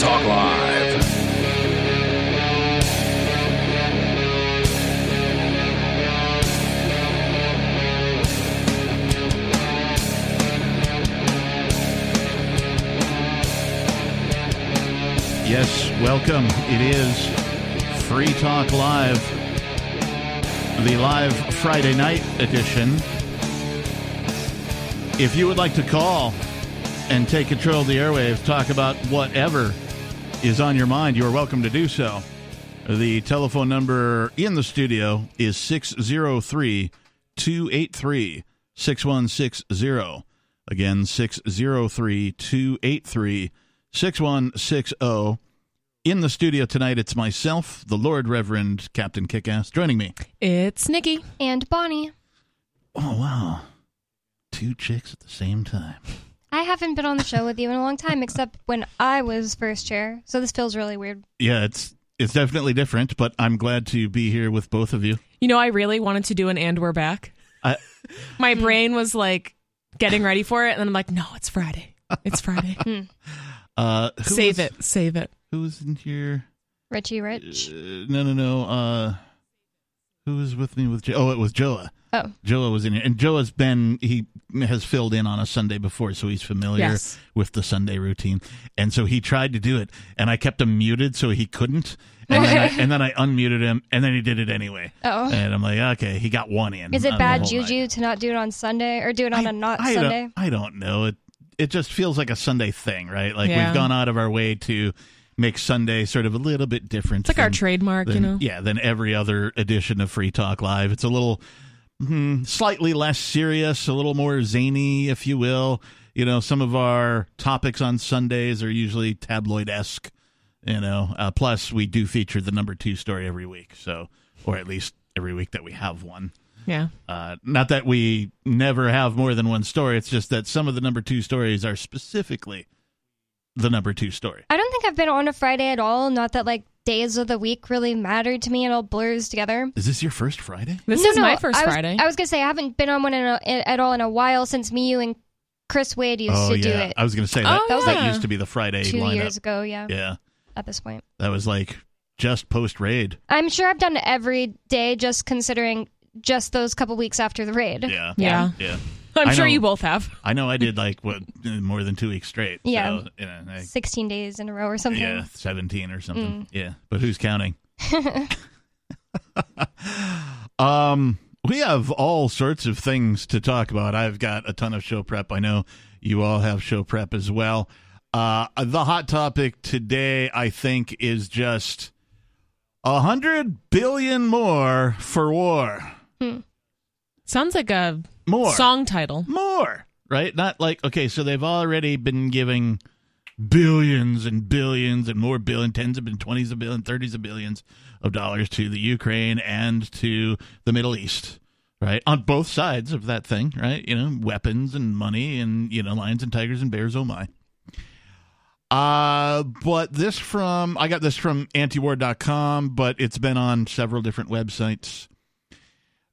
Talk Live. Yes, welcome. It is Free Talk Live, the live Friday night edition. If you would like to call and take control of the airwaves, talk about whatever is on your mind, you are welcome to do so. The telephone number in the studio is 603 283 6160. Again, 603 283 6160. In the studio tonight, it's myself, the Lord Reverend Captain Kickass, joining me. It's Nikki. And Bonnie. Oh, wow. Two chicks at the same time. I haven't been on the show with you in a long time, except when I was first chair. So this feels really weird. Yeah, it's it's definitely different, but I'm glad to be here with both of you. You know, I really wanted to do an and we're back. I, My brain was like getting ready for it, and then I'm like, no, it's Friday. It's Friday. uh, who save was- it. Save it. Who was in here? Richie Rich. Uh, no, no, no. Uh, who was with me with? Jo- oh, it was Joa. Oh. Joa was in here, and Joa's been he has filled in on a Sunday before, so he's familiar Yes. with the Sunday routine. And so he tried to do it, and I kept him muted so he couldn't. And then, I, and then I unmuted him, and then he did it anyway. Oh. And I'm like, okay, he got one in. Is it bad whole night. juju to not do it on Sunday or do it on a not I Sunday? Don't, I don't know. It it just feels like a Sunday thing, right? Like Yeah. we've gone out of our way to make Sunday sort of a little bit different. It's like our than- trademark, you know? Yeah, than every other edition of Free Talk Live. It's a little hmm, slightly less serious, a little more zany, if you will. You know, some of our topics on Sundays are usually tabloid esque. You know, uh, plus we do feature the number two story every week, so or at least every week that we have one. Yeah. Uh, not that we never have more than one story. It's just that some of the number two stories are specifically the number two story. I don't think I've been on a Friday at all. Not that like days of the week really matter to me. It all blurs together. Is this your first Friday? This No, is no, my first I was, Friday. I was gonna say I haven't been on one in a, at all in a while since me, you, and Chris Wade used oh to yeah, do it I was going to say that. Oh, that yeah. used to be the Friday two lineup. years ago. Yeah, Yeah, at this point. that was like just post raid. I'm sure I've done it every day, just considering just those couple weeks after the raid. Yeah, Yeah. yeah. I'm sure you both have. I know I did like what more than two weeks straight. Yeah. so, you know, I- 16 days in a row or something. yeah, seventeen or something. Mm. Yeah, but who's counting? um, we have all sorts of things to talk about. I've got a ton of show prep. I know you all have show prep as well. Uh, the hot topic today, I think, is just a hundred billion more for war. Sounds like a More song title. more, right? Not like okay, so they've already been giving billions and billions and more billion, tens of billions, twenties of billions, thirties of billions of dollars to the Ukraine and to the Middle East, right? On both sides of that thing, right? You know, weapons and money and you know, lions and tigers and bears. Oh my. Uh, but this from I got this from antiwar.com, but it's been on several different websites.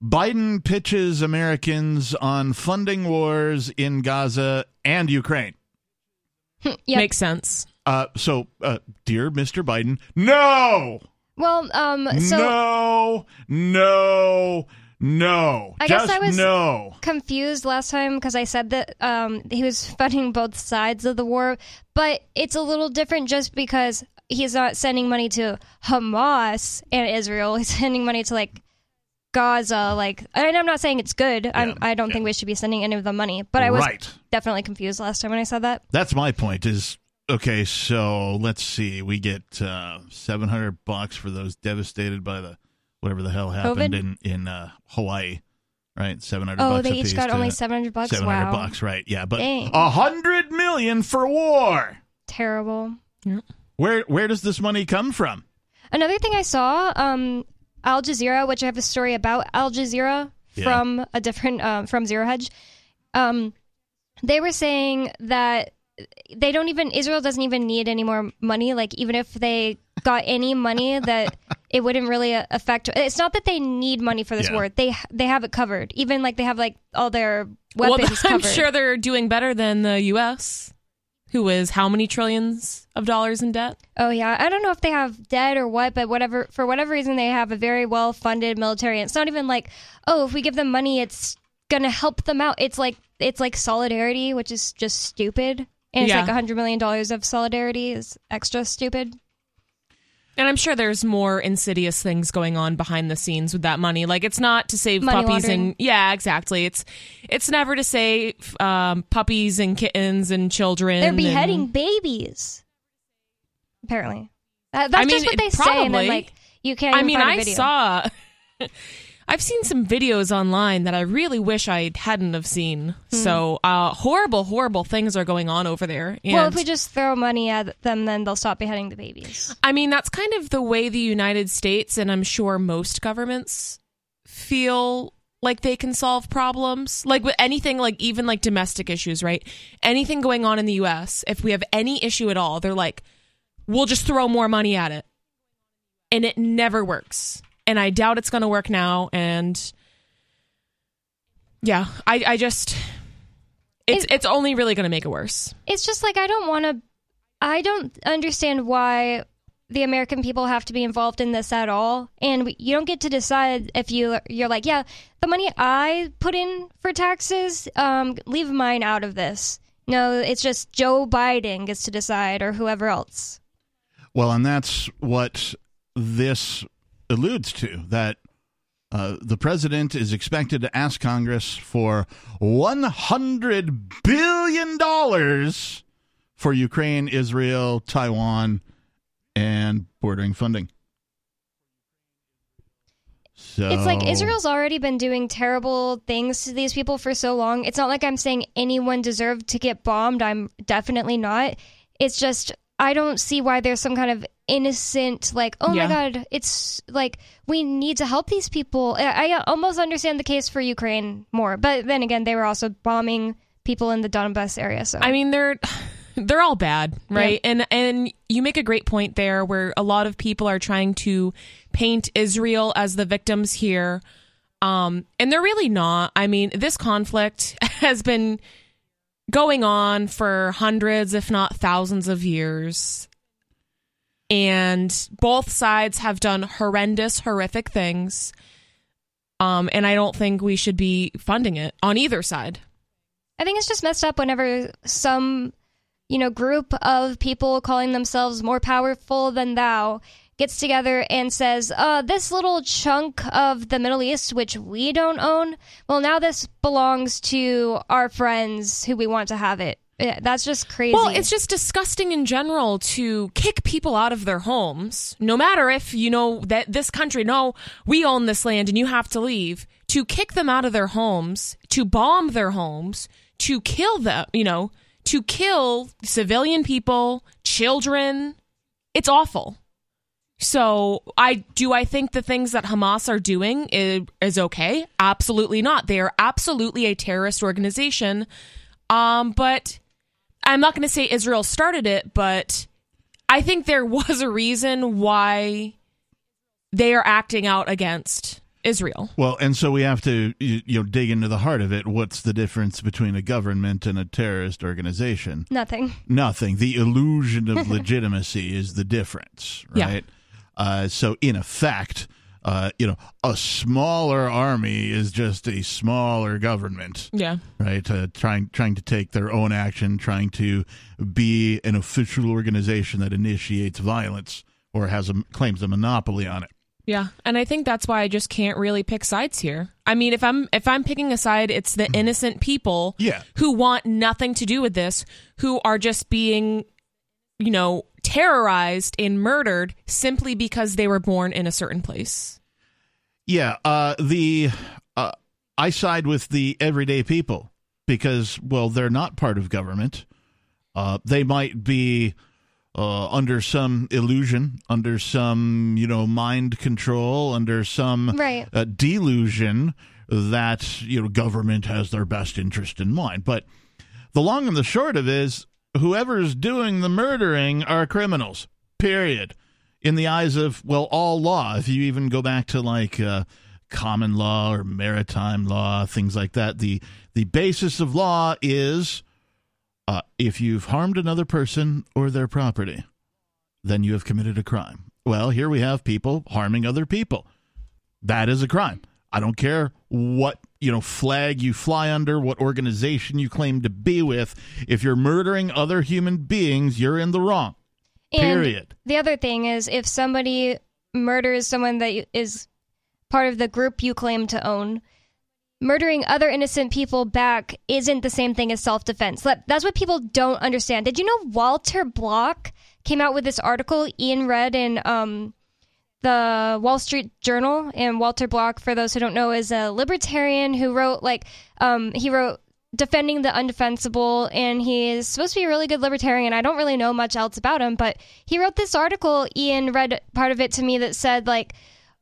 Biden pitches Americans on funding wars in Gaza and Ukraine. Yep. Makes sense. Uh, so, uh, dear Mr. Biden, no, Well, um, so no, no, no. I guess Just I was- no. confused last time because I said that um, he was funding both sides of the war, but it's a little different just because he's not sending money to Hamas and Israel. He's sending money to like Gaza. Like, and I'm not saying it's good. Yeah, I'm, I don't yeah. think we should be sending any of the money, but I was right. definitely confused last time when I said that. That's my point. Is okay. So let's see. We get uh, seven hundred bucks for those devastated by the whatever the hell happened COVID? in in uh, Hawaii. Right, seven hundred. Oh, bucks they each got only 700 bucks. Seven hundred wow, bucks, right? Yeah, but a hundred million for war. terrible. Where where does this money come from? Another thing I saw, um, Al Jazeera, which I have a story about Al Jazeera Yeah. from a different um, from Zero Hedge. Um, they were saying that they don't even Israel doesn't even need any more money. Like even if they got any money, that it wouldn't really uh, affect. It's not that they need money for this Yeah. war. They they have it covered. Even like they have like all their weapons. Well, I'm covered. sure they're doing better than the U.S. who is how many trillions of dollars in debt? Oh yeah, I don't know if they have debt or what, but whatever for whatever reason they have a very well funded military. It's not even like, oh, if we give them money, it's gonna help them out. It's like it's like solidarity, which is just stupid. And it's Yeah. like a hundred million dollars of solidarity is extra stupid. And I'm sure there's more insidious things going on behind the scenes with that money. Like it's not to save Money puppies laundering. and yeah, exactly. It's it's never to save um, puppies and kittens and children. They're and- beheading babies. Apparently, that, that's I mean, just what they say. And then like you can't. I mean, I video. saw. I've seen some videos online that I really wish I hadn't have seen. Hmm. So uh, horrible, horrible things are going on over there. And Well, if we just throw money at them, then they'll stop beheading the babies. I mean, that's kind of the way the United States and I'm sure most governments feel like they can solve problems. Like with anything, like even like domestic issues, right? Anything going on in the US, if we have any issue at all, they're like, we'll just throw more money at it. And it never works. And I doubt it's going to work now. And yeah, I, I just, it's, It- it's only really going to make it worse. it's just like I don't want to. I don't understand why the American people have to be involved in this at all, and we, you don't get to decide if you you're like, yeah, the money I put in for taxes, um, leave mine out of this. No, it's just Joe Biden gets to decide, or whoever else. Well, and that's what this alludes to that uh, the president is expected to ask Congress for $100 billion for Ukraine, Israel, Taiwan, and bordering funding. So It's like Israel's already been doing terrible things to these people for so long. It's not like I'm saying anyone deserved to get bombed. I'm definitely not. It's just I don't see why there's some kind of innocent like, oh Yeah. my god, it's like we need to help these people. I, I almost understand the case for Ukraine more, but then again, they were also bombing people in the Donbass area. So I mean, they're they're all bad, right? And and you make a great point there, where a lot of people are trying to paint Israel as the victims here, um, and they're really not. I mean, this conflict has been going on for hundreds, if not thousands, of years. And both sides have done horrendous, horrific things. Um, and I don't think we should be funding it on either side. I think it's just messed up whenever some, you know, group of people calling themselves more powerful than thou gets together and says, uh, this little chunk of the Middle East, which we don't own, well, now this belongs to our friends who we want to have it. Yeah, That's just crazy. Well, it's just disgusting in general to kick people out of their homes, no matter if you know that this country, no, we own this land and you have to leave, to kick them out of their homes, to bomb their homes, to kill them, you know, to kill civilian people, children. It's awful. So, I do I think the things that Hamas are doing is, is okay? Absolutely not. They are absolutely a terrorist organization. Um, but I'm not going to say Israel started it, but I think there was a reason why they are acting out against Israel. Well, and so we have to you, you know dig into the heart of it. What's the difference between a government and a terrorist organization? nothing. Nothing. The illusion of legitimacy is the difference, Yeah. Uh, so, in effect, uh, you know, a smaller army is just a smaller government, Yeah. right? Uh, trying trying to take their own action, trying to be an official organization that initiates violence or has a claims a monopoly on it. Yeah, and I think that's why I just can't really pick sides here. I mean, if I'm if I'm picking a side, it's the innocent people Yeah. who want nothing to do with this, who are just being, you know, terrorized and murdered simply because they were born in a certain place. Yeah, uh, the uh, I side with the everyday people because, well, they're not part of government. Uh, they might be uh, under some illusion, under some you know mind control, under some Right. uh, delusion that you know government has their best interest in mind. But the long and the short of it is, whoever's doing the murdering are criminals. Period. In the eyes of well, all law. If you even go back to like uh, common law or maritime law, things like that, the the basis of law is Uh, if you've harmed another person or their property, then you have committed a crime. Well, here we have people harming other people. That is a crime. I don't care what you know flag you fly under, what organization you claim to be with. If you're murdering other human beings, you're in the wrong. And Period. The other thing is if somebody murders someone that is part of the group you claim to own, murdering other innocent people back isn't the same thing as self defense. That's what people don't understand. Did you know Walter Block came out with this article Ian read in um, the Wall Street Journal? And Walter Block, for those who don't know, is a libertarian who wrote, like, um, he wrote defending the undefensible and he is supposed to be a really good libertarian i don't really know much else about him but he wrote this article ian read part of it to me that said like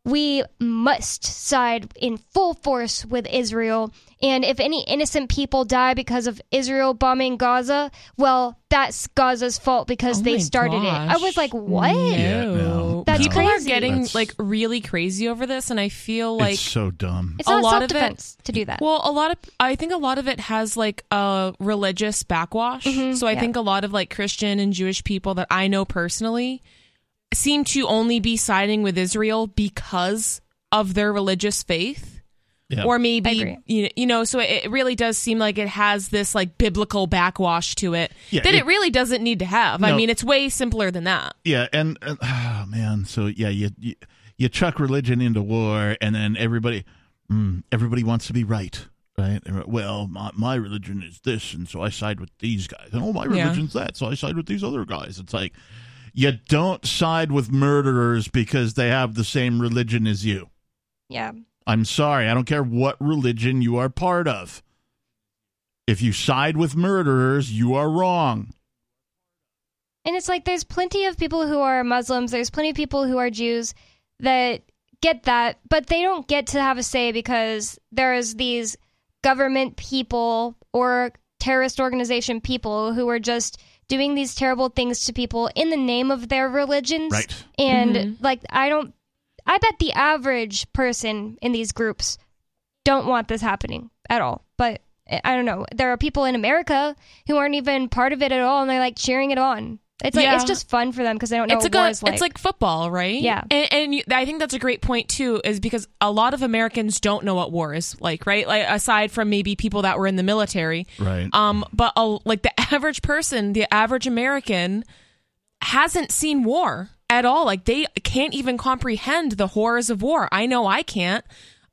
we must side in full force with Israel. And if any innocent people die because of Israel bombing Gaza, well, that's Gaza's fault because Oh they my started it. I was like, what? Yeah, no. No. That's People crazy. are getting That's- like really crazy over this, and I feel like it's so dumb. It's A not lot self of it- defense to do that. Well, a lot of I think a lot of it has like a religious backwash. Mhm, so I yeah. think a lot of like Christian and Jewish people that I know personally seem to only be siding with Israel because of their religious faith. Yeah. Or maybe agree. you you know, so it it really does seem like it has this like biblical backwash to it Yeah, that it- it, really doesn't need to have. I mean, it's way simpler than that. Yeah, and uh, oh, man, so yeah, you, you you chuck religion into war, and then everybody mm, everybody wants to be right, right? Well, my, my religion is this, and so I side with these guys. And oh, my Yeah. religion's that, so I side with these other guys. It's like you don't side with murderers because they have the same religion as you. yeah. I'm sorry, I don't care what religion you are part of. If you side with murderers, you are wrong. And it's like there's plenty of people who are Muslims, there's plenty of people who are Jews that get that, but they don't get to have a say because there's these government people or terrorist organization people who are just doing these terrible things to people in the name of their religions. Right. And Mhm. like I don't I bet the average person in these groups don't want this happening at all. But I I don't know. There are people in America who aren't even part of it at all, and they're like cheering it on. It's like Yeah. it's just fun for them because they don't know it's what a war good, is like. it's like football, right? Yeah. and, and you, I think that's a great point too, is because a lot of Americans don't know what war is like, right? Like aside from maybe people that were in the military, Right. um, but a, like the average person, the average American, hasn't seen war at all. Like they can't even comprehend the horrors of war. I know I can't.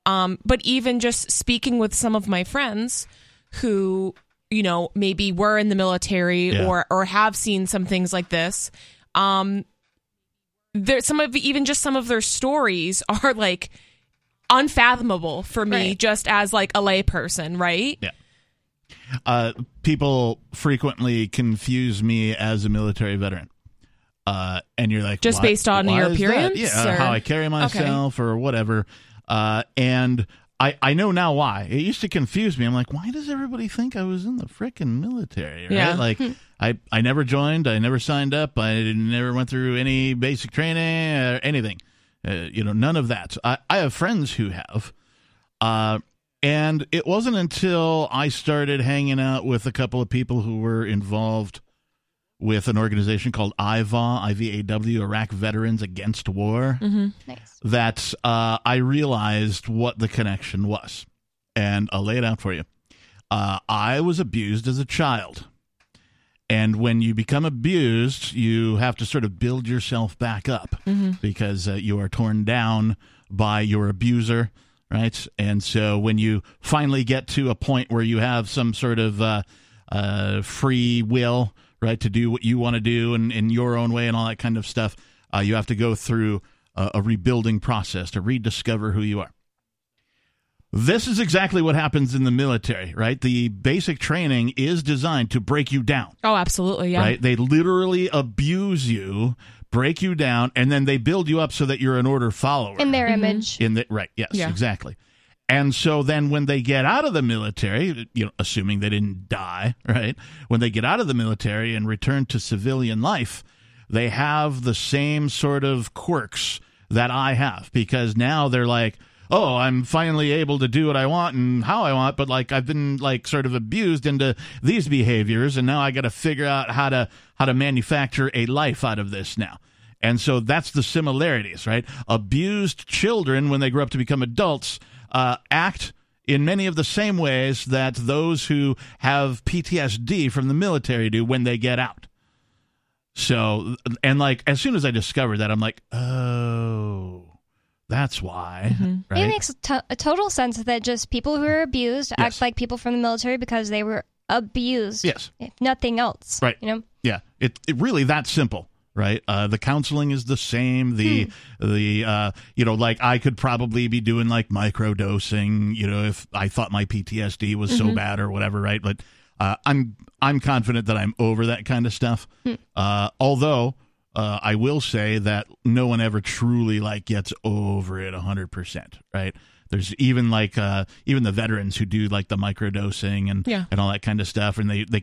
Um, but even just speaking with some of my friends who, you know, maybe were in the military Yeah. or or have seen some things like this, um, there some of even just some of their stories are like unfathomable for me Right. just as like a layperson, right? uh, people frequently confuse me as a military veteran. Uh, and you're like, Just "Why- based on why your is that?" appearance, yeah, or- how I carry myself, or whatever. Uh, and I I know now why. It used to confuse me. I'm like, why does everybody think I was in the frickin' military? Right? Yeah. Like, I I never joined. I never signed up. I never went through any basic training or anything. Uh, you know, none of that. I I have friends who have. Uh, and it wasn't until I started hanging out with a couple of people who were involved with an organization called IVA, IVAW, Iraq Veterans Against War, nice. that uh, I realized what the connection was. And I'll lay it out for you. Uh, I was abused as a child. And when you become abused, you have to sort of build yourself back up because uh, you are torn down by your abuser, right? And so when you finally get to a point where you have some sort of uh, uh, free will, right, to do what you want to do and in your own way and all that kind of stuff, uh, you have to go through a, a rebuilding process to rediscover who you are. This is exactly what happens in the military, right? The basic training is designed to break you down, Oh, absolutely. Yeah. right? They literally abuse you, break you down, and then they build you up so that you're an order follower. In their image. In the right, yes, Yeah. exactly. And so then when they get out of the military, you know, assuming they didn't die, right? When they get out of the military and return to civilian life, they have the same sort of quirks that I have because now they're like, oh, I'm finally able to do what I want and how I want, but like I've been like sort of abused into these behaviors, and now I got to figure out how to how to manufacture a life out of this now. And so that's the similarities, right? Abused children, when they grow up to become adults, uh, act in many of the same ways that those who have PTSD from the military do when they get out. So, and like as soon as I discovered that, I'm like, oh, that's why. Mm-hmm. Right? It makes to- a total sense that just people who are abused Yes. act like people from the military because they were abused. Yes. If nothing else. Right. You know? Yeah, it, it really that simple, right? Uh, the counseling is the same. The the uh, you know, like I could probably be doing like micro dosing, you know, if I thought my PTSD was so bad or whatever, right? But uh, I'm I'm confident that I'm over that kind of stuff. Uh, although uh, I will say that no one ever truly like gets over it hundred percent, right? There's even like uh, even the veterans who do like the microdosing and Yeah. and all that kind of stuff, and they they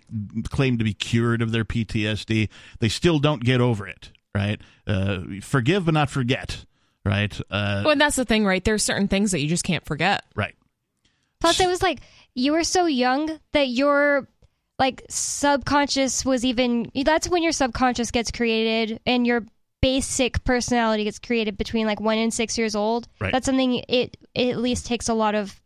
claim to be cured of their PTSD. They still don't get over it, right? Uh, forgive but not forget, right? Uh, Well, and that's the thing, right? There's certain things that you just can't forget. right. Plus, it was like you were so young that your like subconscious was even. That's when your subconscious gets created and your basic personality gets created between like one and six years old. Right. That's something it, it at least takes a lot of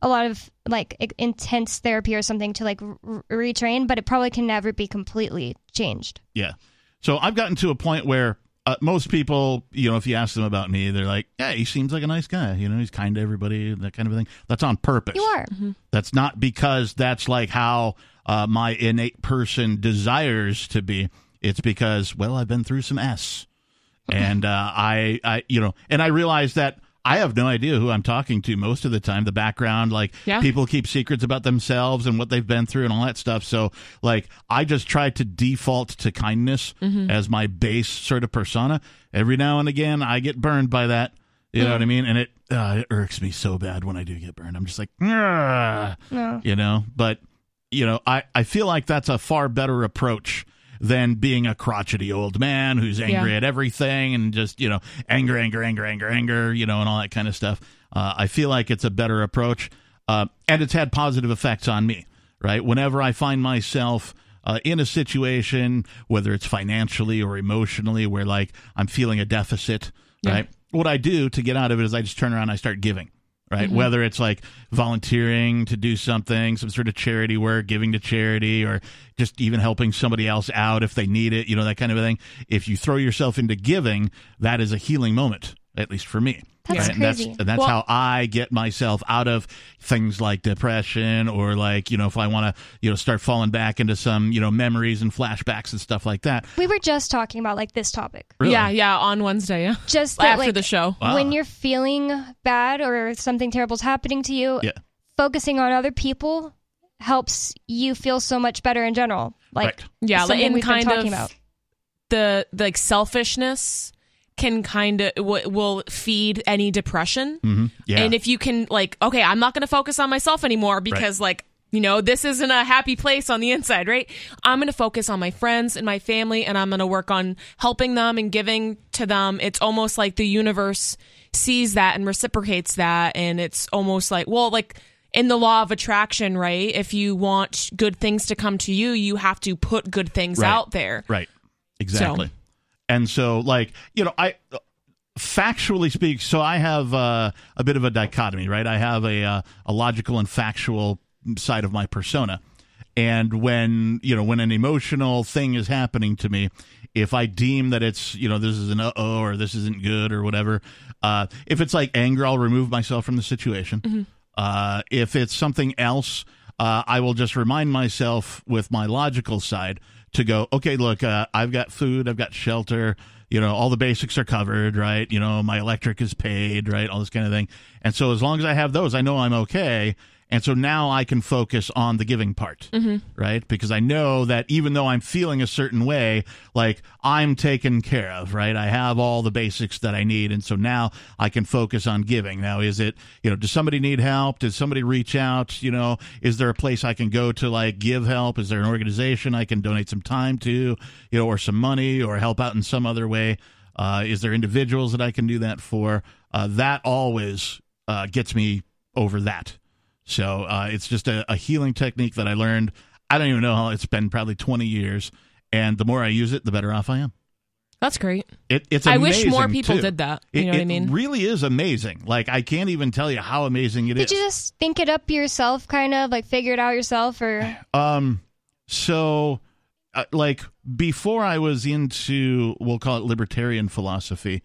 a lot of like intense therapy or something to like r- retrain, but it probably can never be completely changed. Yeah. So I've gotten to a point where uh, most people, you know, if you ask them about me, they're like, "Yeah, he seems like a nice guy. You know, he's kind to everybody, that kind of thing." That's on purpose. You are. That's not because that's like how uh, my innate person desires to be. It's because, well, I've been through some S, and uh, I, I, you know, and I realize that I have no idea who I'm talking to most of the time. The background, like Yeah. people keep secrets about themselves and what they've been through and all that stuff. So, like, I just try to default to kindness as my base sort of persona. Every now and again, I get burned by that. You know what I mean? And it uh, it irks me so bad when I do get burned. I'm just like, No. you know. But you know, I I feel like that's a far better approach than being a crotchety old man who's angry Yeah. at everything and just you know anger, anger, anger, anger, anger, you know, and all that kind of stuff. Uh, I feel like it's a better approach, uh, and it's had positive effects on me. Right, whenever I find myself. Uh, in a situation, whether it's financially or emotionally, where like I'm feeling a deficit, Yeah. right? What I do to get out of it is I just turn around and I start giving right? Mm-hmm. Whether it's like volunteering to do something, some sort of charity work, giving to charity, or just even helping somebody else out if they need it, you know, that kind of a thing. If you throw yourself into giving, that is a healing moment, at least for me. That's right? And that's, crazy. and that's Well- how I get myself out of things like depression or like, you know, if I want to, you know, start falling back into some, you know, memories and flashbacks and stuff like that. We were just talking about like this topic. Really? Yeah, yeah, on Wednesday, yeah. Just that, After like, the show. Wow. when ah. you're feeling bad or something terrible's happening to you, Yeah. focusing on other people helps you feel so much better in general. Like Right. Yeah, like in kind of about. the like selfishness can kind of w- will feed any depression. hmm Yeah. And if you can like, okay, I'm not going to focus on myself anymore because like, you know, this isn't a happy place on the inside, right? I'm going to focus on my friends and my family and I'm going to work on helping them and giving to them. It's almost like the universe sees that and reciprocates that and it's almost like, well, like in the law of attraction, right? If you want good things to come to you, you have to put good things Right. out there. Right. Exactly. And so, like, you know, I factually speak. So I have uh, a bit of a dichotomy, right? I have a uh, a logical and factual side of my persona. And when you know when an emotional thing is happening to me, if I deem that it's you know this is an uh oh or this isn't good or whatever, uh, if it's like anger, I'll remove myself from the situation. Uh, if it's something else, uh, I will just remind myself with my logical side to go, okay, look, uh, I've got food, I've got shelter, you know, all the basics are covered, right? You know, my electric is paid, right? All this kind of thing. And so as long as I have those, I know I'm okay. And so now I can focus on the giving part, right? Because I know that even though I'm feeling a certain way, like I'm taken care of, right? I have all the basics that I need. And so now I can focus on giving. Now, is it, you know, does somebody need help? Does somebody reach out? You know, is there a place I can go to like give help? Is there an organization I can donate some time to, you know, or some money or help out in some other way? Uh, is there individuals that I can do that for? Uh, that always uh, gets me over that. So uh, it's just a, a healing technique that I learned. I don't even know how it's been probably 20 years. And the more I use it, the better off I am. That's great. It, it's I wish more people too. did that. You It, know what I mean? it really is amazing. Like I can't even tell you how amazing it is. Did you just think it up yourself, kind of like figure it out yourself, or Um, so, uh, like before I was into, we'll call it libertarian philosophy.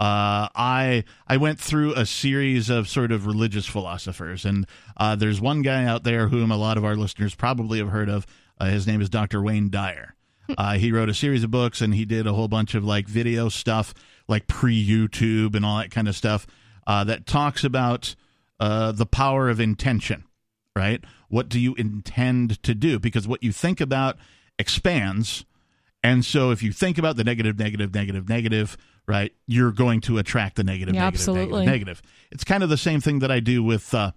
Uh, I I went through a series of sort of religious philosophers, and uh, there's one guy out there whom a lot of our listeners probably have heard of. Uh, his name is Dr. Wayne Dyer. Uh, he wrote a series of books, and he did a whole bunch of like video stuff, like pre YouTube and all that kind of stuff, uh, that talks about uh, the power of intention right? What do you intend to do? Because what you think about expands. And so if you think about the negative, negative, negative, negative, right, you're going to attract the negative, Yeah, negative, absolutely. negative, negative. It's kind of the same thing that I do with uh,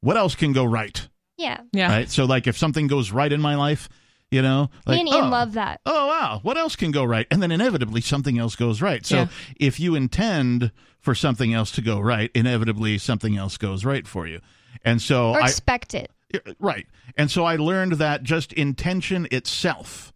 what else can go right, yeah? Yeah. right? So like if something goes right in my life, you know, like, and Ian oh, love that. oh wow what else can go right and then inevitably something else goes right so Yeah. if you intend for something else to go right inevitably something else goes right for you and so Or i expect it. right and so i learned that just intention itself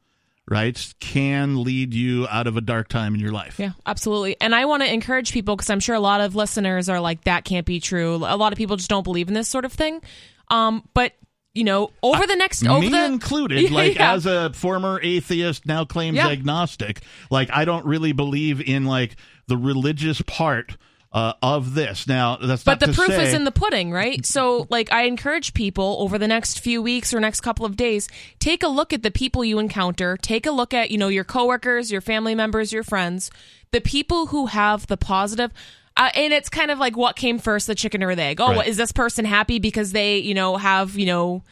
right can lead you out of a dark time in your life Yeah, absolutely. And I want to encourage people because I'm sure a lot of listeners are like, that can't be true. A lot of people just don't believe in this sort of thing. Um, but you know, over the next, over me the included like Yeah. as a former atheist now claims Yeah. agnostic like i don't really believe in like the religious part uh, of this now that's But not the proof is in the pudding, right? So, like, I encourage people over the next few weeks or next couple of days, take a look at the people you encounter. Take a look at, you know, your coworkers, your family members, your friends, the people who have the positive. Uh, and it's kind of like what came first, the chicken or the egg? Oh, Right. is this person happy because they, you know, have, you know,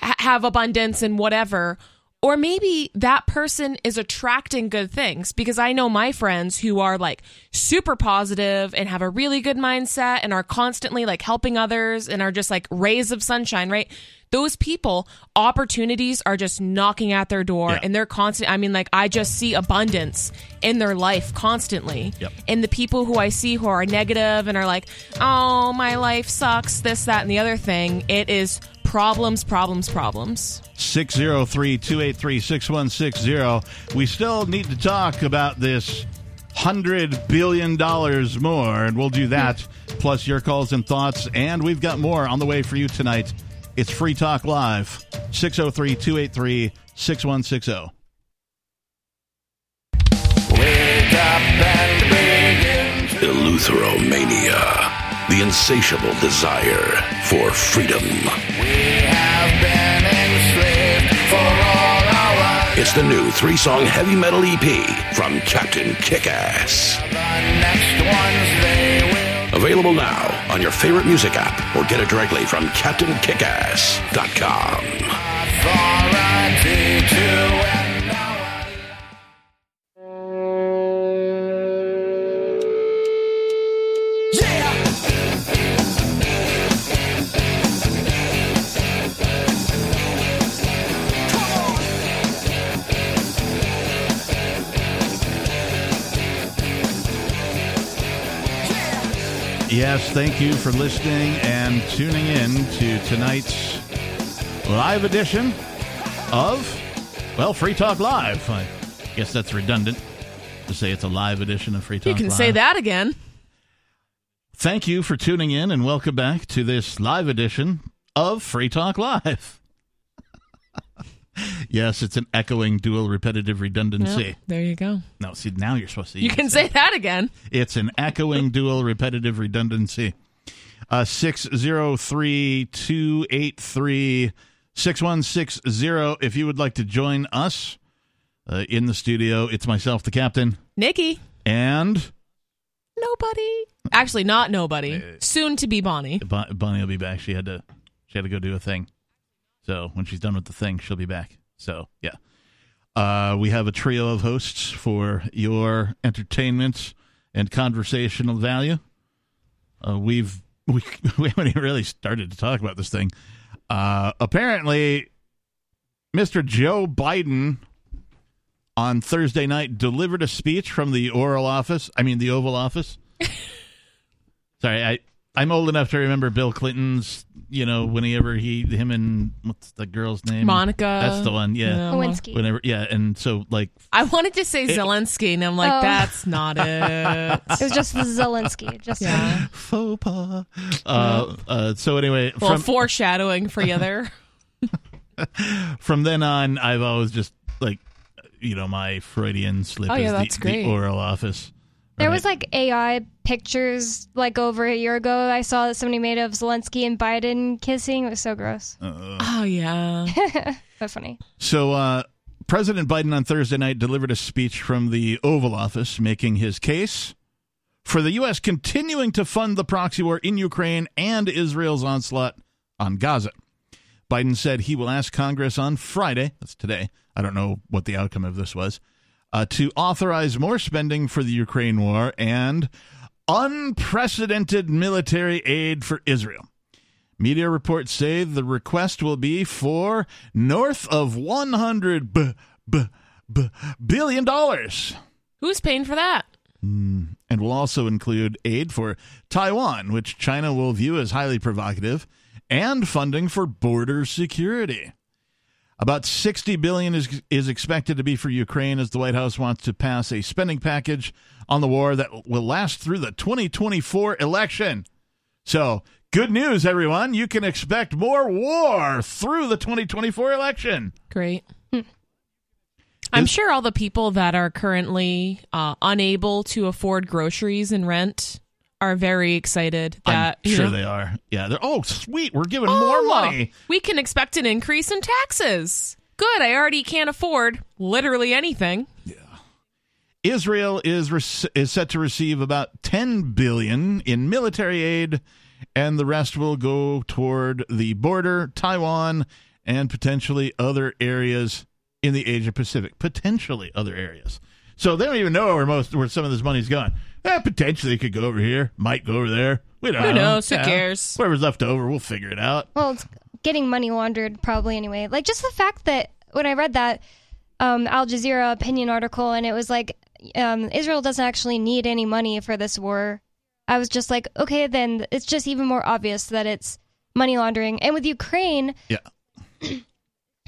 ha- have abundance and whatever? Or maybe that person is attracting good things because I know my friends who are like super positive and have a really good mindset and are constantly like helping others and are just like rays of sunshine, right? Those people, opportunities are just knocking at their door Yeah. and they're constant. I mean, like, I just see abundance in their life constantly. Yep. And the people who I see who are negative and are like, oh, my life sucks, this, that, and the other thing, it is problems, problems, problems. 603 283 6160. We still need to talk about this $100 billion more, and we'll do that, plus your calls and thoughts. And we've got more on the way for you tonight. It's Free Talk Live, 603 283 6160. Eleutheromania, the insatiable desire for freedom. It's the new three song heavy metal EP from Captain Kickass. Available now on your favorite music app or get it directly from CaptainKickass.com. Yes, thank you for listening and tuning in to tonight's live edition of, well, Free Talk Live. I guess that's redundant to say it's a live edition of Free Talk You can Live. say that again. Thank you for tuning in and welcome back to this live edition of Free Talk Live. Yes, it's an echoing dual repetitive redundancy. Yep, there you go. No, see, now you're supposed to. You can say that again. It's an echoing dual repetitive redundancy. Uh, 603 283 6160. If you would like to join us uh, in the studio, it's myself, the captain, Nikki. and Nobody. Actually, not nobody. Soon to be Bonnie. Bon- Bonnie will be back. She had to she had to go do a thing. So when she's done with the thing, she'll be back. So yeah. Uh, we have a trio of hosts for your entertainment and conversational value. Uh, we've we we haven't even really started to talk about this thing. Uh, apparently, Mr. Joe Biden on Thursday night delivered a speech from the oral office. I mean, the Oval Office. Sorry, I I'm old enough to remember Bill Clinton's. You know, whenever he, him, and what's the girl's name? Monica. That's the one. Yeah. Yeah. Lewinsky. Whenever, yeah, and so like, I wanted to say Zelensky, and I'm like, Oh. that's not it. It was just Zelensky. Just yeah. faux pas. Uh, uh, so anyway, Well, from foreshadowing for you there. from then on, I've always just like, you know, my Freudian slip Oh, yeah, is the, great. the oral office. There Right. was like AI pictures like over a year ago. I saw that somebody made of Zelensky and Biden kissing. It was so gross, uh, uh, uh. Oh yeah. but funny. So, uh, President Biden on Thursday night delivered a speech from the Oval Office making his case for the U.S. continuing to fund the proxy war in Ukraine and Israel's onslaught on Gaza. Biden said he will ask Congress on Friday, that's today, I don't know what the outcome of this was, uh, to authorize more spending for the Ukraine war and unprecedented military aid for Israel. Media reports say the request will be for north of 100 b- b- b- billion dollars Who's paying for that? and will also include aid for Taiwan, which China will view as highly provocative, and funding for border security. About 60 billion is is expected to be for Ukraine as the White House wants to pass a spending package on the war that will last through the 2024 election. So, good news everyone, you can expect more war through the 2024 election. Great. I'm sure all the people that are currently uh, unable to afford groceries and rent are very excited that I'm you sure know, they are. Yeah, they're oh sweet, we're giving Oh, more money. We can expect an increase in taxes. Good. I already can't afford literally anything. Yeah. Israel is rec- is set to receive about 10 billion in military aid and the rest will go toward the border, Taiwan and potentially other areas in the Asia Pacific, potentially other areas. So they don't even know where most where some of this money's gone. Eh, potentially it could go over here, might go over there. We don't Who know. knows? Who cares? Whatever's left over, we'll figure it out. Well, it's getting money laundered probably anyway. Like just the fact that when I read that um, Al Jazeera opinion article and it was like um, Israel doesn't actually need any money for this war, I was just like, okay, then it's just even more obvious that it's money laundering. And with Ukraine, Yeah.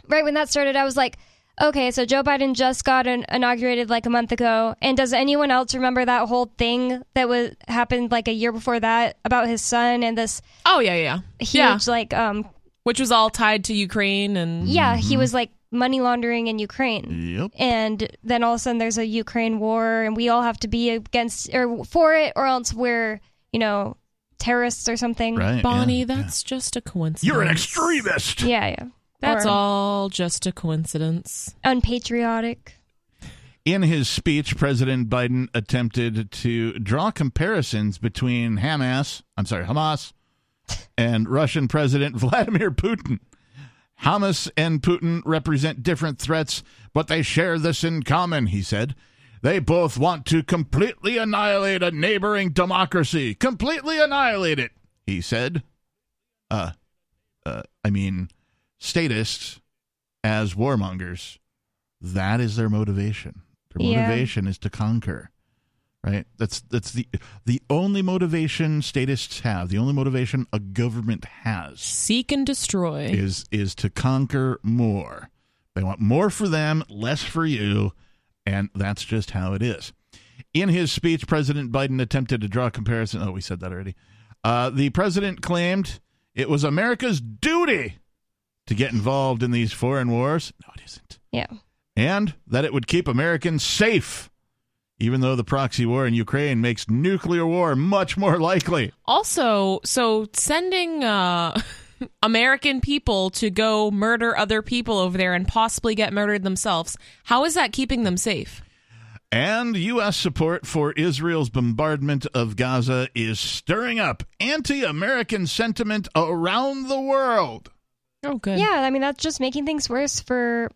right when that started, I was like, okay, so Joe Biden just got an, inaugurated like a month ago, and does anyone else remember that whole thing that was happened like a year before that about his son and this Oh yeah, yeah, huge yeah. like um Which was all tied to Ukraine and yeah he was like money laundering in Ukraine. Yep. And then all of a sudden there's a Ukraine war, and we all have to be against or for it, or else we're you know terrorists or something. Right. Bonnie. yeah, That's just a coincidence. You're an extremist. Yeah, yeah. That's Or all just a coincidence. Unpatriotic. In his speech, President Biden attempted to draw comparisons between Hamas, I'm sorry, Hamas, and Russian President Vladimir Putin. Hamas and Putin represent different threats, but they share this in common, he said. They both want to completely annihilate a neighboring democracy. Completely annihilate it, he said. Uh, uh, I mean, statists as warmongers, that is their motivation. Their Yeah. motivation is to conquer. Right? That's that's the the only motivation statists have, the only motivation a government has Seek and destroy. is is to conquer more. They want more for them, less for you, and that's just how it is. In his speech, President Biden attempted to draw a comparison. Oh, we said that already. Uh, the president claimed it was America's duty to get involved in these foreign wars. No, it isn't. Yeah. And that it would keep Americans safe, even though the proxy war in Ukraine makes nuclear war much more likely. Also, so sending uh, American people to go murder other people over there and possibly get murdered themselves, how is that keeping them safe? And U.S. support for Israel's bombardment of Gaza is stirring up anti American sentiment around the world. Oh, good. Yeah, I mean that's just making things worse for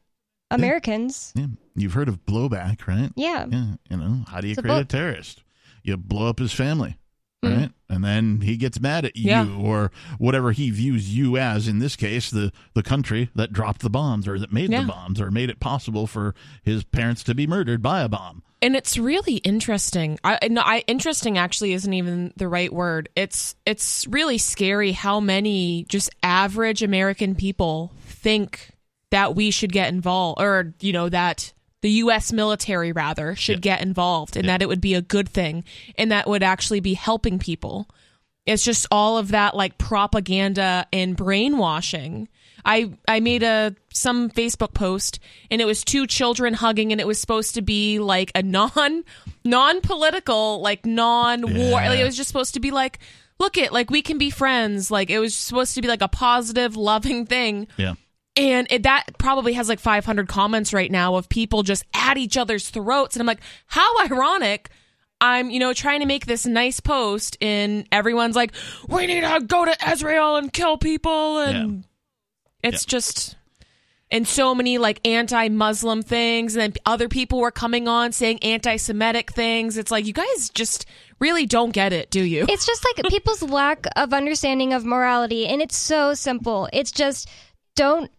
Americans. Yeah, you've heard of blowback, right? Yeah. Yeah, you know, how do you It's create a book. terrorist? You blow up his family. Hmm. right? And then he gets mad at you Yeah. or whatever he views you as. In this case, the the country that dropped the bombs or that made Yeah. the bombs or made it possible for his parents to be murdered by a bomb. And it's really interesting. I, no, I interesting actually isn't even the right word. It's it's really scary how many just average American people think that we should get involved, or you know that the U.S. military rather should get involved, and that it would be a good thing, and that would actually be helping people. It's just all of that like propaganda and brainwashing. I I made a some Facebook post and it was two children hugging and it was supposed to be like a non non political like non war Yeah. like it was just supposed to be like look it like we can be friends. Like it was supposed to be like a positive loving thing. Yeah. and it, that probably has like 500 comments right now of people just at each other's throats. And i'm like how ironic. I'm you know trying to make this nice post and everyone's like we need to go to israel and kill people and it's just and so many like anti-muslim things and then other people were coming on saying anti-semitic things it's like you guys just really don't get it do you It's just like people's lack of understanding of morality, and it's so simple. It's just don't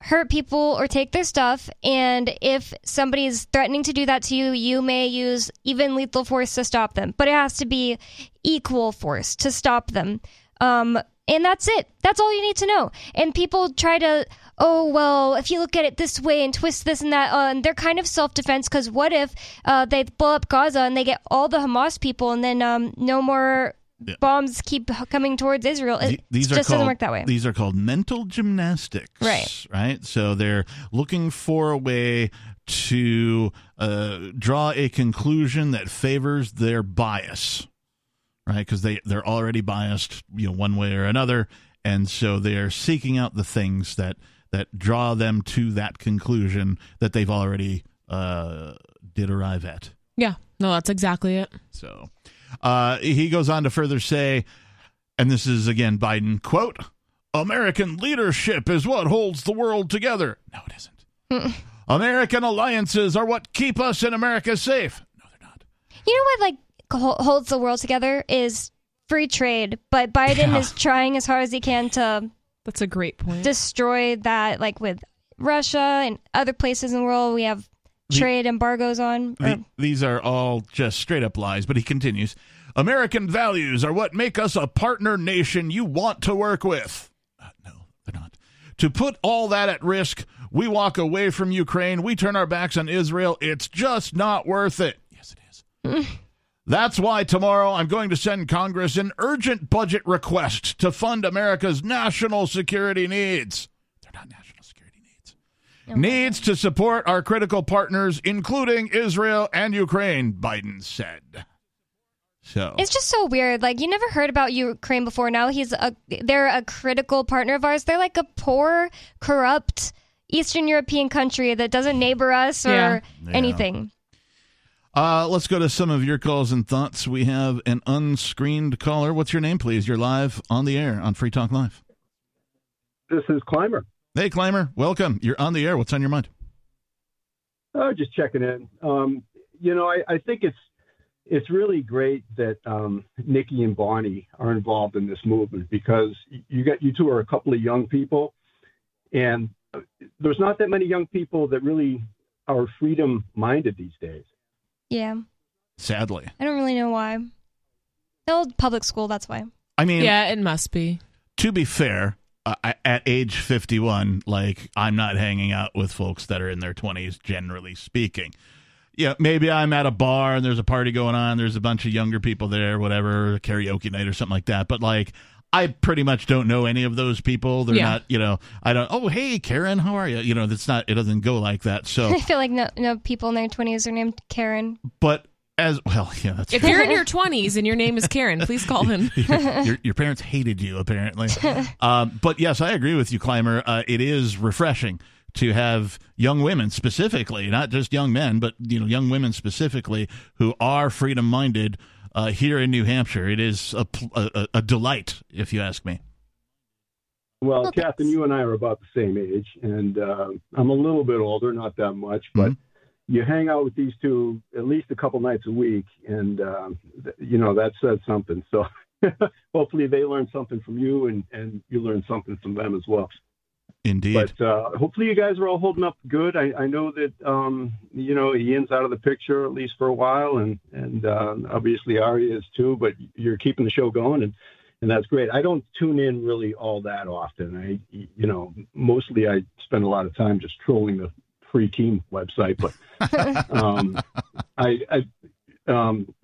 hurt people or take their stuff, and if somebody is threatening to do that to you, you may use even lethal force to stop them, but it has to be equal force to stop them. Um, and that's it. That's all you need to know. And people try to, oh well, if you look at it this way and twist this and that, uh, and they're kind of self defense because what if uh, they blow up Gaza and they get all the Hamas people, and then um, no more Yeah. bombs keep coming towards Israel? It Th- these just are called, doesn't work that way. These are called mental gymnastics. Right. Right. So they're looking for a way to uh, draw a conclusion that favors their bias. Right. Because they, they're already biased, you know, one way or another. And so they're seeking out the things that, that draw them to that conclusion that they've already uh, did arrive at. yeah no that's exactly it So uh, he goes on to further say, and this is again Biden quote: "American leadership is what holds the world together." No, it isn't. American alliances are what keep us in America safe. No, they're not. You know what, like holds the world together is free trade, but Biden Yeah. is trying as hard as he can to that's a great point destroy that. Like with Russia and other places in the world, we have The- trade embargoes on. or- these are all just straight up lies. But he continues: "American values are what make us a partner nation you want to work with." Uh, no, they're not. To put all that at risk, we walk away from Ukraine. We turn our backs on Israel. It's just not worth it. Yes, it is. That's why tomorrow I'm going to send Congress an urgent budget request to fund America's national security needs. They're not national security needs. Needs to support our critical partners, including Israel and Ukraine, Biden said. So, It's just so weird. Like you never heard about Ukraine before. Now he's a they're a critical partner of ours. They're like a poor, corrupt Eastern European country that doesn't neighbor us or Yeah. Yeah. anything. Uh, let's go to some of your calls and thoughts. We have an unscreened caller. What's your name, please? You're live on the air on Free Talk Live. This is Climber. Hey, Climber, welcome. You're on the air. What's on your mind? Oh, just checking in. Um, you know, I, I think it's it's really great that um, Nikki and Bonnie are involved in this movement because you got you two are a couple of young people, and there's not that many young people that really are freedom minded these days. Yeah, Sadly. I don't really know why. The old public school. That's why. I mean, yeah it must be to be fair, uh, at age 51, like I'm not hanging out with folks that are in their 20s, generally speaking. Yeah, maybe I'm at a bar and there's a party going on. There's a bunch of younger people there, whatever, karaoke night or something like that. But like, I pretty much don't know any of those people. They're Yeah. not, you know, I don't. Oh, hey, Karen, how are you? You know, that's not. It doesn't go like that. So, I feel like no no people in their twenties are named Karen. but as well, yeah, that's if true. you're in your 20s and your name is karen please call him your, your parents hated you apparently um, but yes i agree with you climber uh, it is refreshing to have young women specifically not just young men but you know young women specifically who are freedom minded uh, here in new hampshire it is a, a, a- a delight if you ask me Well, Well, Catherine, you and I are about the same age, and uh, I'm a little bit older, not that much, but Mhm. you hang out with these two at least a couple nights a week, and um, th- you know that says something. So hopefully they learn something from you, and and you learn something from them as well. Indeed. But uh, hopefully you guys are all holding up good. I, I know that um, you know Ian's out of the picture at least for a while, and and uh, obviously Ari is too. But you're keeping the show going, and and that's great. I don't tune in really all that often. I you know mostly I spend a lot of time just trolling the Free Keene website, but um, I, I um,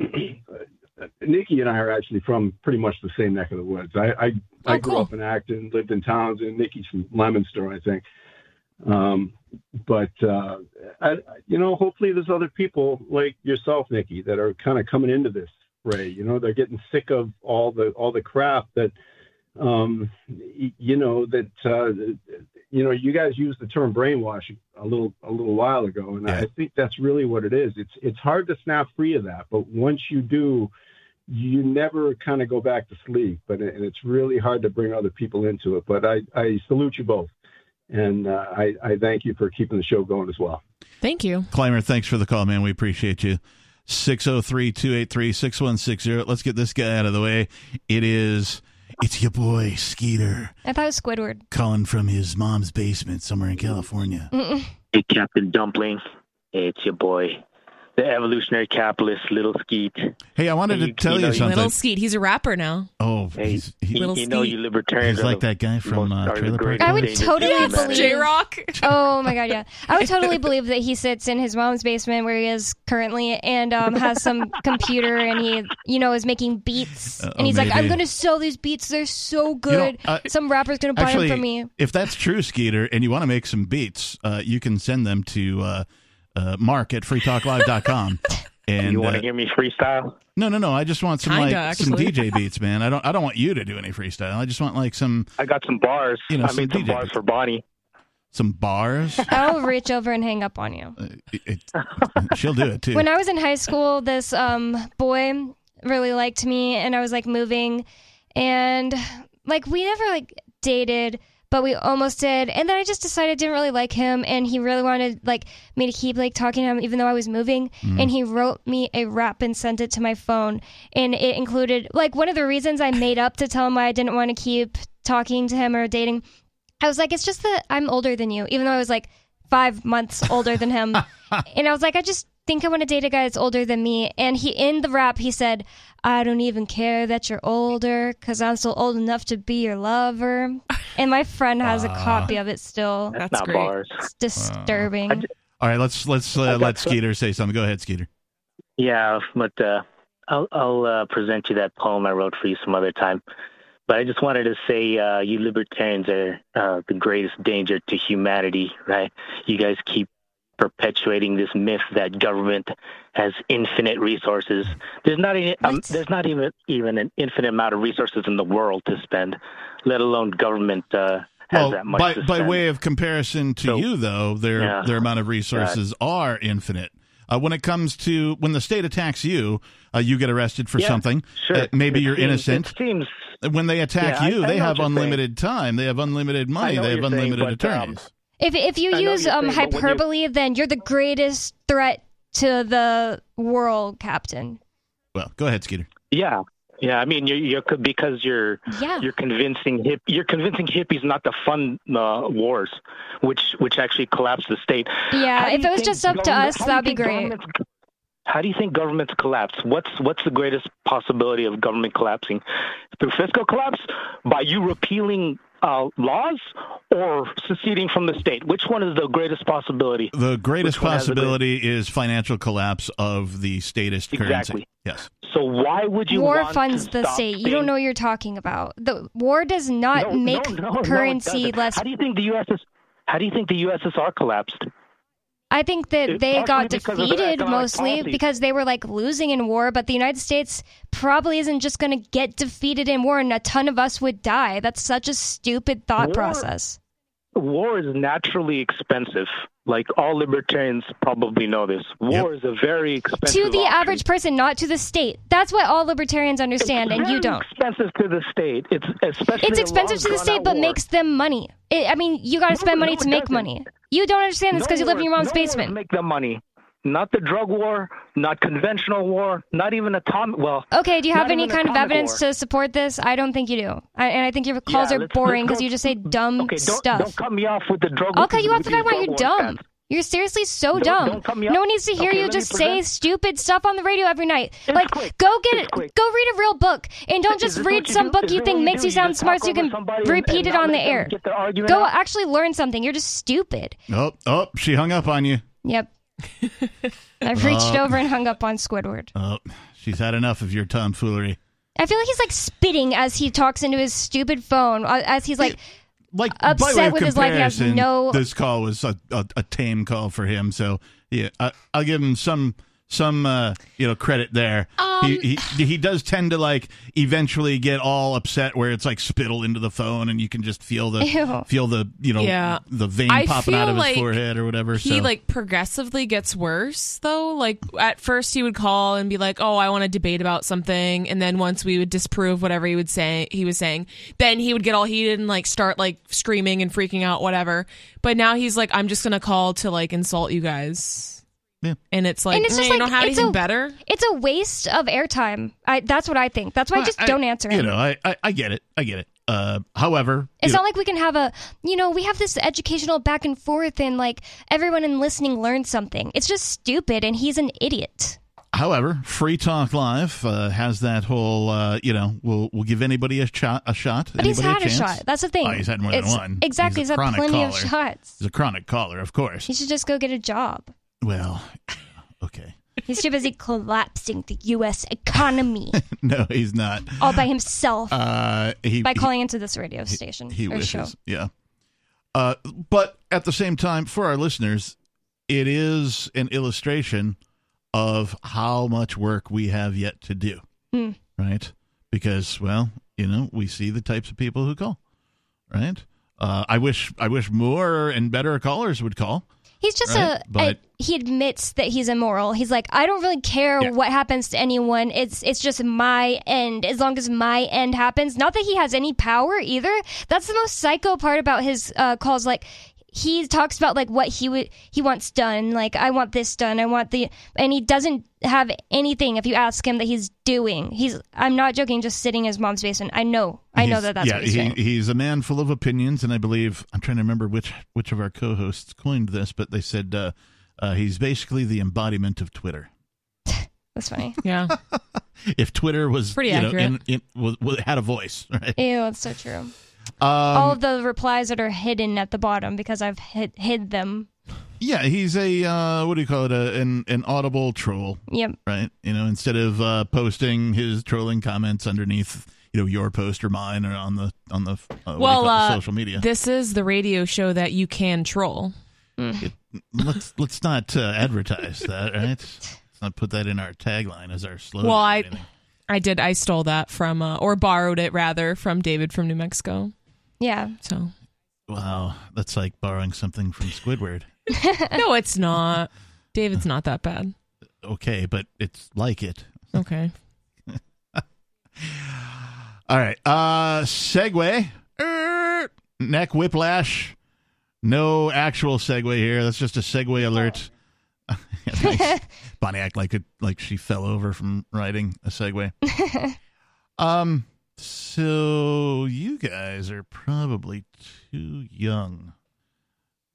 Nikki and I are actually from pretty much the same neck of the woods. I I, Oh, I grew cool. up in Acton, lived in Townsend. Nikki's from Leominster, I think. Um, but uh, I, you know, hopefully there's other people like yourself, Nikki, that are kind of coming into this fray. You know, they're getting sick of all the all the crap that, um, y- you know, that uh, you know, you guys used the term brainwash a little a little while ago, and Yeah. I think that's really what it is. It's it's hard to snap free of that, but once you do, you never kind of go back to sleep. But and it's really hard to bring other people into it. But I I salute you both, and uh, I I thank you for keeping the show going as well. Thank you. Clymer, thanks for the call, man. We appreciate you. 603 283 6160. Let's get this guy out of the way. It is, it's your boy, Skeeter, I thought it was Squidward. calling from his mom's basement somewhere in California. Hey, Captain Dumpling. Hey, it's your boy, the evolutionary capitalist, Little Skeet. Hey, I wanted Hey, to you- tell you you, know, you- something. Little Skeet. He's a rapper now. oh, Hey, he's, he, you, Little you know, you libertarians he's like that guy from uh, Trailer Park I would totally to humanity. believe- J Rock. Oh my god, yeah. I would totally believe that he sits in his mom's basement where he is currently and um, has some computer and he, you know, is making beats. Uh, and he's oh, like, I'm going to sell these beats. They're so good. uh, some rapper's going to buy Actually, them from me. if that's true, Skeeter, and you want to make some beats, uh, you can send them to uh, uh, Mark at freetalklive.com. And You want uh, to hear me freestyle? no, no, no. I just want some Kinda, like some. DJ beats, man. I don't. I don't want you to do any freestyle. I just want like some I got some bars. You know, I some made some DJ bars beats. for Bonnie. some bars. I'll reach over and hang up on you. Uh, it, it- she'll do it too. When I was in high school, this um, boy really liked me, and I was like moving, and like we never like dated, but we almost did. And then I just decided I didn't really like him, and he really wanted like me to keep like talking to him, even though I was moving. Mm-hmm. And he wrote me a rap and sent it to my phone, and it included like one of the reasons I made up to tell him why I didn't want to keep talking to him or dating. I was like, it's just that I'm older than you, even though I was like five months older than him. and I was like, I just think I want to date a guy that's older than me. And he, in the rap, he said, I don't even care that you're older because I'm still old enough to be your lover. And my friend has a copy of it still. That's, That's not great. bars. It's disturbing. All right, let's let's uh, got let the- Skeeter say something. Go ahead, Skeeter. Yeah, but uh, I'll, I'll uh, present you that poem I wrote for you some other time. But I just wanted to say, uh, you libertarians are uh, the greatest danger to humanity, right? You guys keep perpetuating this myth that government has infinite resources. There's not any, um, there's not even even an infinite amount of resources in the world to spend, let alone government uh, has Well, that much by by way of comparison to So- you, though, their Yeah. their amount of resources are infinite. Uh, when it comes to when the state attacks you, uh, you get arrested for Yeah, something. Sure. Uh, maybe It you're seems- innocent. It seems When they attack Yeah, you, I they have unlimited time. They have unlimited money. They have you're saying, unlimited but, um, attorneys. If, if you I use um, saying, but when you- hyperbole, then you're the greatest threat to the world, Captain. well, go ahead, Skeeter. Yeah, yeah. I mean, you're, you're because you're Yeah. you're convincing hip you're convincing hippies not to fund uh, wars, which which actually collapse the state. Yeah, if it was just up to us, how do you that'd be great. How do you think governments collapse? What's what's the greatest possibility of government collapsing? Through fiscal collapse, by you repealing uh, laws, or seceding from the state? Which one is the greatest possibility? The greatest Which one the possibility is financial collapse of the statist currency. Yes. So why would you war want funds to the stop state. You don't know what you're talking about. The war does not No, make no, no, no, currency doesn't. less. How do you think the USS? How do you think the USSR collapsed? I think that It- they got partially because of their defeated mostly policies. because they were like losing in war. But the United States probably isn't just going to get defeated in war, and a ton of us would die. That's such a stupid thought War- process. War is naturally expensive. Like all libertarians probably know this. War is a very expensive. To the option. average person, not to the state. That's what all libertarians understand, it's and you don't. Expensive to the state. It's especially. It's expensive to the state, but war. makes them money. It, I mean, you got to No, spend money no, to make doesn't. money. You don't understand this because No you live in your mom's basement. Make them money. Not the drug war, not conventional war, not even atomic. Well, Okay, do you have any kind of evidence war. to support this? I don't think you do. I, and I think your calls Yeah, are boring because you just say dumb okay, don't, stuff. don't cut me off with the drug. I'll cut you off with if these I want. You're dumb. stats. You're seriously so Don't- dumb. don't cut me no one needs to hear Okay, you just say stupid stuff on the radio every night. It's like, quick. go get It's it. quick. Go read a real book, and don't just read some do? book you think makes do? you sound smart, so you can repeat and it not on the air. Get their argument Go out? actually learn something. You're just stupid. Oh, oh, she hung up on you. Yep. I've reached Uh, over and hung up on Squidward. Oh, she's had enough of your tomfoolery. I feel like he's like spitting as he talks into his stupid phone, uh, as he's like, Like Upset by way of with his life, he has no- This call was a, a, a tame call for him, so yeah, I, I'll give him some some uh, you know credit there. Um, he, he he does tend to like eventually get all upset where it's like spittle into the phone, and you can just feel the Ew. feel the you know Yeah. the vein I popping out feel of his forehead or whatever. he so. like progressively gets worse though like at first he would call and be like oh i want to debate about something and then once we would disprove whatever he would say he was saying then he would get all heated and like start like screaming and freaking out whatever but now he's like i'm just gonna call to like insult you guys Yeah. and it's like And it's mm, just you like- don't have it's anything a- better it's a waste of airtime. I that's what I think. That's why I just I- don't answer You him. know, I, I I get it, I get it. Uh, however, It's you know, not like we can have a, you know, we have this educational back and forth and like everyone in listening learns something. It's just stupid and he's an idiot. However, Free Talk Live uh, has that whole, uh, you know, we'll we'll give anybody a shot. A shot. But he's had a, chance. shot. That's the thing. Oh, he's had more than one. Exactly. He's He's, had chronic plenty of shots. He's a chronic caller, of course. He should just go get a job. Well, okay. He's too busy collapsing the U.S. economy No, he's not. all by himself Uh, he by he- calling into this radio station He or wishes. show. Yeah. Uh, but at the same time, for our listeners, it is an illustration of how much work we have yet to do. Hmm. Right? Because, well, you know, we see the types of people who call. Right? Uh, I wish I wish more and better callers would call. He's just Right, a, but- a- He admits that he's immoral. He's like, I don't really care Yeah. what happens to anyone. It's it's just my end. As long as my end happens. Not that he has any power either. That's the most psycho part about his uh, calls. Like he talks about like what he would he wants done. Like I want this done. I want the and he doesn't have anything. If you ask him that he's doing, he's I'm not joking. Just sitting in his mom's basement. I know. I know that that's yeah, what he's he, doing. he's a man full of opinions, and I believe I'm trying to remember which which of our co-hosts coined this, but they said uh, uh, he's basically the embodiment of Twitter. That's funny. yeah If Twitter was Pretty you know, accurate. in, in, was, was, had a voice, right? Ew, it's so true. Um, all of the replies that are hidden at the bottom because I've hid, hid them. yeah, he's a uh, what do you call it? A, an an audible troll, Yep. right? You know, instead of uh, posting his trolling comments underneath, you know, your post or mine or on the on the uh, what do you well call it, uh, social media. this is the radio show that you can troll let's let's not uh, advertise that, right? Let's not put that in our tagline as our slogan. Well, I- i did i stole that from uh, or borrowed it rather from david from new mexico Yeah. so Wow, that's like borrowing something from Squidward. no it's not david's not that bad Okay, but it's like it. okay All right. Uh segue. Er, neck whiplash. No actual segue here. That's just a segue alert. Thanks. Bonnie act like it like she fell over from riding a segue. um so you guys are probably too young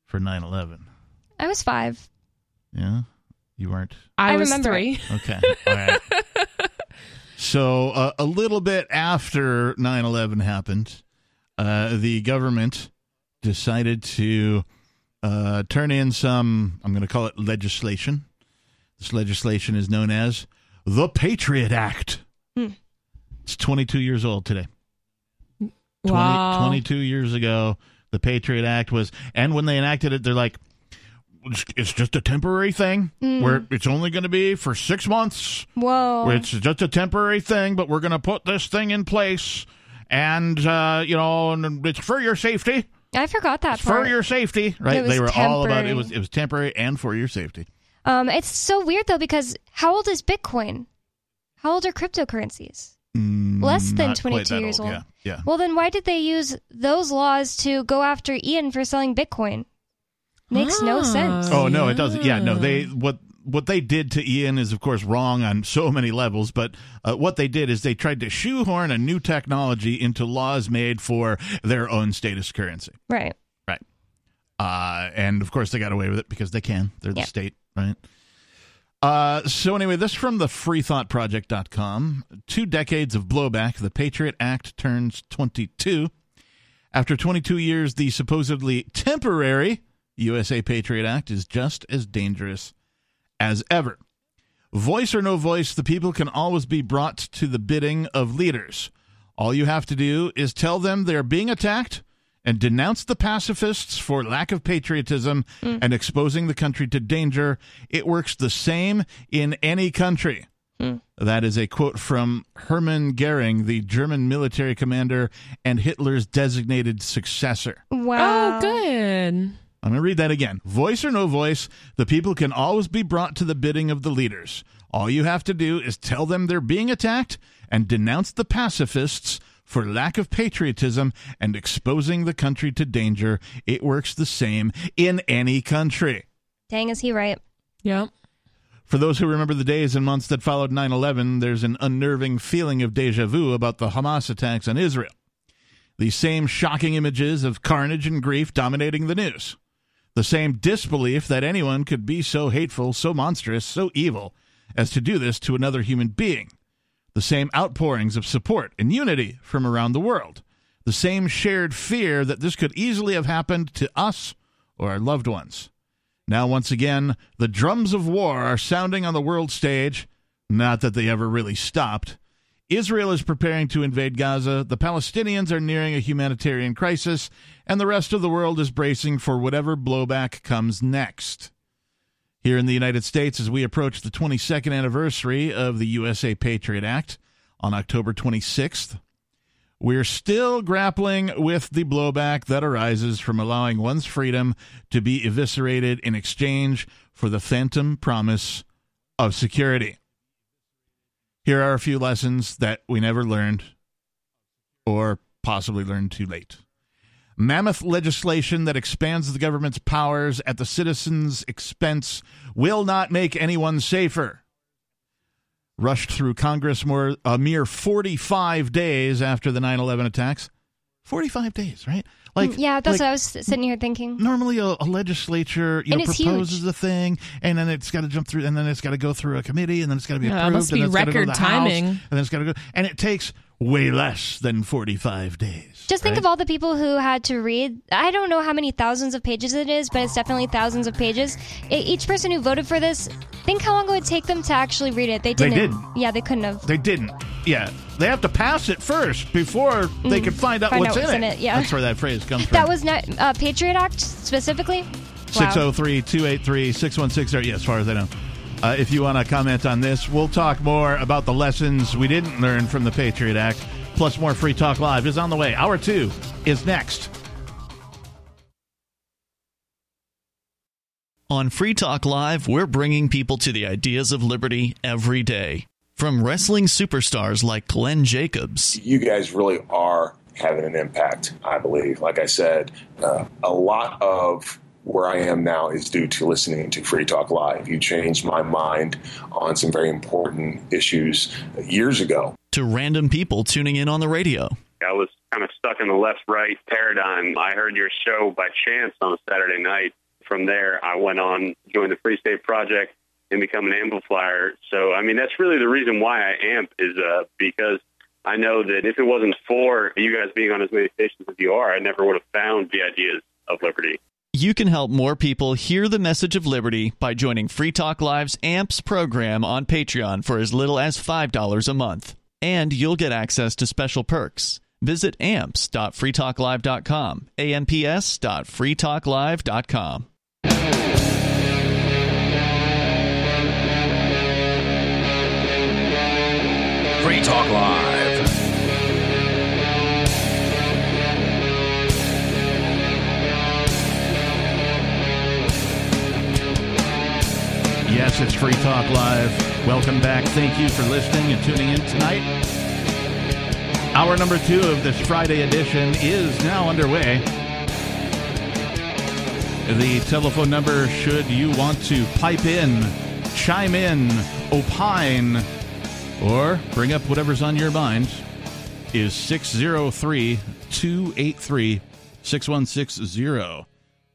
for 9/11. I was five. Yeah? You weren't i, I was remember three Okay. All right. so uh, a little bit after 9/11 happened, uh, the government decided to uh, turn in some. I'm going to call it legislation. This legislation is known as the Patriot Act. Hmm. It's 22 years old today. 20, wow 22 years ago, the Patriot Act was, and when they enacted it, they're like, it's, just a temporary thing where it's only going to be for six months. Whoa. It's just a temporary thing, but we're going to put this thing in place, and uh, you know, and it's for your safety. I forgot that It's part. for your safety, right? It was They were all about it was it was temporary and for your safety. um, it's so weird though because how old is Bitcoin? How old are cryptocurrencies? Mm, Less than 22 years old. Yeah, yeah. Well, then why did they use those laws to go after Ian for selling Bitcoin? Makes no Ah. sense. Oh no, it doesn't. Yeah, no. They what what they did to Ian is, of course, wrong on so many levels. But uh, what they did is they tried to shoehorn a new technology into laws made for their own status currency. Right. Right. Uh, and of course, they got away with it because they can. They're the Yeah. state, right? Uh, so anyway, this from the freethoughtproject.com. Two decades of blowback. The Patriot Act turns 22. After 22 years, the supposedly temporary USA Patriot Act is just as dangerous as ever. Voice or no voice, the people can always be brought to the bidding of leaders. All you have to do is tell them they're being attacked and denounce the pacifists for lack of patriotism mm. and exposing the country to danger. It works the same in any country. Mm. That is a quote from Hermann Goering, the German military commander and Hitler's designated successor. Wow. Oh, good. I'm going to read that again. Voice or no voice, the people can always be brought to the bidding of the leaders. All you have to do is tell them they're being attacked and denounce the pacifists for lack of patriotism and exposing the country to danger. It works the same in any country. Dang, is he right? Yep. For those who remember the days and months that followed 9 11, there's an unnerving feeling of deja vu about the Hamas attacks on Israel. The same shocking images of carnage and grief dominating the news. The same disbelief that anyone could be so hateful, so monstrous, so evil as to do this to another human being. The same outpourings of support and unity from around the world. The same shared fear that this could easily have happened to us or our loved ones. Now, once again, the drums of war are sounding on the world stage. Not that they ever really stopped. Israel is preparing to invade Gaza, the Palestinians are nearing a humanitarian crisis, and the rest of the world is bracing for whatever blowback comes next. Here in the United States, as we approach the 22nd anniversary of the USA Patriot Act on October 26th, we're still grappling with the blowback that arises from allowing one's freedom to be eviscerated in exchange for the phantom promise of security. Here are a few lessons that we never learned or possibly learned too late. Mammoth legislation that expands the government's powers at the citizens' expense will not make anyone safer. Rushed through Congress more a mere 45 days after the 9/11 attacks. 45 days, right? Like yeah, that's like, what I was sitting here thinking. normally a, a legislature you know proposes huge. a thing and then it's got to jump through and then it's got to go through a committee and then it's got to be Yeah, it approved must and be then it's gotta go to record the House, timing. and then it's got to go and it takes way less than 45 days Just think right? of all the people who had to read. I don't know how many thousands of pages it is, but it's definitely thousands of pages. Each person who voted for this, think how long it would take them to actually read it. They They didn't. didn't. Yeah, they couldn't have. they didn't yeah they have to pass it first before they can find out Mm. Find what's, out what's in, in it. it, yeah. that's where that phrase comes from That was not uh, Patriot Act specifically. Wow. 603-283-6160 yeah as far as i know uh, if you want to comment on this we'll talk more about the lessons we didn't learn from the patriot act plus more free talk live is on the way hour two is next On Free Talk Live, we're bringing people to the ideas of liberty every day. From wrestling superstars like Glenn Jacobs you guys really are having an impact, I believe. Like I said, uh, a lot of where I am now is due to listening to Free Talk Live. You changed my mind on some very important issues years ago. to random people tuning in on the radio. I was kind of stuck in the left right paradigm. I heard your show by chance on a Saturday night. From there, I went on, joined the Free State Project, and become an amplifier. So, I mean, that's really the reason why I amp is uh, because I know that if it wasn't for you guys being on as many stations as you are, I never would have found the ideas of liberty. You can help more people hear the message of liberty by joining Free Talk Live's AMPS program on Patreon for as little as $5 a month. And you'll get access to special perks. Visit amps.freetalklive.com, amps.freetalklive.com. Free Talk Live. Yes, it's Free Talk Live. Welcome back. Thank you for listening and tuning in tonight. Hour number two of this Friday edition is now underway. The telephone number, should you want to pipe in, chime in, opine, or bring up whatever's on your mind is 603 283 6160.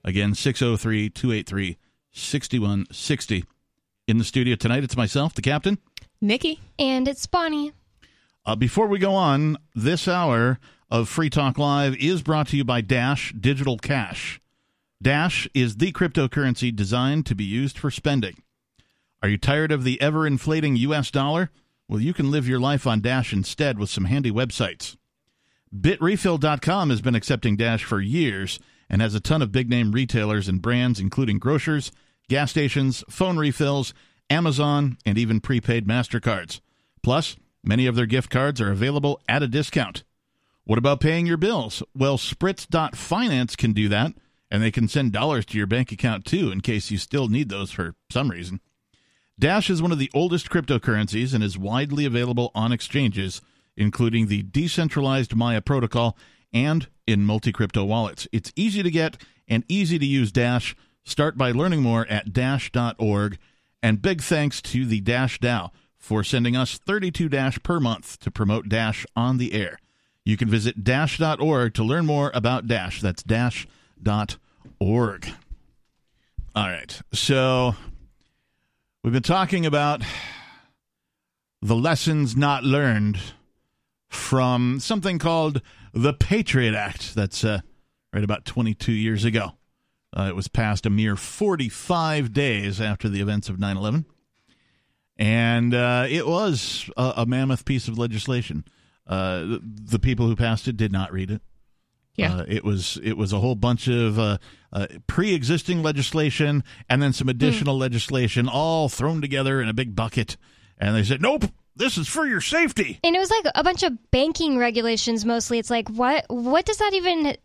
Again, 603 283 6160. In the studio tonight, it's myself, the captain. Nikki. And it's Bonnie. Uh, before we go on, this hour of Free Talk Live is brought to you by Dash Digital Cash. Dash is the cryptocurrency designed to be used for spending. Are you tired of the ever inflating US dollar? Well, you can live your life on Dash instead with some handy websites. Bitrefill.com has been accepting Dash for years and has a ton of big name retailers and brands, including grocers, gas stations, phone refills, Amazon, and even prepaid MasterCards. Plus, many of their gift cards are available at a discount. What about paying your bills? Well, Spritz.finance can do that, and they can send dollars to your bank account too in case you still need those for some reason. Dash is one of the oldest cryptocurrencies and is widely available on exchanges, including the decentralized Maya protocol and in multi crypto wallets. It's easy to get and easy to use Dash. Start by learning more at dash.org. And big thanks to the Dash DAO for sending us 32 Dash per month to promote Dash on the air. You can visit dash.org to learn more about Dash. That's dash.org. All right. So we've been talking about the lessons not learned from something called the Patriot Act. That's uh, right about 22 years ago. Uh, it was passed a mere 45 days after the events of 9 11. And uh, it was a, a, mammoth piece of legislation. Uh, the, the, people who passed it did not read it. Yeah. Uh, it was it was a whole bunch of uh, uh, pre-existing legislation and then some additional mm. legislation all thrown together in a big bucket. And they said, "Nope, this is for your safety. And it was like a bunch of banking regulations mostly. It's like what what does that even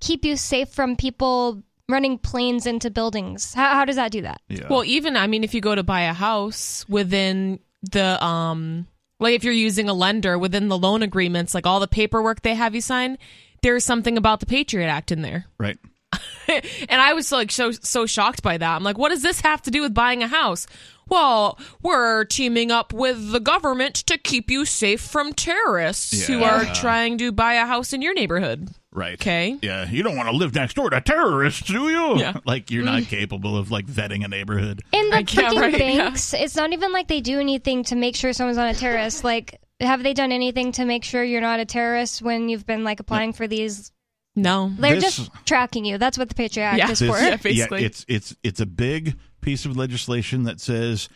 keep you safe from people running planes into buildings? How, how does that do that? Yeah. Well, even I mean if you go to buy a house within the um like if you're using a lender within the loan agreements, like all the paperwork they have you sign, there's something about the Patriot Act in there. Right. and I was like so so shocked by that. I'm like, what does this have to do with buying a house? Well, we're teaming up with the government to keep you safe from terrorists yeah. who are trying to buy a house in your neighborhood. Right. Okay. Yeah. You don't want to live next door to terrorists, do you? Yeah. Like you're not mm. capable of like vetting a neighborhood. In the freaking right, banks, yeah. it's not even like they do anything to make sure someone's not a terrorist. Like, have they done anything to make sure you're not a terrorist when you've been like applying for these no, they're this, just tracking you. That's what the Patriot Act yeah, is this, for. Yeah, basically. Yeah, it's it's it's a big piece of legislation that says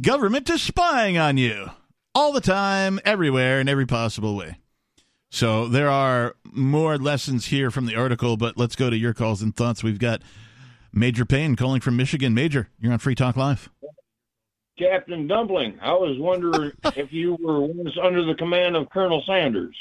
government is spying on you all the time, everywhere, in every possible way. So there are more lessons here from the article, but let's go to your calls and thoughts. We've got Major Payne calling from Michigan. Major, you're on Free Talk Live. Captain Dumpling. I was wondering if you were once under the command of Colonel Sanders.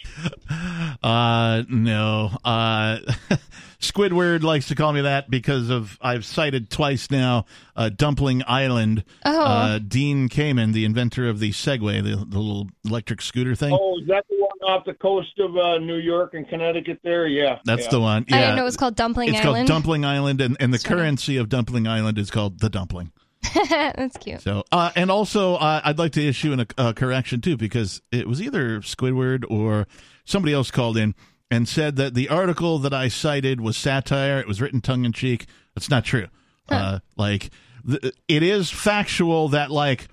Uh, no. Uh, Squidward likes to call me that because of I've cited twice now uh, Dumpling Island. Oh. Uh, Dean Kamen, the inventor of the Segway, the, the little electric scooter thing. Oh, is that the one off the coast of uh, New York and Connecticut? There, yeah, that's yeah. the one. Yeah. I didn't know it was called Dumpling it's Island. It's called Dumpling Island, and, and the currency of Dumpling Island is called the dumpling. That's cute. So, uh, and also, uh, I'd like to issue an, a correction too because it was either Squidward or somebody else called in and said that the article that I cited was satire. It was written tongue in cheek. That's not true. Huh. Uh, like, th- it is factual that like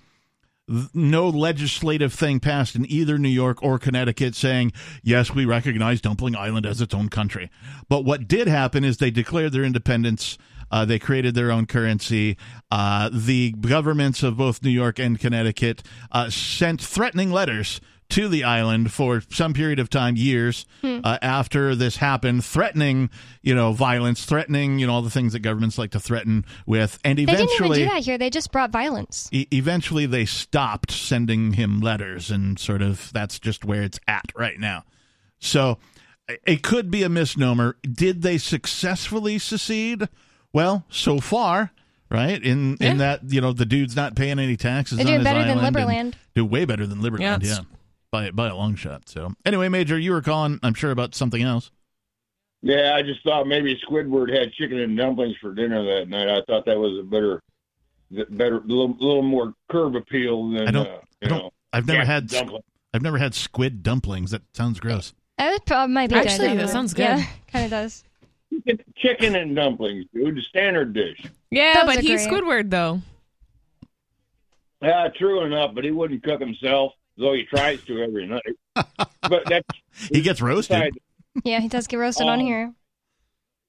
no legislative thing passed in either New York or Connecticut saying, yes, we recognize Dumpling Island as its own country. But what did happen is they declared their independence uh, they created their own currency. Uh, the governments of both New York and Connecticut uh, sent threatening letters to the island for some period of time, years hmm. uh, after this happened, threatening, you know, violence, threatening, you know, all the things that governments like to threaten with, and eventually they didn't even do that here. They just brought violence. E- eventually, they stopped sending him letters, and sort of that's just where it's at right now. So it could be a misnomer. Did they successfully secede? Well, so far, right? In yeah. in that you know the dude's not paying any taxes. They're doing better than Liberland. Do way better than Liberland. Yeah, yeah, by by a long shot. So anyway, Major, you were calling, I'm sure, about something else. Yeah, I just thought maybe Squidward had chicken and dumplings for dinner that night. I thought that was a better better, a little, little more curb appeal than I don't. uh, I don't know, I've never had. Dumpling. I've never had squid dumplings. That sounds gross. That probably might be good. Actually, that sounds good. Yeah, kind of does. Chicken- Chicken and dumplings, dude, standard dish. Yeah, Those but he's great. Squidward though. Yeah, true enough, but he wouldn't cook himself, though he tries to every night. but that's He gets roasted. beside- Yeah, he does get roasted on Um, here.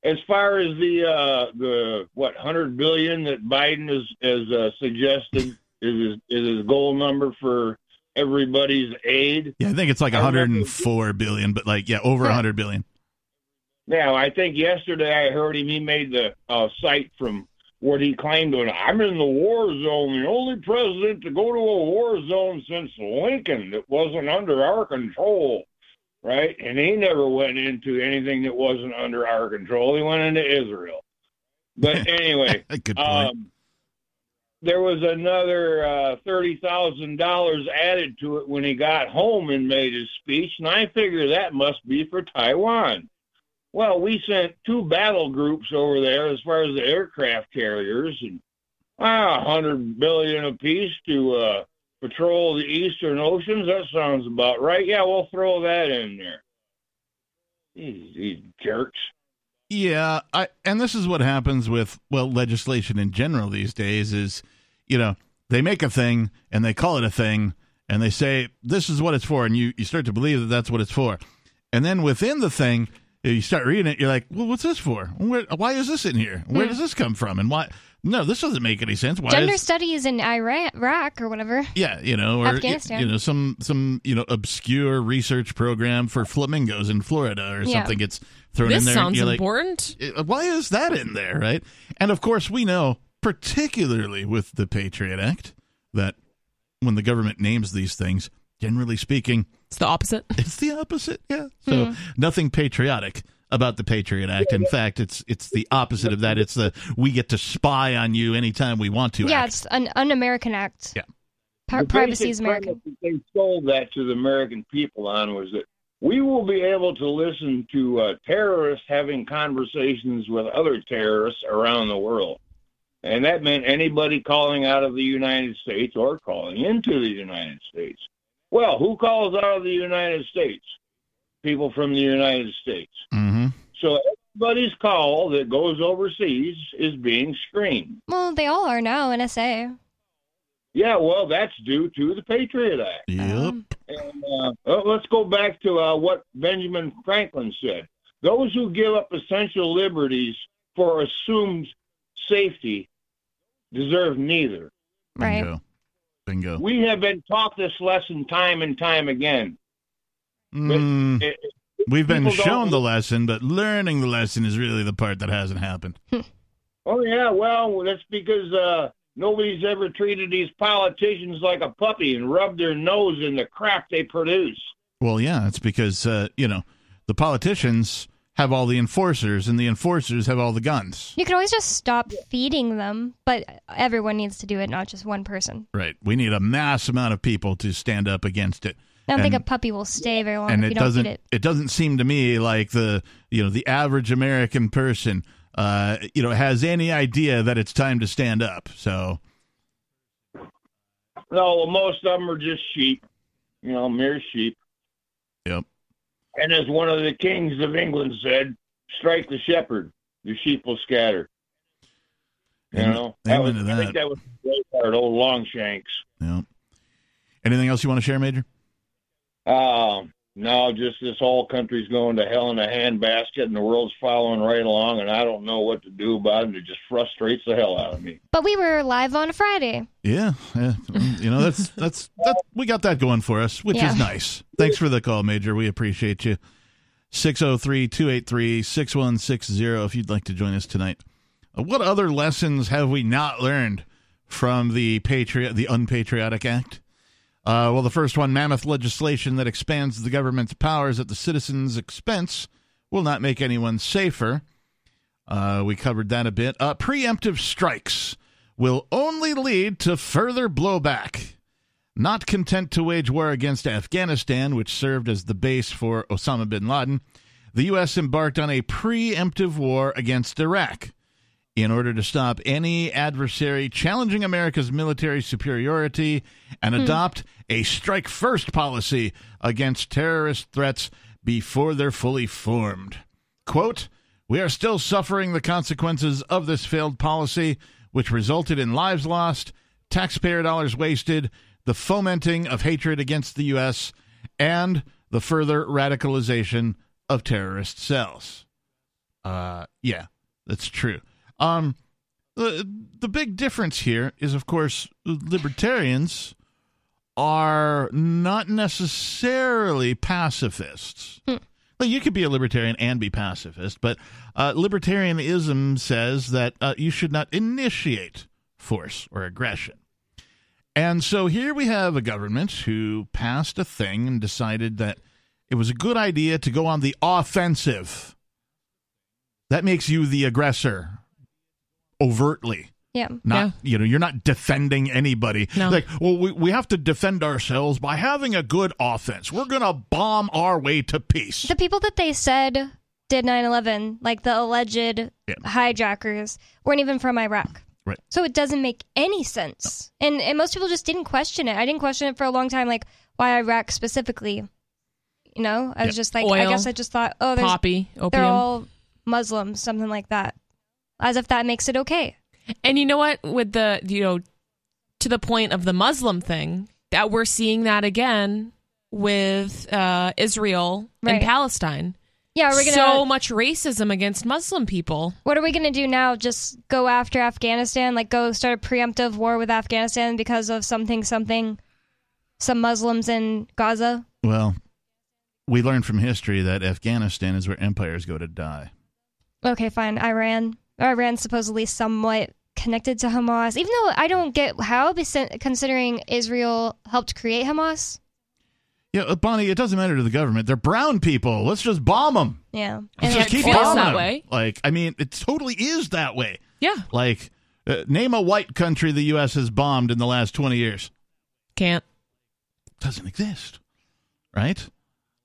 As far as the uh, the what hundred billion that Biden has has uh, suggested is his, is his goal number for everybody's aid. Yeah, I think it's like I 104 billion, but like yeah, over 100 billion. Now, I think yesterday I heard him. He made the uh, cite from what he claimed. When I'm in the war zone, the only president to go to a war zone since Lincoln that wasn't under our control, right? And he never went into anything that wasn't under our control. He went into Israel. But anyway, Good point. um, there was another uh, thirty thousand dollars added to it when he got home and made his speech, and I figure that must be for Taiwan. Well, we sent two battle groups over there as far as the aircraft carriers, and ah, hundred billion apiece to uh, patrol the eastern oceans. That sounds about right. Yeah, we'll throw that in there. These, these jerks. Yeah, I and this is what happens with well legislation in general these days is, you know, they make a thing and they call it a thing and they say this is what it's for and you you start to believe that that's what it's for. And then within the thing, you start reading it, you're like, "Well, what's this for? Where, why is this in here? Where does this come from? And why No, this doesn't make any sense. Why Gender is, studies in Iraq, Iraq or whatever. Yeah, you know, or Afghanistan. you know, some some you know obscure research program for flamingos in Florida or Yeah. something gets thrown This in there. This sounds You're like, important. "Uh, Why is that in there, right? And of course, we know, particularly with the Patriot Act, that when the government names these things, generally speaking, It's the opposite. it's the opposite. Yeah. So nothing patriotic about the Patriot Act. In fact, it's it's the opposite of that. It's the we get to spy on you anytime we want to. Yeah, act. it's an un-American act. Yeah. Pri- The privacy is American. They sold that to the American people on was that we will be able to listen to uh, terrorists having conversations with other terrorists around the world. And that meant anybody calling out of the United States or calling into the United States. Well, who calls out of the United States? People from the United States. hmm So everybody's call that goes overseas is being screened. Well, they all are now NSA. Yeah, well, that's due to the Patriot Act. Yep. Um, And uh, well, let's go back to uh, what Benjamin Franklin said. Those who give up essential liberties for assumed safety deserve neither. right. Bingo. Bingo. We have been taught this lesson time and time again. Mm, It- it- we've been people don't- shown the lesson, but learning the lesson is really the part that hasn't happened. oh, yeah, well, that's because uh, nobody's ever treated these politicians like a puppy and rubbed their nose in the crap they produce. Well, yeah, it's because uh, you know the politicians have all the enforcers, and the enforcers have all the guns. You can always just stop feeding them, but everyone needs to do it, not just one person. Right. We need a mass amount of people to stand up against it. I don't think a puppy will stay very long and if it you don't doesn't feed it. doesn't seem to me like the you know the average American person uh you know has any idea that it's time to stand up. So No, well, most of them are just sheep, you know, mere sheep. Yep. And as one of the kings of England said, strike the shepherd, the sheep will scatter. You know, amen was, to I that. think that was Braveheart, old Longshanks. yeah. Anything else you want to share, Major? Um, no, just this whole country's going to hell in a handbasket, and the world's following right along, and I don't know what to do about it. It just frustrates the hell out of me. But we were live on a Friday. Yeah, yeah. you know that's that's that we got that going for us, which Yeah. is nice. Thanks for the call, Major. We appreciate you. 603-283-6160 if you'd like to join us tonight. Uh, What other lessons have we not learned from the patriot the unpatriotic act? Uh, well, the first one, mammoth legislation that expands the government's powers at the citizens' expense, will not make anyone safer. Uh, we covered that a bit. Uh, preemptive strikes will only lead to further blowback. Not content to wage war against Afghanistan, which served as the base for Osama bin Laden, the U.S. embarked on a preemptive war against Iraq. In order to stop any adversary challenging America's military superiority and adopt a strike first policy against terrorist threats before they're fully formed. Quote, we are still suffering the consequences of this failed policy, which resulted in lives lost, taxpayer dollars wasted, the fomenting of hatred against the U.S., and the further radicalization of terrorist cells. Uh, yeah, that's true. Um, the the big difference here is, of course, libertarians are not necessarily pacifists. Well, you could be a libertarian and be pacifist, but uh, libertarianism says that uh, you should not initiate force or aggression. And so here we have a government who passed a thing and decided that it was a good idea to go on the offensive. That makes you the aggressor overtly. Yeah. Not, you know, you're not defending anybody. No. Like, well, we, we have to defend ourselves by having a good offense. We're going to bomb our way to peace. The people that they said did 9 11, like the alleged Yeah. hijackers, weren't even from Iraq. Right. So it doesn't make any sense. And, and most people just didn't question it. I didn't question it for a long time, like, why Iraq specifically? You know, I was Yeah. just like, I guess I just thought, oh, there's, Poppy, they're all Muslims, something like that. As if that makes it okay. And you know what? With the, you know, to the point of the Muslim thing, that we're seeing that again with uh, Israel Right. and Palestine. Yeah, we're gonna. so much racism against Muslim people. what are we gonna do now? Just go after Afghanistan? Like go start a preemptive war with Afghanistan because of something, something, some Muslims in Gaza? Well, we learned from history that Afghanistan is where empires go to die. Okay, fine. Iran. Iran's supposedly somewhat connected to Hamas, even though I don't get how, considering Israel helped create Hamas. Yeah, uh, Bonnie, it doesn't matter to the government. They're brown people. Let's just bomb them. Yeah, Let's and just keep feels bombing that 'em. way. Like, I mean, it totally is that way. Yeah. Like, uh, name a white country the U.S. has bombed in the last 20 years. Can't. Doesn't exist. Right?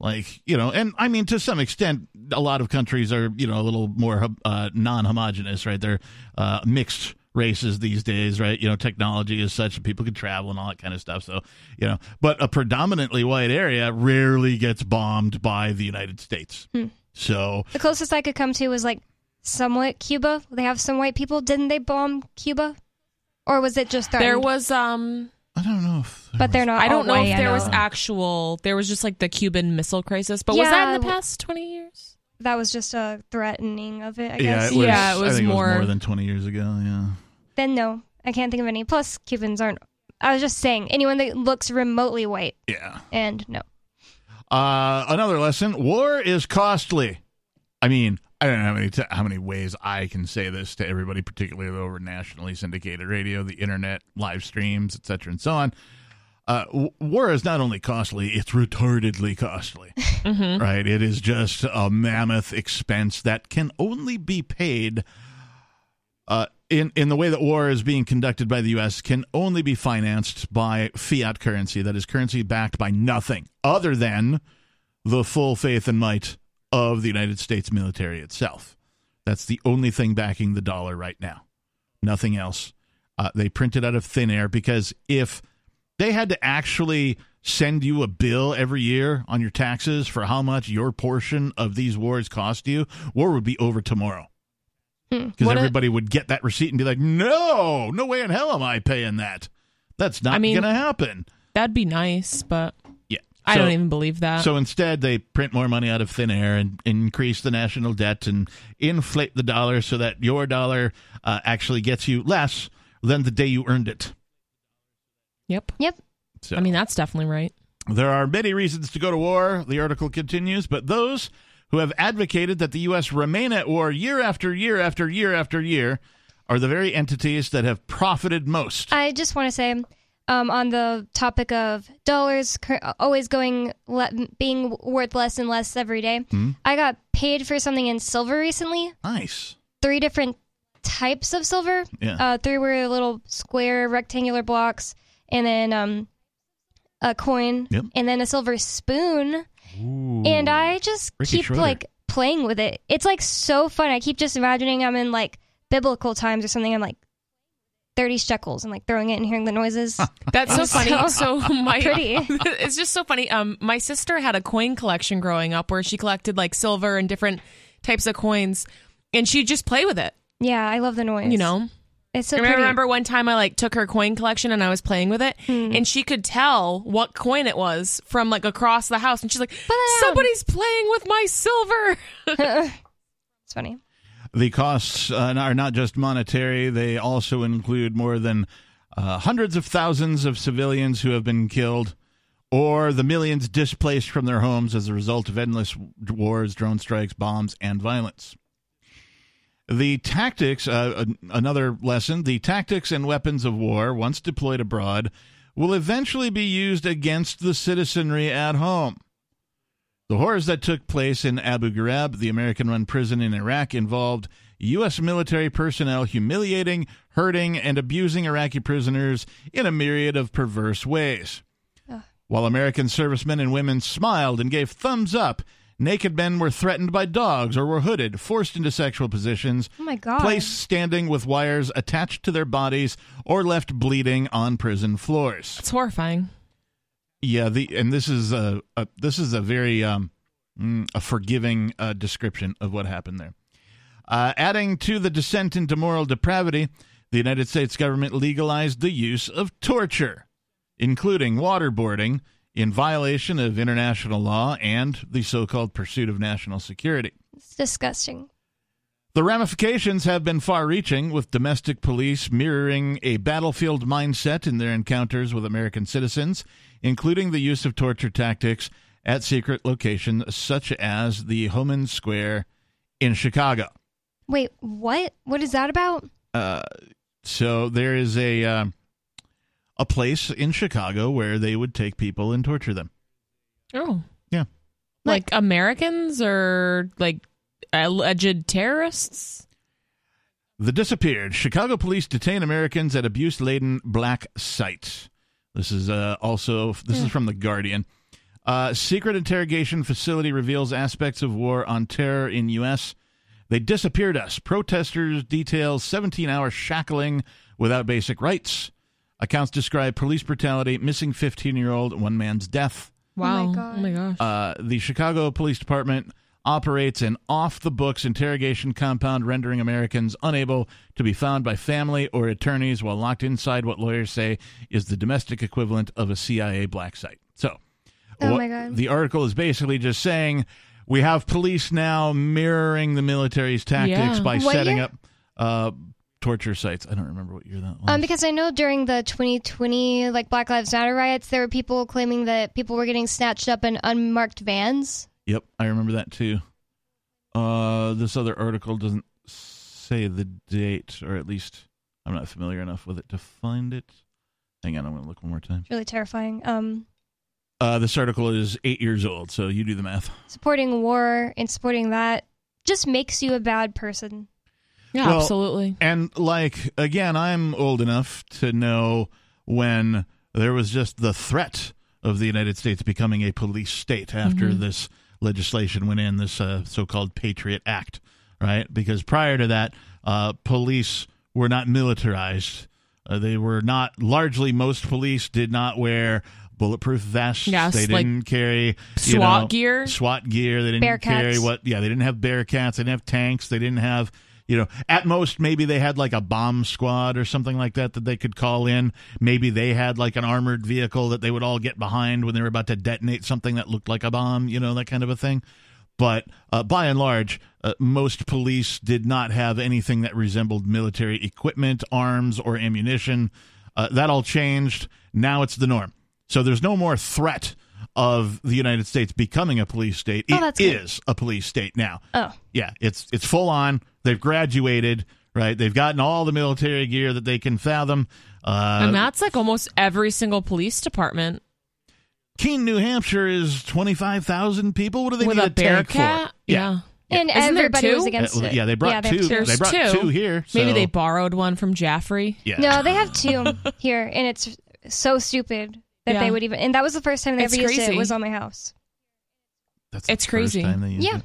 Like, you know, and I mean, to some extent, a lot of countries are, you know, a little more uh, non homogenous, right? They're uh, mixed races these days, right? You know, technology is such that people can travel and all that kind of stuff. So, you know, but a predominantly white area rarely gets bombed by the United States. So, the closest I could come to was like somewhat Cuba. They have some white people. Didn't they bomb Cuba, or was it just There was um I don't know if. But they're not. I don't know if I there was actual there was just like the Cuban Missile Crisis, but was that in the past 20 years? that was just a threatening of it. I yeah, guess. it was, Yeah, it I was think it more- was more than 20 years ago. Yeah. Then no, I can't think of any. Plus, Cubans aren't. I was just saying anyone that looks remotely white, Yeah. and no. Uh, another lesson: war is costly. I mean, I don't know how many t- how many ways I can say this to everybody, particularly over nationally syndicated radio, the internet, live streams, etc., and so on. Uh, w- war is not only costly; it's retardedly costly. Right? It is just a mammoth expense that can only be paid. Uh, in in the way that war is being conducted by the U.S. can only be financed by fiat currency, that is currency backed by nothing other than the full faith and might of the United States military itself. That's the only thing backing the dollar right now. Nothing else. Uh, they print it out of thin air because if they had to actually send you a bill every year on your taxes for how much your portion of these wars cost you, war would be over tomorrow. Because What a- everybody would get that receipt and be like, no, no way in hell am I paying that. That's not I mean- going to happen. That'd be nice, but. I So- don't even believe that. So instead, they print more money out of thin air and increase the national debt and inflate the dollar so that your dollar uh, actually gets you less than the day you earned it. yep. Yep. So I mean, that's definitely right. there are many reasons to go to war, the article continues, but those who have advocated that the U.S. remain at war year after year after year after year are the very entities that have profited most. I just want to say, um, on the topic of dollars always going le- being worth less and less every day, Hmm? I got paid for something in silver recently. Nice. Three different types of silver. Yeah. Uh, three were little square rectangular blocks, and then um, a coin, Yep. and then a silver spoon. Ooh. And I just Ricky keep Schroder. like playing with it. It's like so fun. I keep just imagining I'm in like biblical times or something. I'm like thirty shekels and like throwing it and hearing the noises. That's so funny. So So my pretty. it's just so funny. Um, my sister had a coin collection growing up where she collected like silver and different types of coins, and she'd just play with it. yeah, I love the noise. You know. it's so And I pretty. remember one time I like took her coin collection and I was playing with it, Hmm. and she could tell what coin it was from like across the house, and she's like, it down." "Somebody's playing with my silver." it's funny. The costs uh, are not just monetary, they also include more than uh, hundreds of thousands of civilians who have been killed, or the millions displaced from their homes as a result of endless wars, drone strikes, bombs, and violence. The tactics, uh, another lesson, the tactics and weapons of war, once deployed abroad, will eventually be used against the citizenry at home. The horrors that took place in Abu Ghraib, the American run prison in Iraq, involved U.S. military personnel humiliating, hurting, and abusing Iraqi prisoners in a myriad of perverse ways. While American servicemen and women smiled and gave thumbs up, naked men were threatened by dogs or were hooded, forced into sexual positions, Oh my god. placed standing with wires attached to their bodies, or left bleeding on prison floors. It's horrifying. Yeah, the and this is a, a this is a very um, mm, a forgiving uh, description of what happened there. Uh, adding to the descent into moral depravity, the United States government legalized the use of torture, including waterboarding, in violation of international law and the so-called pursuit of national security. It's disgusting. The ramifications have been far reaching, with domestic police mirroring a battlefield mindset in their encounters with American citizens, including the use of torture tactics at secret locations such as the Homan Square in Chicago. Wait, what? What is that about? Uh, so there is a uh, a place in Chicago where they would take people and torture them. Oh, Yeah. like Americans or like alleged terrorists. The disappeared. Chicago police detain Americans at abuse-laden black sites. This is uh, also this is from the Guardian. Uh, secret interrogation facility reveals aspects of war on terror in U.S. They disappeared us. Protesters detail 17-hour shackling without basic rights. Accounts describe police brutality, missing 15-year-old, one man's death. Wow. God. Oh my gosh. Uh, the Chicago Police Department operates an off the books interrogation compound, rendering Americans unable to be found by family or attorneys while locked inside what lawyers say is the domestic equivalent of a CIA black site. So, Oh what- my God. the article is basically just saying we have police now mirroring the military's tactics Yeah. by What setting year? up uh, torture sites. I don't remember what year that was. Um, because I know during the 2020 like Black Lives Matter riots, there were people claiming that people were getting snatched up in unmarked vans. Yep, I remember that too. Uh, this other article doesn't say the date, or at least I'm not familiar enough with it to find it. Hang on, I'm going to look one more time. It's really terrifying. Um, Uh, this article is eight years old, so you do the math. supporting war and supporting that just makes you a bad person. yeah, well, absolutely. And like again, I'm old enough to know when there was just the threat of the United States becoming a police state after this legislation went in, this uh, so-called Patriot Act, right? Because prior to that, uh, police were not militarized. Uh, they were not largely. Most police did not wear bulletproof vests. Yes, they didn't carry you SWAT know, gear. SWAT gear. They didn't Bearcats. carry what? Yeah, they didn't have Bearcats. They didn't have tanks. They didn't have you know, at most maybe they had like a bomb squad or something like that that they could call in. Maybe they had like an armored vehicle that they would all get behind when they were about to detonate something that looked like a bomb, you know, that kind of a thing. But uh, by and large, uh, most police did not have anything that resembled military equipment, arms, or ammunition. Uh, that all changed. Now it's the norm. So there's no more threat of the United States becoming a police state. Oh, It that's good. is a police state now. Oh, Yeah, it's it's full on. They've graduated, right? They've gotten all the military gear that they can fathom. Uh, and that's like almost every single police department Keene, New Hampshire is twenty five thousand people. What do they with need a tank for? Bearcat. Yeah. and Isn't there everybody was two? against Uh, well, it. yeah, they brought they two. They brought two. two here. Maybe they borrowed one from Jaffrey. Yeah. No, they have two here, and it's so stupid that Yeah. they would even. And that was the first time they It's ever used it. crazy. Was on my house. That's the it's first crazy. time they used Yeah. it.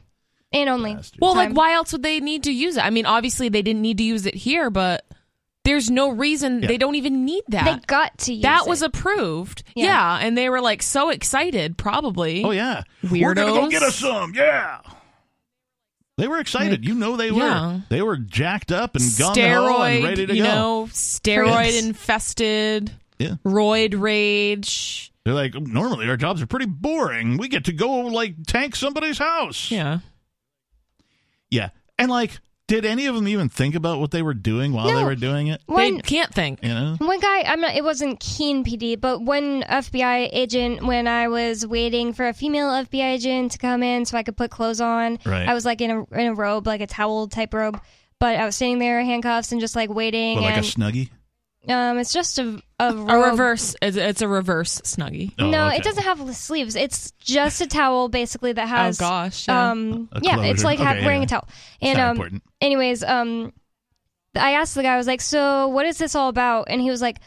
and only. Well, like time. why else would they need to use it? I mean, obviously they didn't need to use it here, but there's no reason Yeah. they don't even need that. They got to use that it. was approved. Yeah. Yeah. and they were like so excited, probably. Oh yeah, we're gonna go Weirdos. get us some. Yeah, they were excited. you know they were. yeah. They were jacked up and gung ho steroid, and ready to you go. know, steroid Yes. infested, Yeah. roid rage. They're like, normally our jobs are pretty boring. We get to go like tank somebody's house. Yeah. Yeah. And like, did any of them even think about what they were doing while they were doing it? One- they can't think. You know? One guy, I'm not. It wasn't Keene PD, but one FBI agent. When I was waiting for a female FBI agent to come in, so I could put clothes on, Right. I was like in a in a robe, like a towel type robe. But I was sitting there, handcuffs, and just like waiting. Well, like a and snuggie? Um, it's just a a, A reverse. It's, it's a reverse snuggie. Oh, no, okay. it doesn't have sleeves. It's just a towel, basically that has. oh gosh. Yeah. Um, A yeah, it's closure. like ha- Okay, wearing anyway. a towel. It's And not um, important. anyways, um, I asked the guy, I was like, "So, what is this all about?" And he was like,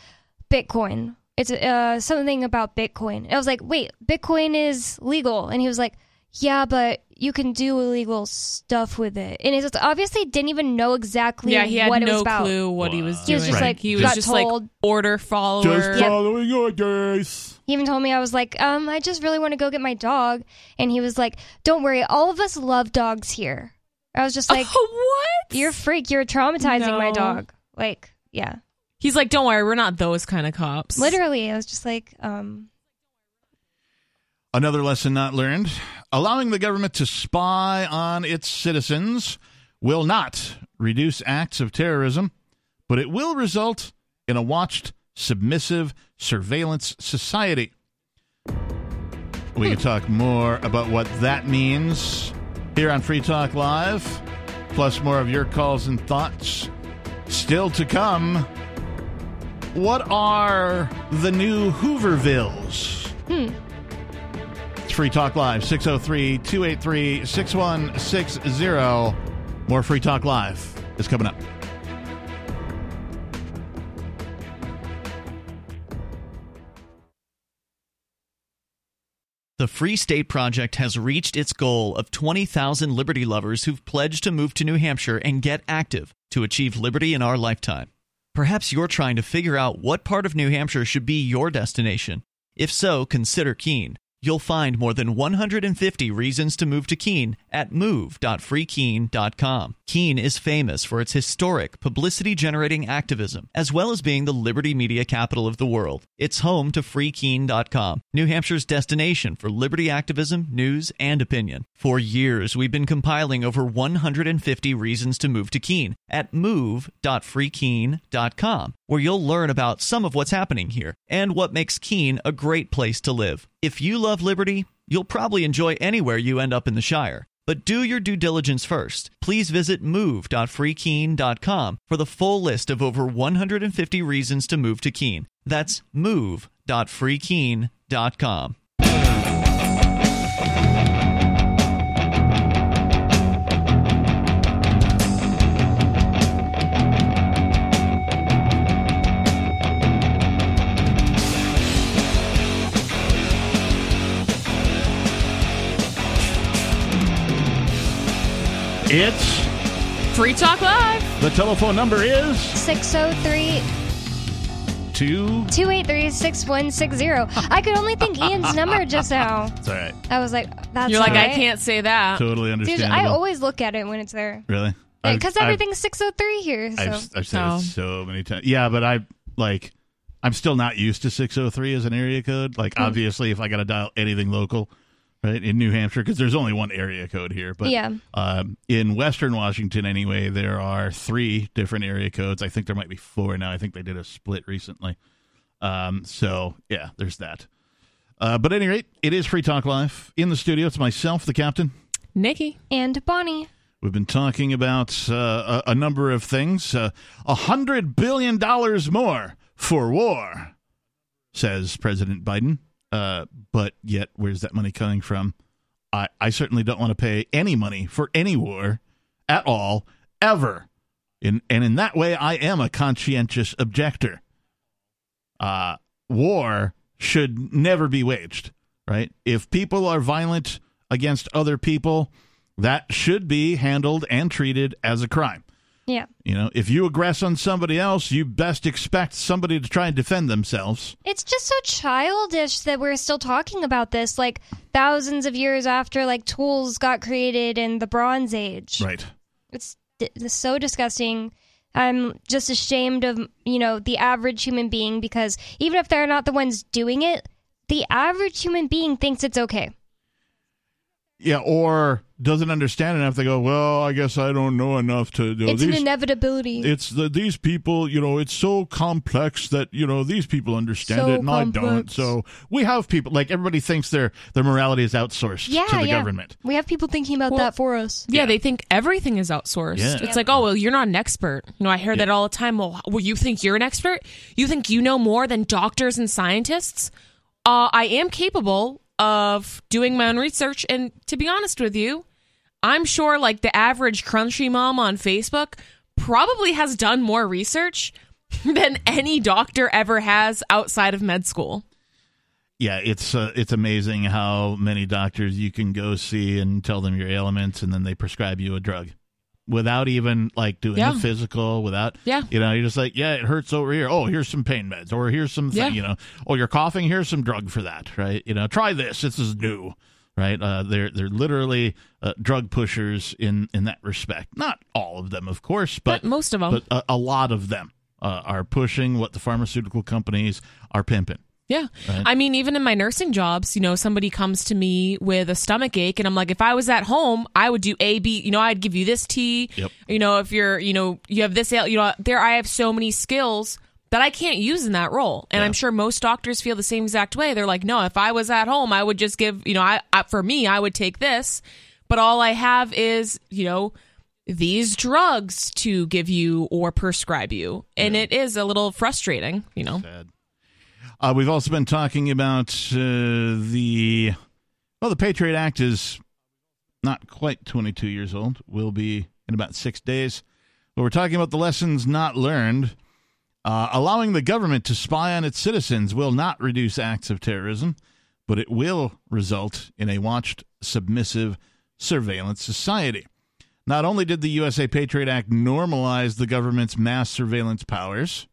"Bitcoin. It's uh something about Bitcoin." And I was like, "Wait, Bitcoin is legal?" And he was like, "Yeah, but you can do illegal stuff with it." And he just obviously didn't even know exactly yeah, he had what it was no about. clue what he was doing. He was just Right. like, he was just told. like order follower. Just Yeah. following orders. He even told me I was like, um, I just really want to go get my dog, and he was like, "Don't worry, all of us love dogs here." I was just like, what? "You're a freak. You're traumatizing my dog." Like, yeah, He's like, don't worry, we're not those kind of cops. literally. I was just like, um, Another lesson not learned allowing the government to spy on its citizens will not reduce acts of terrorism, but it will result in a watched, submissive surveillance society. We can talk more about what that means here on Free Talk Live, plus more of your calls and thoughts. Still to come, what are the new Hoovervilles? It's Free Talk Live, 603 283 6160. More Free Talk Live is coming up. The Free State Project has reached its goal of 20,000 liberty lovers who've pledged to move to New Hampshire and get active to achieve liberty in our lifetime. Perhaps you're trying to figure out what part of New Hampshire should be your destination. If so, consider Keene. You'll find more than 150 reasons to move to Keene at move.freekeene.com. Keene is famous for its historic, publicity generating activism, as well as being the liberty media capital of the world. It's home to freekeene.com, New Hampshire's destination for liberty activism, news, and opinion. For years, we've been compiling over 150 reasons to move to Keene at move.freekeene.com, where you'll learn about some of what's happening here and what makes Keene a great place to live. If you love liberty, you'll probably enjoy anywhere you end up in the Shire. But do your due diligence first. Please visit move.freekeene.com for the full list of over 150 reasons to move to Keene. That's move.freekeene.com. It's Free Talk Live. the telephone number is 603 two. 283 6160. I could only think Ian's number just now. It's all right. I was like, that's You're like, all I right. can't say that. Totally Dude, understandable. I always look at it when it's there. really? I've- Because I've- everything's 603 here. So. I've, I've said Oh. it so many times. Yeah, but I like. I'm still not used to 603 as an area code. Like, hmm. obviously, if I got to dial anything local, right in New Hampshire, because there's only one area code here. But Yeah. um, in Western Washington, anyway, there are three different area codes. I think there might be four now. I think they did a split recently. Um, so yeah, there's that. Uh, but at any rate, it is Free Talk Live in the studio. It's myself, the captain. Nikki. and Bonnie. We've been talking about uh, a, a number of things. Uh, A hundred billion dollars more for war, says President Biden. Uh, but yet, where's that money coming from? I, I certainly don't want to pay any money for any war at all, ever. In, and in that way, I am a conscientious objector. Uh, war should never be waged, right? If people are violent against other people, that should be handled and treated as a crime. Yeah. You know, if you aggress on somebody else, you best expect somebody to try and defend themselves. It's just so childish that we're still talking about this like thousands of years after like tools got created in the Bronze Age. Right. It's, it's so disgusting. I'm just ashamed of, you know, the average human being because even if they're not the ones doing it, the average human being thinks it's okay. Yeah, or doesn't understand enough. They go, "Well, I guess I don't know enough to." You know, it's these, an inevitability. It's the these people, you know, it's so complex that you know these people understand So it and I don't. So we have people like everybody thinks their their morality is outsourced yeah, to the yeah. government. We have people thinking about Well, that for us. Yeah, they think everything is outsourced. Yeah. It's like, oh, well, you're not an expert. You know, I hear that all the time. Well, well, you think you're an expert? You think you know more than doctors and scientists? Uh, I am capable of doing my own research. And to be honest with you, I'm sure like the average crunchy mom on Facebook probably has done more research than any doctor ever has outside of med school. Yeah, it's uh, it's amazing how many doctors you can go see and tell them your ailments, and then they prescribe you a drug without even like doing Yeah. a physical. Without, Yeah. you know, you're just like, yeah, it hurts over here. Oh, here's some pain meds, or here's some, thing, Yeah. you know, oh, you're coughing. Here's some drug for that, right? You know, try this. This is new, right? Uh, they're they're literally uh, drug pushers in in that respect. Not all of them, of course, but, But most of 'em. but a, a lot of them uh, are pushing what the pharmaceutical companies are pimping. Yeah. Right. I mean, even in my nursing jobs, you know, somebody comes to me with a stomach ache, and I'm like, if I was at home, I would do A, B, you know, I'd give you this tea. Yep. You know, if you're, you know, you have this, ail- you know, there, I have so many skills that I can't use in that role. And I'm sure most doctors feel the same exact way. They're like, no, if I was at home, I would just give, you know, I, I for me, I would take this, but all I have is, you know, these drugs to give you or prescribe you. And it is a little frustrating, you know. Sad. Uh, we've also been talking about uh, the well, the Patriot Act is not quite 22 years old. Will be in about six days. But we're talking about the lessons not learned. Uh, allowing the government to spy on its citizens will not reduce acts of terrorism, but it will result in a watched, submissive surveillance society. Not only did the USA Patriot Act normalize the government's mass surveillance powers,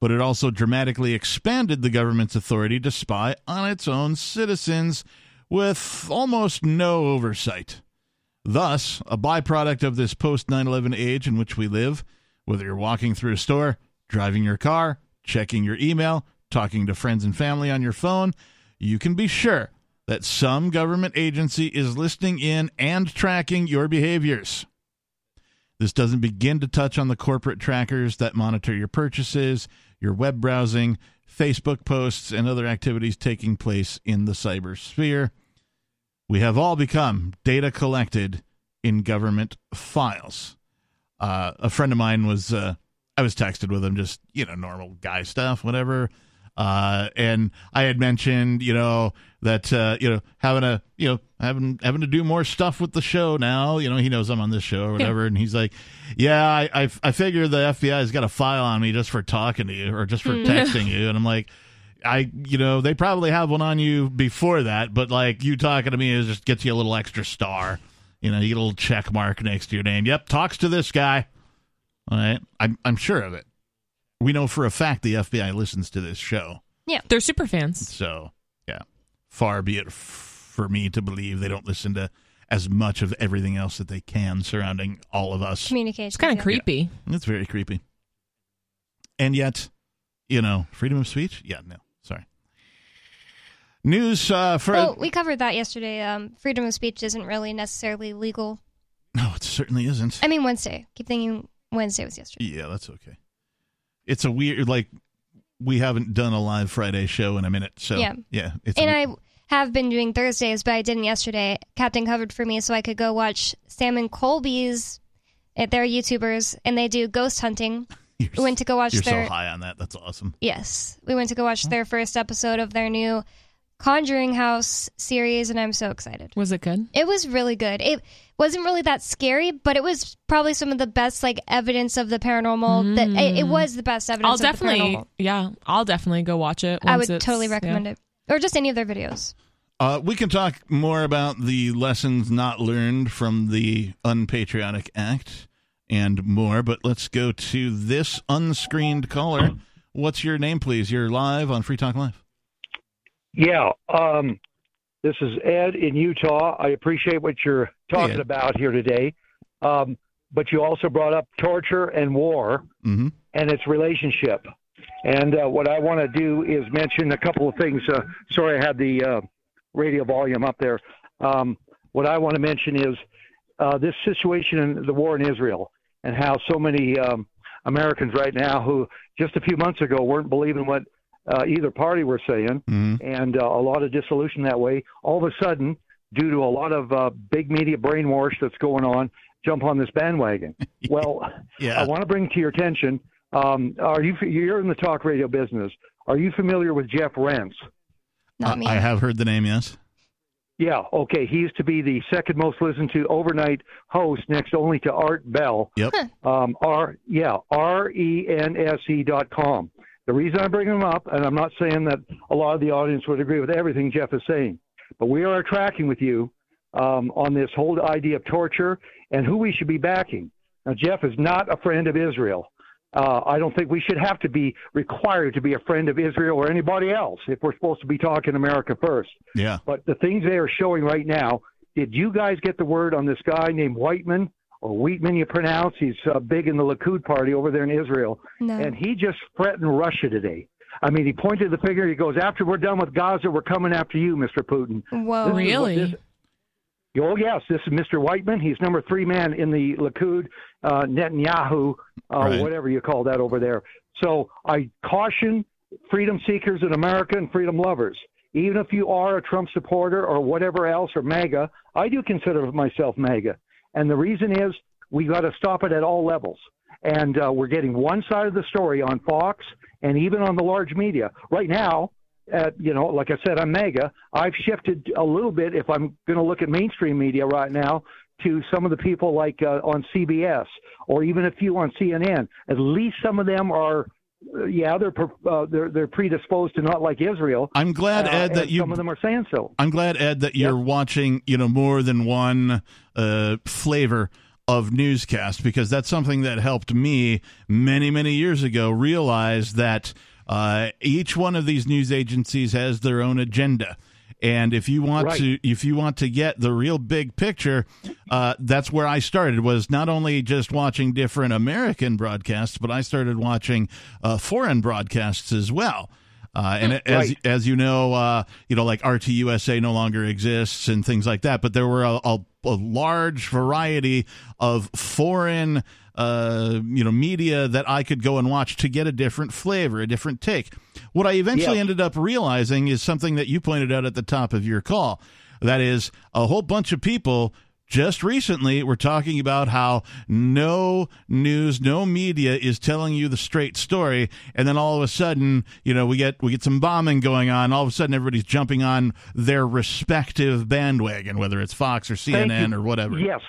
but it also dramatically expanded the government's authority to spy on its own citizens with almost no oversight. Thus, a byproduct of this post 9 11 age in which we live, whether you're walking through a store, driving your car, checking your email, talking to friends and family on your phone, you can be sure that some government agency is listening in and tracking your behaviors. This doesn't begin to touch on the corporate trackers that monitor your purchases, your web browsing, Facebook posts, and other activities taking place in the cybersphere. We have all become data collected in government files. Uh, a friend of mine was, uh, I was texted with him, just, you know, normal guy stuff, whatever. Uh, and I had mentioned, you know, that uh, you know having a you know having having to do more stuff with the show now. You know, he knows I'm on this show or whatever, and he's like, "Yeah, I I, I figure the FBI's got a file on me just for talking to you or just for texting you," and I'm like. I, you know, they probably have one on you before that, but like you talking to me is just gets you a little extra star. You know, you get a little check mark next to your name. Yep, talks to this guy. All right, I'm I'm sure of it. We know for a fact the FBI listens to this show. Yeah, they're super fans. So, yeah, far be it f- for me to believe they don't listen to as much of everything else that they can surrounding all of us. Communication. It's kind of yeah. creepy. It's very creepy. And yet, you know, freedom of speech? Yeah, no, sorry. News uh, for. Well, we covered that yesterday. Um, freedom of speech isn't really necessarily legal. no, it certainly isn't. I mean, Wednesday. Keep thinking Wednesday was yesterday. Yeah, that's okay. It's a weird, like, we haven't done a live Friday show in a minute. So, Yeah. yeah it's And we- I have been doing Thursdays, but I didn't yesterday. Captain covered for me so I could go watch Sam and Colby's. eh, They're YouTubers, and they do ghost hunting. you're, We went to go watch you're their so high on that. That's awesome. yes. We went to go watch their first episode of their new Conjuring House series, and I'm so excited. Was it good? It was really good. It wasn't really that scary, but it was probably some of the best like evidence of the paranormal. That it, it was the best evidence. I'll of definitely, The paranormal. yeah, I'll definitely go watch it. I would it's- totally yeah. recommend it, or just any of their videos. Uh, we can talk more about the lessons not learned from the unpatriotic act and more, but let's go to this unscreened caller. What's your name, please? You're live on Free Talk Live. Yeah, um, this is Ed in Utah. I appreciate what you're talking Ed. about here today. Um, but you also brought up torture and war Mm-hmm. and its relationship. And uh, what I want to do is mention a couple of things. Uh, sorry, I had the uh, radio volume up there. Um, what I want to mention is uh, this situation in the war in Israel and how so many um, Americans right now who just a few months ago weren't believing what uh, either party were saying, Mm-hmm. and uh, a lot of dissolution that way. All of a sudden, due to a lot of uh, big media brainwash that's going on, jump on this bandwagon. well, Yeah. I want to bring to your attention. Um, are you you're in the talk radio business? Are you familiar with Jeff Rense? Not me. I have heard the name, yes. Yeah, okay. He used to be the second most listened to overnight host, next only to Art Bell. Yep. Um, R yeah, R E N S E dot com. The reason I bring him up, and I'm not saying that a lot of the audience would agree with everything Jeff is saying, but we are tracking with you um, on this whole idea of torture and who we should be backing. Now, Jeff is not a friend of Israel. Uh, I don't think we should have to be required to be a friend of Israel or anybody else if we're supposed to be talking America first. Yeah. But the things they are showing right now, did you guys get the word on this guy named Whiteman or Wheatman? You pronounce he's uh, big in the Likud party over there in Israel, No. and he just threatened Russia today. I mean, he pointed the finger. He goes, "After we're done with Gaza, we're coming after you, Mr. Putin." Whoa. This is Really? this- Oh yes, this is Mr. Whiteman. He's number three man in the Likud, uh, Netanyahu, uh, Right. whatever you call that over there. So I caution freedom seekers in America and freedom lovers. Even if you are a Trump supporter or whatever else or MAGA, I do consider myself MAGA, and the reason is we got to stop it at all levels. And uh, we're getting one side of the story on Fox and even on the large media right now at you know, like I said, I'm mega. I've shifted a little bit if I'm going to look at mainstream media right now to some of the people like uh, on CBS or even a few on CNN. At least some of them are, uh, yeah, they're uh, they're they're predisposed to not like Israel. I'm glad, Uh, Ed, that you. some of them are saying so. I'm glad, Ed, that you're watching, you know, more than one uh, flavor of newscast because that's something that helped me many, many years ago realize that uh, each one of these news agencies has their own agenda. And if you want Right. to, if you want to get the real big picture, uh, that's where I started. Was not only just watching different American broadcasts, but I started watching uh, foreign broadcasts as well. Uh, and as as you know, uh, you know, like RTUSA no longer exists and things like that. But there were a, a, a large variety of foreign, uh, you know, media that I could go and watch to get a different flavor, a different take. What I eventually Yeah. ended up realizing is something that you pointed out at the top of your call. That is, a whole bunch of people just recently we're talking about how no news, no media is telling you the straight story, and then all of a sudden, you know, we get we get some bombing going on. All of a sudden, everybody's jumping on their respective bandwagon, whether it's Fox or CNN or whatever. Yes.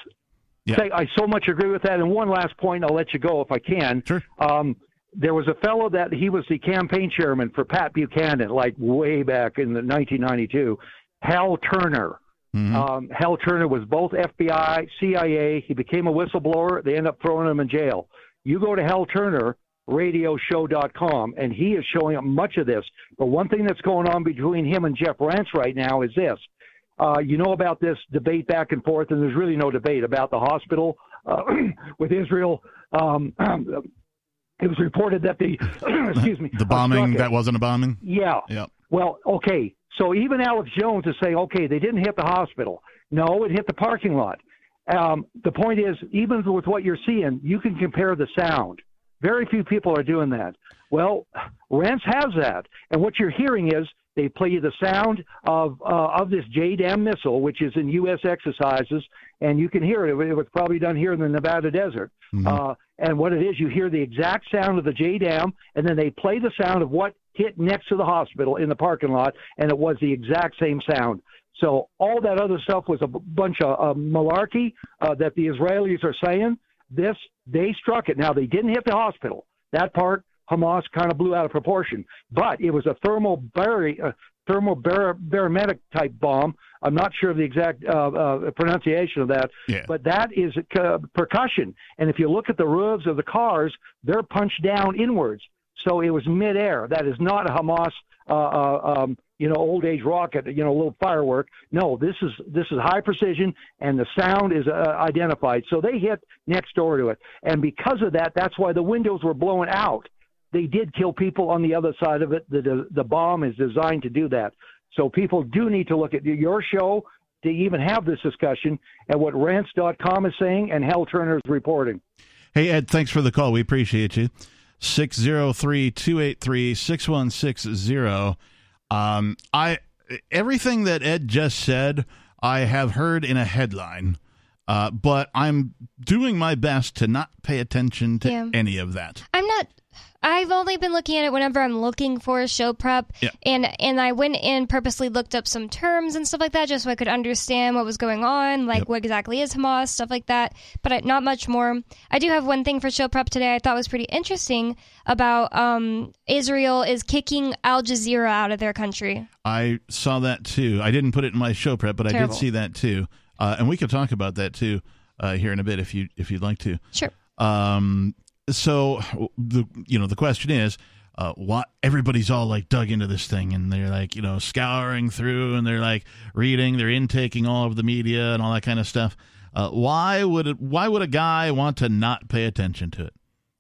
Yeah. Say, I so much agree with that. And one last point, I'll let you go if I can. Sure. Um, there was a fellow that he was the campaign chairman for Pat Buchanan, like way back in the 1992, Hal Turner. Mhm. Um, Hal Turner was both FBI, CIA. He became a whistleblower. They end up throwing him in jail. You go to Hal Turner radioshow.com and he is showing up much of this. But one thing that's going on between him and Jeff Rense right now is this. Uh, you know about this debate back and forth, and there's really no debate about the hospital uh, with Israel. Um, it was reported that the excuse me The bombing uh, that wasn't a bombing. Yeah. Yep. Well, okay. So even Alex Jones is saying, okay, they didn't hit the hospital. No, it hit the parking lot. Um, the point is, even with what you're seeing, you can compare the sound. Very few people are doing that. Well, Rense has that, and what you're hearing is they play you the sound of uh, of this JDAM missile, which is in U.S. exercises, and you can hear it. It was probably done here in the Nevada desert. Uh, and what it is, you hear the exact sound of the JDAM, and then they play the sound of what hit next to the hospital in the parking lot, and it was the exact same sound. So all that other stuff was a b- bunch of uh, malarkey uh, that the Israelis are saying. This they struck it. Now they didn't hit the hospital. That part Hamas kind of blew out of proportion, but it was a thermal barrier, uh, thermal barometric type bomb. I'm not sure of the exact uh, uh, pronunciation of that, Yeah. but that is uh, percussion. And if you look at the roofs of the cars, they're punched down inwards. So it was midair. That is not a Hamas, uh, uh, um, you know, old age rocket, you know, little firework. No, this is this is high precision, and the sound is uh, identified. So they hit next door to it, and because of that, that's why the windows were blown out. They did kill people on the other side of it. The the, the bomb is designed to do that. So people do need to look at your show to even have this discussion and what rense.com is saying and Hal Turner is reporting. Hey, Ed, thanks for the call. We appreciate you. 603 283 6160. Um, I everything that Ed just said, I have heard in a headline, uh, but I'm doing my best to not pay attention to Yeah. any of that. I'm not. I've only been looking at it whenever I'm looking for a show prep, Yeah. and and I went and purposely looked up some terms and stuff like that, just so I could understand what was going on, like Yep. what exactly is Hamas, stuff like that. But I, not much more. I do have one thing for show prep today. I thought was pretty interesting about um, Israel is kicking Al Jazeera out of their country. I saw that too. I didn't put it in my show prep, but I did see that too. Uh, and we could talk about that too uh, here in a bit if you if you'd like to. Sure. Um, so the you know the question is, uh, what everybody's all like dug into this thing and they're like you know scouring through and they're like reading, they're intaking all of the media and all that kind of stuff. Uh, why would it, why would a guy want to not pay attention to it?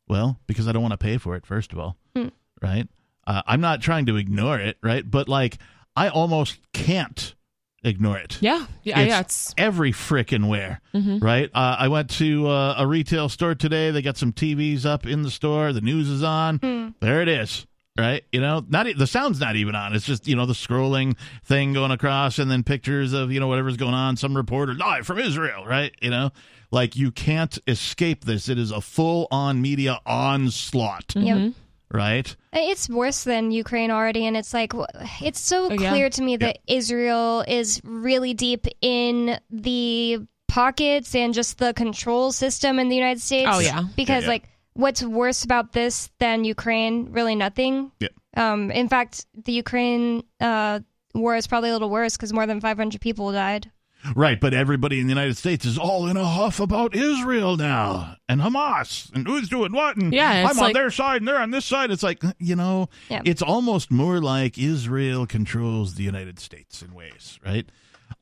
Well, because I don't want to pay for it. First of all, Hmm. right? Uh, I'm not trying to ignore it, right? But like, I almost can't ignore it. Yeah, yeah, It's yeah. It's every frickin' where, Mhm. right? Uh, I went to uh, a retail store today. They got some TVs up in the store. The news is on. Hmm. There it is. Right, you know, not e- the sound's not even on. It's just you know the scrolling thing going across, and then pictures of you know whatever's going on. Some reporter live from Israel, right? You know, like you can't escape this. It is a full on media onslaught, Yep. Right? It's worse than Ukraine already, and it's like it's so Oh, yeah. clear to me that Israel is really deep in the pockets and just the control system in the United States. Oh, yeah. because Yeah, yeah. like what's worse about this than Ukraine? Really, nothing. Yeah. Um, in fact, the Ukraine uh, war is probably a little worse because more than 500 people died. Right, but everybody in the United States is all in a huff about Israel now and Hamas and who's doing what. And Yeah, I'm on their side and they're on this side. It's like, you know, Yeah. it's almost more like Israel controls the United States in ways, right?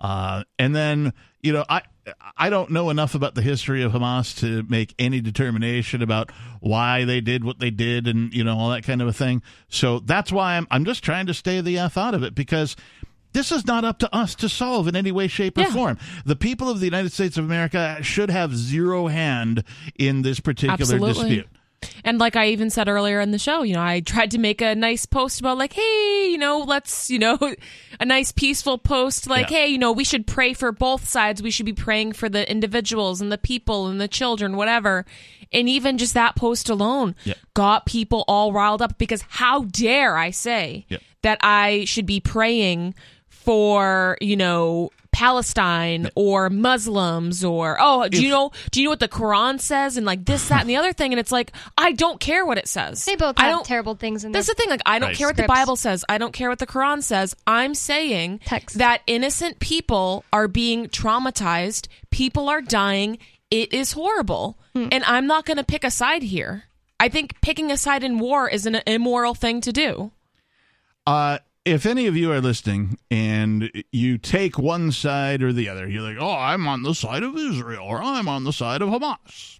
Uh, and then, you know, I I don't know enough about the history of Hamas to make any determination about why they did what they did and, you know, all that kind of a thing. So that's why I'm I'm just trying to stay the F out of it because this is not up to us to solve in any way, shape, or Yeah. form. The people of the United States of America should have zero hand in this particular Absolutely. dispute. And like I even said earlier in the show, you know, I tried to make a nice post about like, hey, you know, let's, you know, a nice peaceful post like, Yeah. hey, you know, we should pray for both sides. We should be praying for the individuals and the people and the children, whatever. And even just that post alone Yeah. got people all riled up because how dare I say Yeah. that I should be praying for, you know, Palestine or Muslims or oh do you know do you know what the Quran says and like this that and the other thing and it's like I don't care what it says. They both I have don't terrible things in That's the thing like I don't Right. care what the Bible says. I don't care what the Quran says. I'm saying Text. that innocent people are being traumatized. People are dying. It is horrible. Hmm. And I'm not going to pick a side here. I think picking a side in war is an immoral thing to do. Uh, if any of you are listening and you take one side or the other, you're like, oh, I'm on the side of Israel or I'm on the side of Hamas.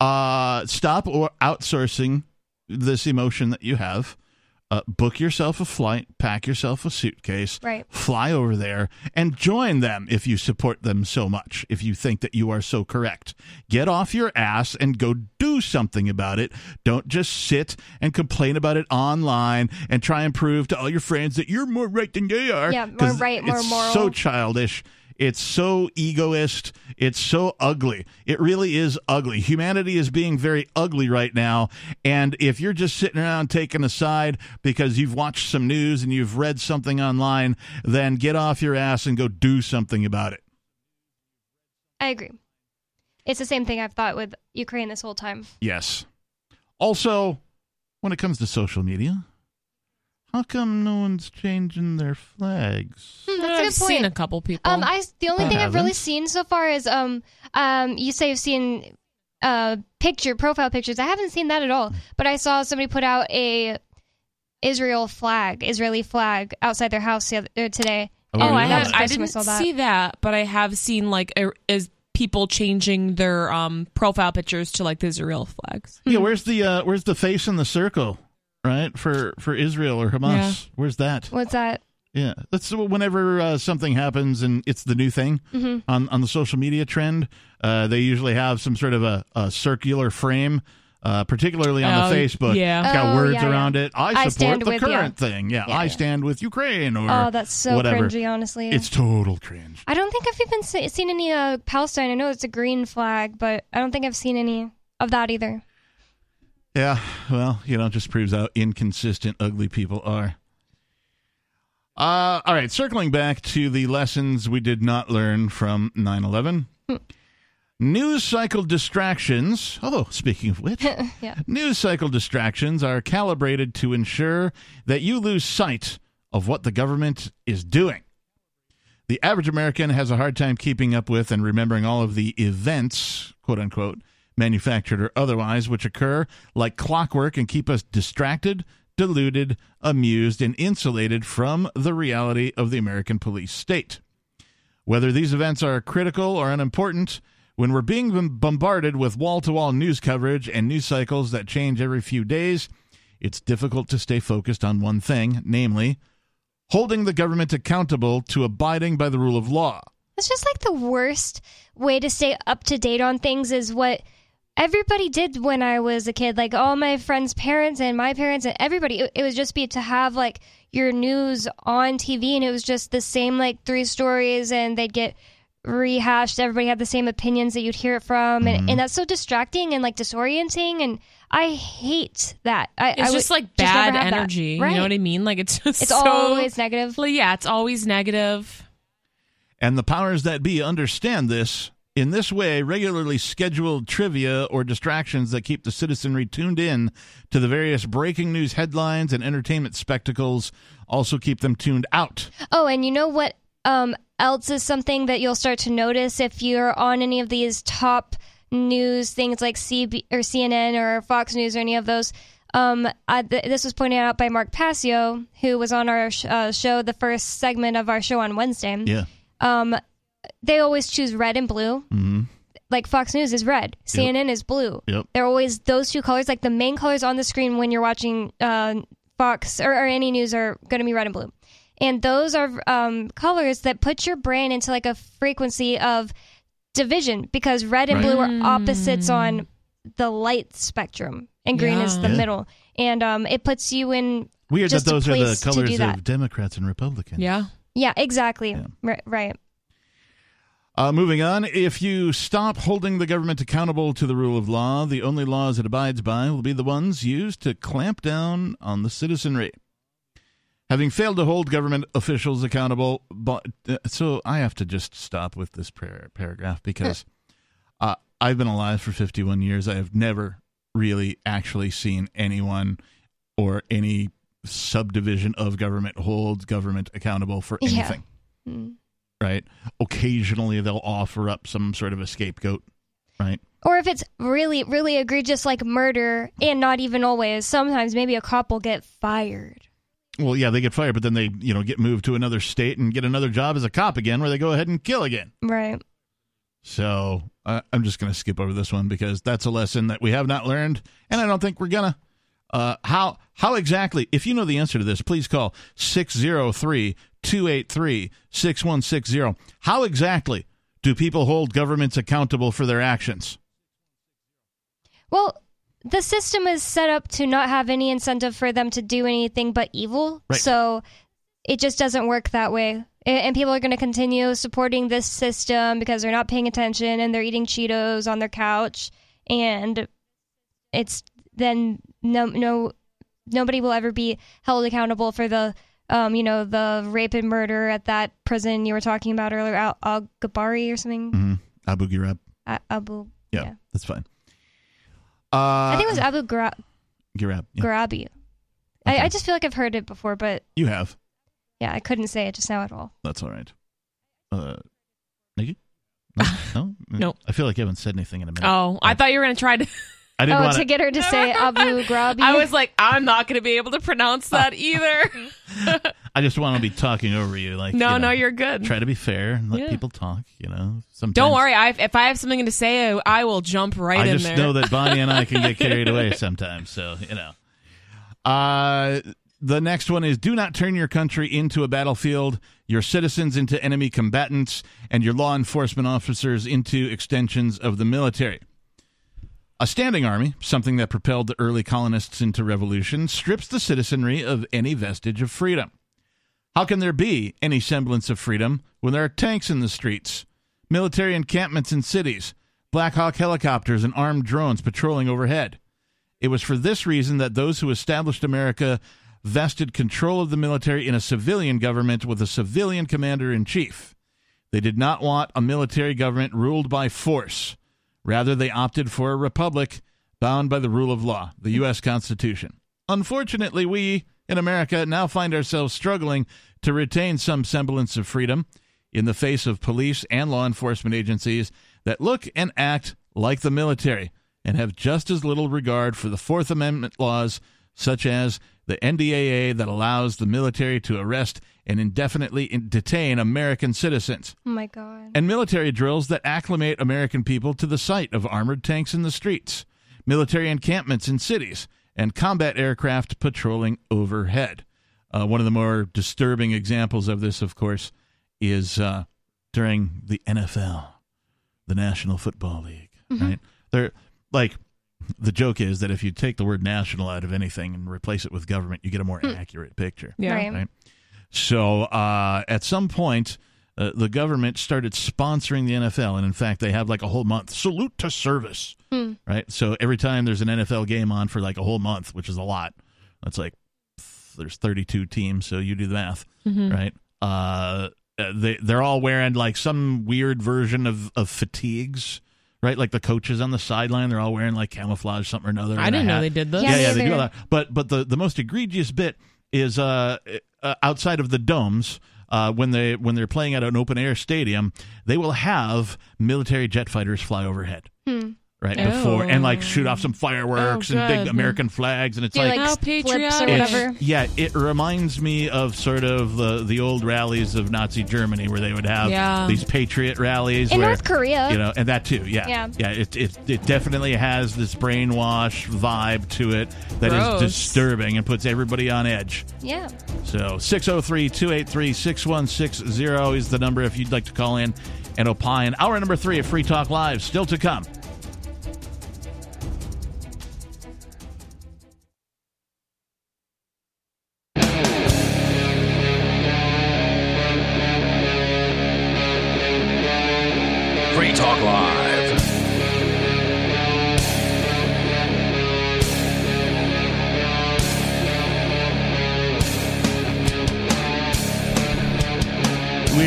Uh, stop or outsourcing this emotion that you have. Uh, book yourself a flight, pack yourself a suitcase, Right. fly over there, and join them if you support them so much, if you think that you are so correct. Get off your ass and go do something about it. Don't just sit and complain about it online and try and prove to all your friends that you're more right than they are. Yeah, more right, more it's moral. So childish. It's so egoist. It's so ugly. It really is ugly. Humanity is being very ugly right now. And if you're just sitting around taking a side because you've watched some news and you've read something online, then get off your ass and go do something about it. I agree. It's the same thing I've thought with Ukraine this whole time. Yes. Also, when it comes to social media, How come no one's changing their flags? Hmm, that's a I've point. seen a couple people. Um, I the only I thing I've really haven't. seen so far is um um you say you've seen uh picture profile pictures. I haven't seen that at all, but I saw somebody put out a Israel flag, Israeli flag outside their house the other, uh, today. Oh, oh, really? I, That have, I didn't saw that. see that, but I have seen like er, is people changing their um profile pictures to like the Israel flags. Yeah, where's the uh, where's the face in the circle, right? For for Israel or Hamas, Yeah. where's that? What's that? Yeah, that's whenever uh, something happens and it's the new thing Mhm. on on the social media trend. Uh, they usually have some sort of a, a circular frame, uh, particularly on Oh, the Facebook. yeah. it's got Oh, words yeah, yeah. around it. I I support the yeah. current thing. Yeah, Yeah, I yeah. stand with Ukraine or Oh, that's so whatever. cringy. Honestly, It's total cringe. I don't think I've even se- seen any uh, Palestine. I know it's a green flag, but I don't think I've seen any of that either. Yeah, well, you know, it just proves how inconsistent ugly people are. Uh, all right, circling back to the lessons we did not learn from 9 11. News cycle distractions. Oh, speaking of which, yeah. news cycle distractions are calibrated to ensure that you lose sight of what the government is doing. The average American has a hard time keeping up with and remembering all of the events, quote unquote, manufactured or otherwise, which occur like clockwork and keep us distracted, deluded, amused, and insulated from the reality of the American police state. Whether these events are critical or unimportant, when we're being bombarded with wall to wall news coverage and news cycles that change every few days, it's difficult to stay focused on one thing, namely, holding the government accountable to abiding by the rule of law. It's just like the worst way to stay up to date on things is what everybody did when I was a kid. Like all my friends' parents and my parents and everybody. It, it would just be to have like your news on TV and it was just the same like three stories and they'd get rehashed. Everybody had the same opinions that you'd hear it from. And, and mm-hmm. that's so distracting and like disorienting. And I hate that. I, It's I would just like never bad have that. energy. Right. You know what I mean? Like it's just It's so, always negative. Yeah, it's always negative. And the powers that be understand this. In this way, regularly scheduled trivia or distractions that keep the citizenry tuned in to the various breaking news headlines and entertainment spectacles also keep them tuned out. Oh, and you know what um, else is something that you'll start to notice if you're on any of these top news things like CB or CNN or Fox News or any of those. Um, I, th- this was pointed out by Mark Passio, who was on our sh- uh, show, the first segment of our show on Wednesday. Yeah. Um, they always choose red and blue. hmm Like Fox News is red, CNN is blue. Yep. They're always those two colors. Like the main colors on the screen when you're watching uh, Fox or, or any news are going to be red and blue. And those are um, colors that put your brain into like a frequency of division because red and Right. blue are opposites on the light spectrum, and green is the Yeah. middle. And um, it puts you in Weird just that a those are the place to do colors of Democrats and Republicans. Yeah. yeah, exactly, Ri- right. Uh, moving on, if you stop holding the government accountable to the rule of law, the only laws it abides by will be the ones used to clamp down on the citizenry. Having failed to hold government officials accountable, but uh, so I have to just stop with this par- paragraph because uh, I've been alive for 51 years. I have never really actually seen anyone or any subdivision of government hold government accountable for Yeah. anything Mm. Right? Occasionally they'll offer up some sort of a scapegoat, right? Or if it's really, really egregious, like murder, and not even always, sometimes maybe a cop will get fired. Well, yeah, they get fired, but then they, you know, get moved to another state and get another job as a cop again, where they go ahead and kill again. Right. So uh, I'm just going to skip over this one because that's a lesson that we have not learned, and I don't think we're gonna. Uh, how how exactly? If you know the answer to this, please call 603-283-6160. How exactly do people hold governments accountable for their actions? Well, the system is set up to not have any incentive for them to do anything but evil. Right. So it just doesn't work that way. And people are going to continue supporting this system because they're not paying attention and they're eating Cheetos on their couch. And it's then no, no, nobody will ever be held accountable for the, um, you know, the rape and murder at that prison you were talking about earlier, Al, Al Gabari or something. hmm Abu Ghraib. A- Abu. Yeah, Yeah. that's fine. Uh, I think it was Abu Gra- Ghraib. Yeah. Ghrabi. I, I just feel like I've heard it before, but You have. yeah, I couldn't say it just now at all. That's all right. Uh, Nikki? No? no? Nope. I feel like you haven't said anything in a minute. Oh, I thought you were going to try to. I didn't oh, want to get her to say Abu Ghrabi. I was like, I'm not going to be able to pronounce that either. I just want to be talking over you. Like, no, you know, no, you're good. Try to be fair and let Yeah. people talk. You know, sometimes. Don't worry. I, if I have something to say, I, I will jump right I in just there. know that Bonnie and I can get carried away sometimes. So you know. Uh, the next one is: Do not turn your country into a battlefield, your citizens into enemy combatants, and your law enforcement officers into extensions of the military. A standing army, something that propelled the early colonists into revolution, strips the citizenry of any vestige of freedom. How can there be any semblance of freedom when there are tanks in the streets, military encampments in cities, Black Hawk helicopters, and armed drones patrolling overhead? It was for this reason that those who established America vested control of the military in a civilian government with a civilian commander in chief. They did not want a military government ruled by force. Rather, they opted for a republic bound by the rule of law, the U.S. Constitution. Unfortunately, we in America now find ourselves struggling to retain some semblance of freedom in the face of police and law enforcement agencies that look and act like the military and have just as little regard for the Fourth Amendment laws, such as the NDAA that allows the military to arrest and indefinitely detain American citizens oh my god. and military drills that acclimate American people to the sight of armored tanks in the streets, military encampments in cities, and combat aircraft patrolling overhead. Uh, one of the more disturbing examples of this, of course, is uh, during the NFL, the National Football League. Right? They're like the joke is that if you take the word national out of anything and replace it with government, you get a more accurate picture. Yeah. Right. Right. So uh, at some point, uh, the government started sponsoring the NFL, and in fact, they have like a whole month salute to service. Hmm. Right. So every time there's an NFL game on for like a whole month, which is a lot, that's like there's 32 teams, so you do the math, Mhm. right? Uh, they they're all wearing like some weird version of of fatigues. Right, like the coaches on the sideline, they're all wearing like camouflage, something or another. I didn't know they did this. Yeah, Yeah, yeah, they do all that. But but the the most egregious bit is uh, uh outside of the domes. Uh, when they when they're playing at an open air stadium, they will have military jet fighters fly overhead Hmm. Right Oh. before and like shoot off some fireworks Oh, and big. American flags, and it's Do like, How like flips or whatever. yeah, it reminds me of sort of the the old rallies of Nazi Germany where they would have Yeah. these patriot rallies In where North Korea. you know, and that too, yeah, Yeah. yeah. It it, it definitely has this brainwash vibe to it that is Gross. disturbing and puts everybody on edge. Yeah. So 603-283-6160 is the number if you'd like to call in and opine. Hour number three of Free Talk Live still to come.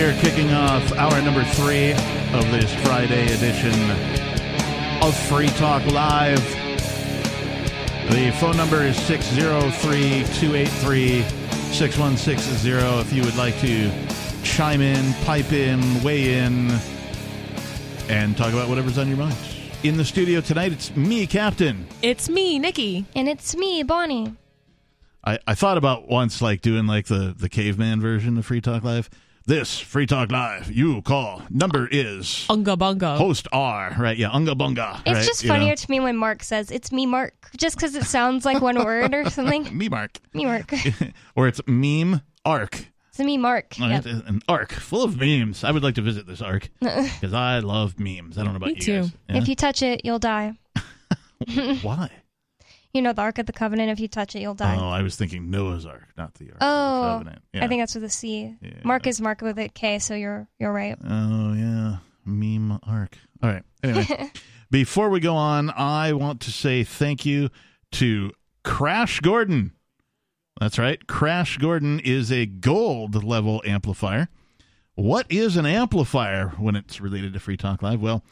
Are kicking off hour number three of this Friday edition of Free Talk Live. The phone number is 603 283 6160 if you would like to chime in, pipe in, weigh in, and talk about whatever's on your mind. In the studio tonight, it's me, Captain. It's me, Nikki. And it's me, Bonnie. I, I thought about once like doing like the, the caveman version of Free Talk Live. This Free Talk Live, you call. Number is Unga bunga. host R, right? Yeah, unga bunga. It's right? just You know. funnier to me when Mark says, It's me, Mark, just because it sounds like one word or something. Me Mark, Me, Mark. or it's meme arc. It's me, Mark. Right? Yep. An arc full of memes. I would like to visit this arc because I love memes. I don't know about Me you too. guys. Yeah? If you touch it, you'll die. Why? You know, the Ark of the Covenant, if you touch it, you'll die. Oh, I was thinking Noah's Ark, not the Ark. of Oh, the Covenant. Yeah. I think that's with a C. Yeah. Mark is Mark with a K, so you're you're right. Oh yeah, meme arc. All right. Anyway, before we go on, I want to say thank you to Crash Gordon. That's right. Crash Gordon is a gold level amplifier. What is an amplifier when it's related to Free Talk Live? Well,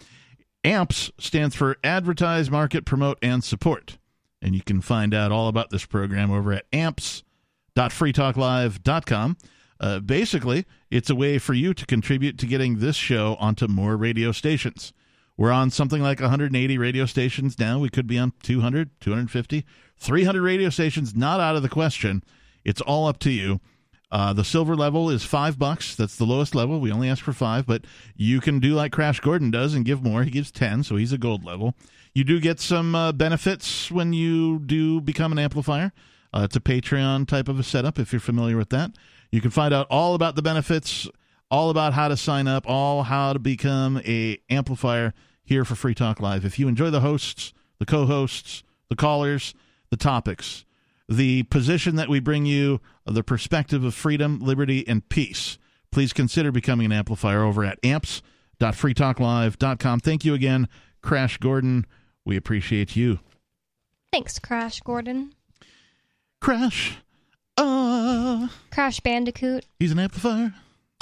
AMPS stands for Advertise, Market, Promote, and Support. And you can find out all about this program over at amps.freetalklive.com. Uh, basically, it's a way for you to contribute to getting this show onto more radio stations. We're on something like 180 radio stations now. We could be on 200, 250, 300 radio stations. Not out of the question. It's all up to you. Uh, the silver level is five bucks. That's the lowest level. We only ask for five, but you can do like Crash Gordon does and give more. He gives 10, so he's a gold level. You do get some uh, benefits when you do become an amplifier. Uh, it's a Patreon type of a setup if you're familiar with that. You can find out all about the benefits, all about how to sign up, all how to become a amplifier here for Free Talk Live. If you enjoy the hosts, the co-hosts, the callers, the topics, the position that we bring you, the perspective of freedom, liberty, and peace, please consider becoming an amplifier over at amps.freetalklive.com. Thank you again, Crash Gordon. We appreciate you. Thanks, Crash Gordon. Crash. Uh, Crash Bandicoot. he's an amplifier.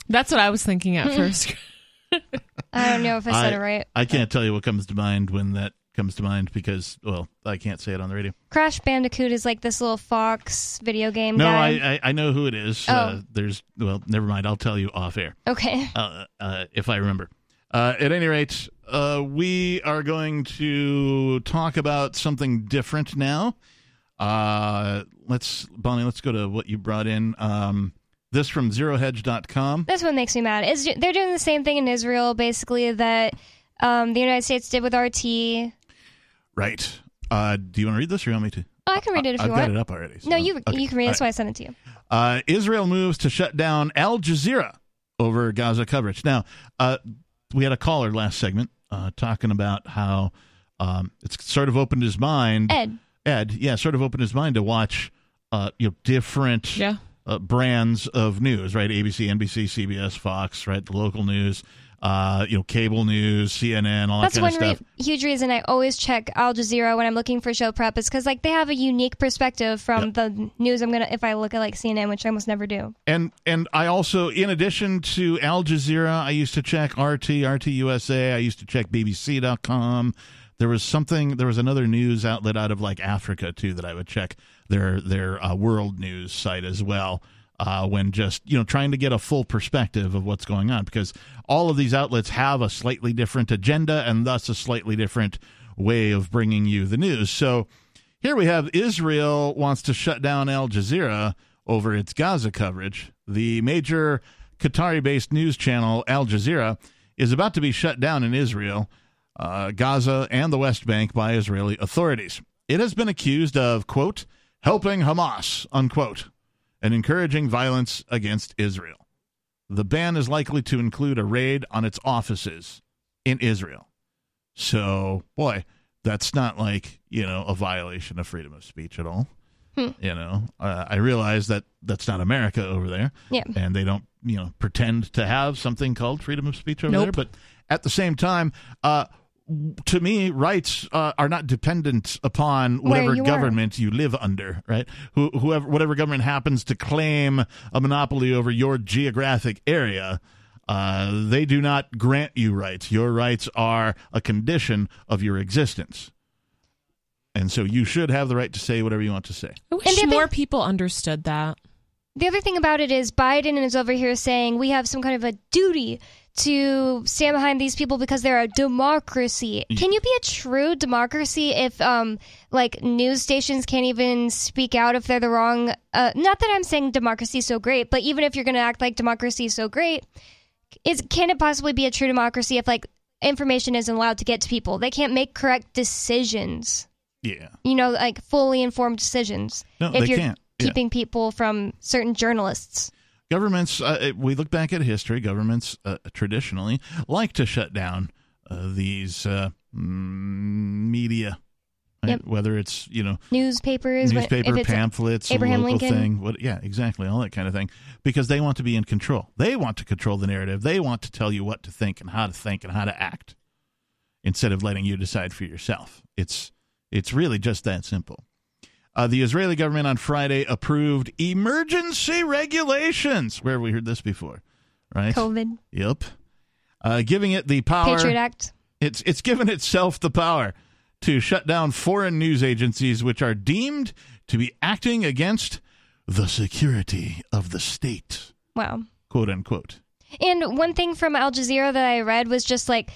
That's what I was thinking at first. I don't know if I said it right. I can't tell you what comes to mind when that comes to mind because, well, I can't say it on the radio. Crash Bandicoot is like this little Fox video game No, guy. I, I I know who it is. Oh. Uh, there's well, never mind. I'll tell you off air okay. uh, uh, if I remember. Uh, at any rate, uh, we are going to talk about something different now. Uh, let's Bonnie. Let's go to what you brought in. Um, this from ZeroHedge.com. That's what makes me mad. Is they're doing the same thing in Israel, basically that um, the United States did with RT. Right. Uh, do you want to read this, or you want me to? Oh, I can read it if I've you got want. it up already. No, you okay. you can read. it. That's All why right. I sent it to you. Uh, Israel moves to shut down Al Jazeera over Gaza coverage. Now, uh, we had a caller last segment uh, talking about how um, it's sort of opened his mind. Ed. Ed, yeah, sort of opened his mind to watch, uh, you know, different Yeah. uh, brands of news, right? ABC, NBC, CBS, Fox, right? The local news, uh, you know, cable news, CNN, all That's that one kind of stuff. re- huge reason I always check Al Jazeera when I'm looking for show prep is because like they have a unique perspective from the news I'm gonna if I look at like CNN, which I almost never do. And and I also, in addition to Al Jazeera, I used to check RT, RT USA. I used to check BBC.com. There was something. There was another news outlet out of like Africa too that I would check their their uh, world news site as well. Uh, when just you know trying to get a full perspective of what's going on because all of these outlets have a slightly different agenda and thus a slightly different way of bringing you the news. So here we have Israel wants to shut down Al Jazeera over its Gaza coverage. The major Qatari based news channel, Al Jazeera, is about to be shut down in Israel, uh, Gaza, and the West Bank by Israeli authorities. It has been accused of, quote, helping Hamas, unquote, and encouraging violence against Israel. The ban is likely to include a raid on its offices in Israel. So, boy, that's not like, you know, a violation of freedom of speech at all. Hmm. You know, uh, I realize that that's not America over there. Yeah. And they don't, you know, pretend to have something called freedom of speech over Nope. there. But at the same time, uh, to me, rights uh, are not dependent upon whatever you are. government you live under, right? Who, whoever, whatever government happens to claim a monopoly over your geographic area, uh, they do not grant you rights. Your rights are a condition of your existence, and so you should have the right to say whatever you want to say. I And wish the other- more people understood that. The other thing about it is Biden is over here saying we have some kind of a duty to stand behind these people because they're a democracy. Can you be a true democracy if um like news stations can't even speak out if they're the wrong uh not that I'm saying democracy is so great, but even if you're going to act like democracy is so great, is can it possibly be a true democracy if like information isn't allowed to get to people? They can't make correct decisions. Yeah. You know, like fully informed decisions. No, if they you're can't. Yeah. keeping people from certain journalists. Governments, uh, we look back at history, governments uh, traditionally like to shut down uh, these uh, mm, media, right? Yep. whether it's, you know, newspapers, newspaper pamphlets, Abraham local Lincoln. thing. What, yeah, exactly, all that kind of thing, because they want to be in control. They want to control the narrative. They want to tell you what to think and how to think and how to act, instead of letting you decide for yourself. It's it's really just that simple. Uh, the Israeli government on Friday approved emergency regulations. Where have we heard this before? Right? COVID, Yep. Uh, giving it the power. Patriot Act. It's it's given itself the power to shut down foreign news agencies which are deemed to be acting against the security of the state, Wow. quote unquote. And one thing from Al Jazeera that I read was just like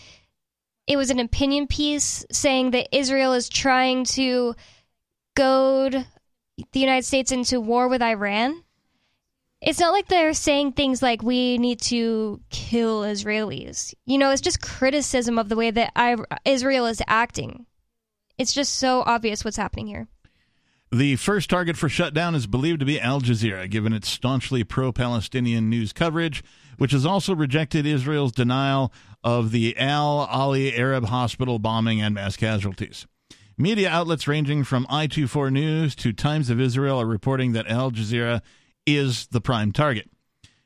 it was an opinion piece saying that Israel is trying to goad the United States into war with Iran. It's not like they're saying things like we need to kill Israelis. You know, it's just criticism of the way that I, Israel is acting. It's just so obvious what's happening here. The first target for shutdown is believed to be Al Jazeera, given its staunchly pro Palestinian news coverage, which has also rejected Israel's denial of the Al Ahli Arab Hospital bombing and mass casualties. Media outlets ranging from I24 News to Times of Israel are reporting that Al Jazeera is the prime target.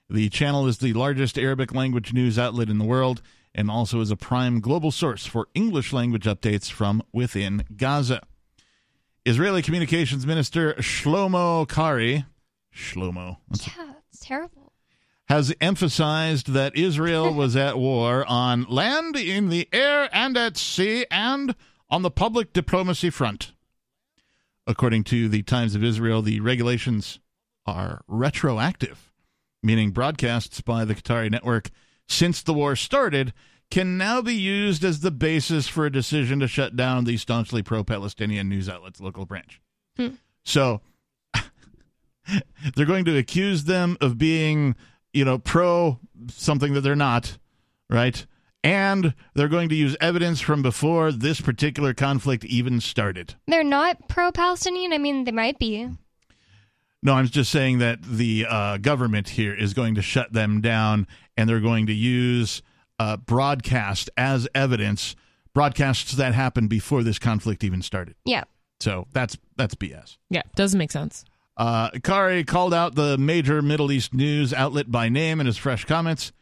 The channel is the largest Arabic language news outlet in the world and also is a prime global source for English language updates from within Gaza. Israeli Communications Minister Shlomo Karhi, Shlomo, that's Yeah, it's terrible. has emphasized that Israel was at war on land, in the air, and at sea, and on the public diplomacy front. According to the Times of Israel, the regulations are retroactive, meaning broadcasts by the Qatari network since the war started can now be used as the basis for a decision to shut down the staunchly pro Palestinian news outlet's local branch. Hmm. So they're going to accuse them of being, you know, pro something that they're not, right? And they're going to use evidence from before this particular conflict even started. They're not pro Palestinian? I mean, they might be. No, I'm just saying that the uh, government here is going to shut them down, and they're going to use uh, broadcast as evidence, broadcasts that happened before this conflict even started. Yeah. So that's that's BS. Yeah, doesn't make sense. Uh, Karhi called out the major Middle East news outlet by name in his fresh comments.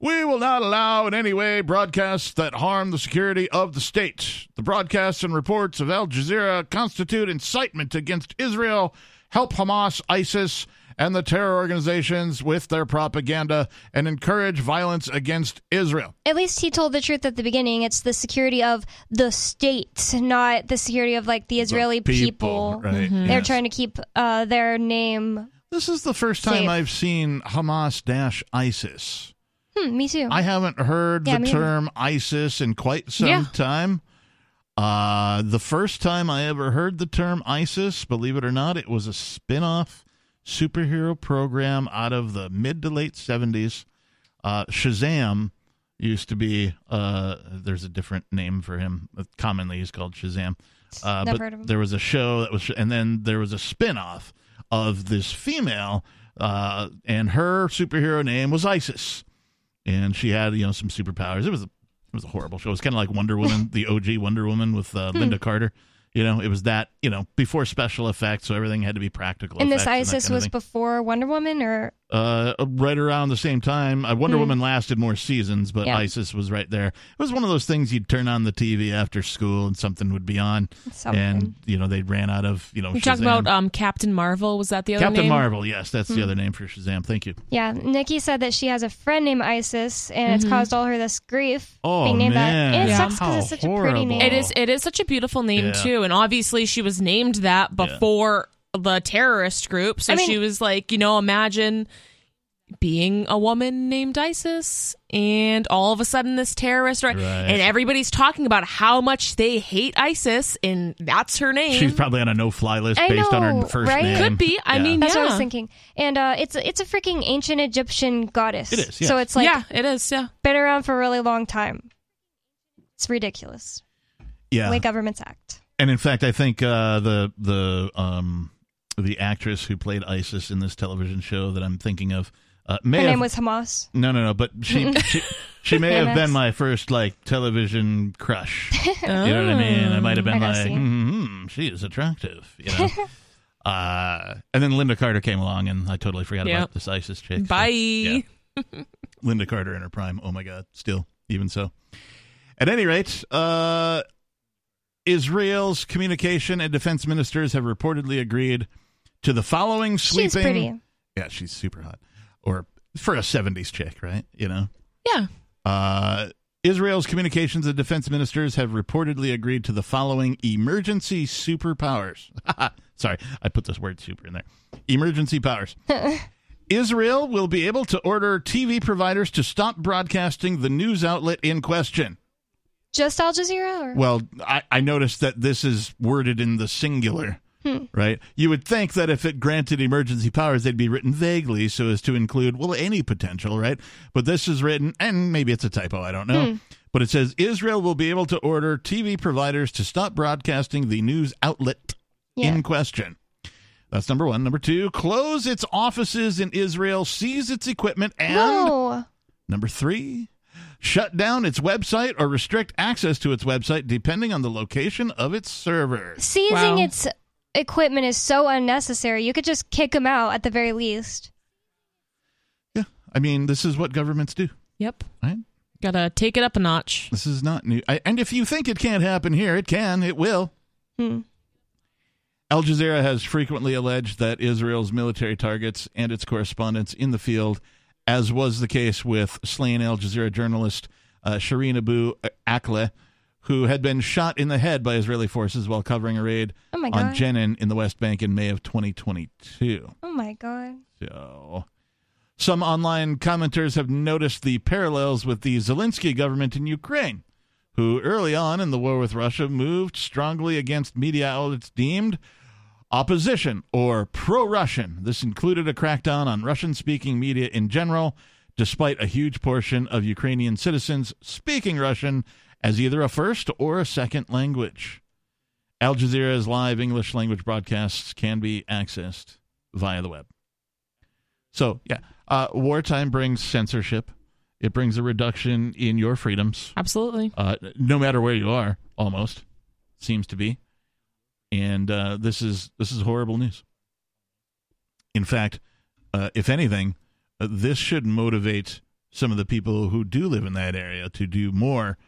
We will not allow in any way broadcasts that harm the security of the state. The broadcasts and reports of Al Jazeera constitute incitement against Israel, help Hamas, ISIS, and the terror organizations with their propaganda, and encourage violence against Israel. At least he told the truth at the beginning. It's the security of the state, not the security of like the Israeli people, right, They're yes. trying to keep uh, their name. This is the first time Safe. I've seen Hamas dash ISIS. Hmm, me too. I haven't heard Yeah, the term ISIS in quite some Yeah. time. Uh, the first time I ever heard the term ISIS, believe it or not, it was a spin off superhero program out of the mid to late 70s. Uh, Shazam used to be, uh, there's a different name for him. Commonly, he's called Shazam. Uh, Never but heard of him. there was a show that was, and then there was a spin off of this female, uh, and her superhero name was Isis and she had you know some superpowers. It was a it was a horrible show. It was kind of like Wonder Woman, the OG Wonder Woman with uh, Hmm. Lynda Carter. You know, it was that you know before special effects, so everything had to be practical. and this effects that ISIS kind of was thing. before Wonder Woman, or uh, right around the same time. Uh, Wonder Hmm. Woman lasted more seasons, but Yeah. ISIS was right there. It was one of those things you'd turn on the TV after school and something would be on, Something. and you know they ran out of you know. You Shazam. about um, Captain Marvel. Was that the other Captain name? Marvel. Yes, that's the Hmm. other name for Shazam. Thank you. yeah, Nikki said that she has a friend named Isis, and it's Mhm. caused all her this grief Oh, being named man. that. And it Yeah. sucks because it's such a pretty name. It is. It is such a beautiful name Yeah. too, and obviously she was named that before the terrorist group. So I mean- she was like, you know, imagine being a woman named Isis, and all of a sudden this terrorist, right? Right. And everybody's talking about how much they hate ISIS, and that's her name. She's probably on a no-fly list I based on her first right? name. Could be. I Yeah. mean, That's yeah. what I was thinking. And uh, it's it's a freaking ancient Egyptian goddess. It is, yes. So it's like yeah, it is. Yeah. been around for a really long time. It's ridiculous. yeah. The way governments act. And in fact, I think uh, the the um, the actress who played Isis in this television show that I'm thinking of uh, may Her have, name was Hamas. no no no, but she she, she may have been my first like television crush. You know what I mean? I might have been I like, see. hmm she is attractive. You know. uh, and then Lynda Carter came along, and I totally forgot Yep. about this Isis chick. So, Bye. yeah. Lynda Carter in her prime. Oh my God. Still, even so. At any rate, uh, Israel's communication and defense ministers have reportedly agreed to the following sweeping. She's pretty. Yeah, she's super hot. Or for a 70s chick, right? You know? Yeah. Uh, Israel's communications and defense ministers have reportedly agreed to the following emergency superpowers. Sorry, I put this word super in there. Emergency powers. Israel will be able to order TV providers to stop broadcasting the news outlet in question. Just Al Jazeera? Or? Well, I, I noticed that this is worded in the singular, Hmm. right? You would think that if it granted emergency powers, they'd be written vaguely so as to include, well, any potential, right? But this is written, and maybe it's a typo, I don't know. Hmm. But it says Israel will be able to order TV providers to stop broadcasting the news outlet Yeah. in question. That's number one. Number two, close its offices in Israel, seize its equipment, and No. Number three, shut down its website or restrict access to its website depending on the location of its server. Seizing its equipment is so unnecessary. You could just kick them out at the very least. Yeah, I mean, this is what governments do. Yep. Right? Gotta take it up a notch. This is not new. I, and if you think it can't happen here, it can. It will. Hmm. Al Jazeera has frequently alleged that Israel's military targets and its correspondents in the field, as was the case with slain Al Jazeera journalist uh, Shireen Abu Akleh, who had been shot in the head by Israeli forces while covering a raid Oh on Jenin in the West Bank in May of 2022. Oh my god. So, some online commenters have noticed the parallels with the Zelensky government in Ukraine, who early on in the war with Russia moved strongly against media outlets deemed opposition or pro Russian. This included a crackdown on Russian speaking media in general, despite a huge portion of Ukrainian citizens speaking Russian as either a first or a second language. Al Jazeera's live English language broadcasts can be accessed via the web. So, yeah, uh, wartime brings censorship. It brings a reduction in your freedoms. Absolutely. Uh, no matter where you are, almost seems to be. And uh, this is this is horrible news. In fact, uh, if anything, uh, this should motivate some of the people who do live in that area to do more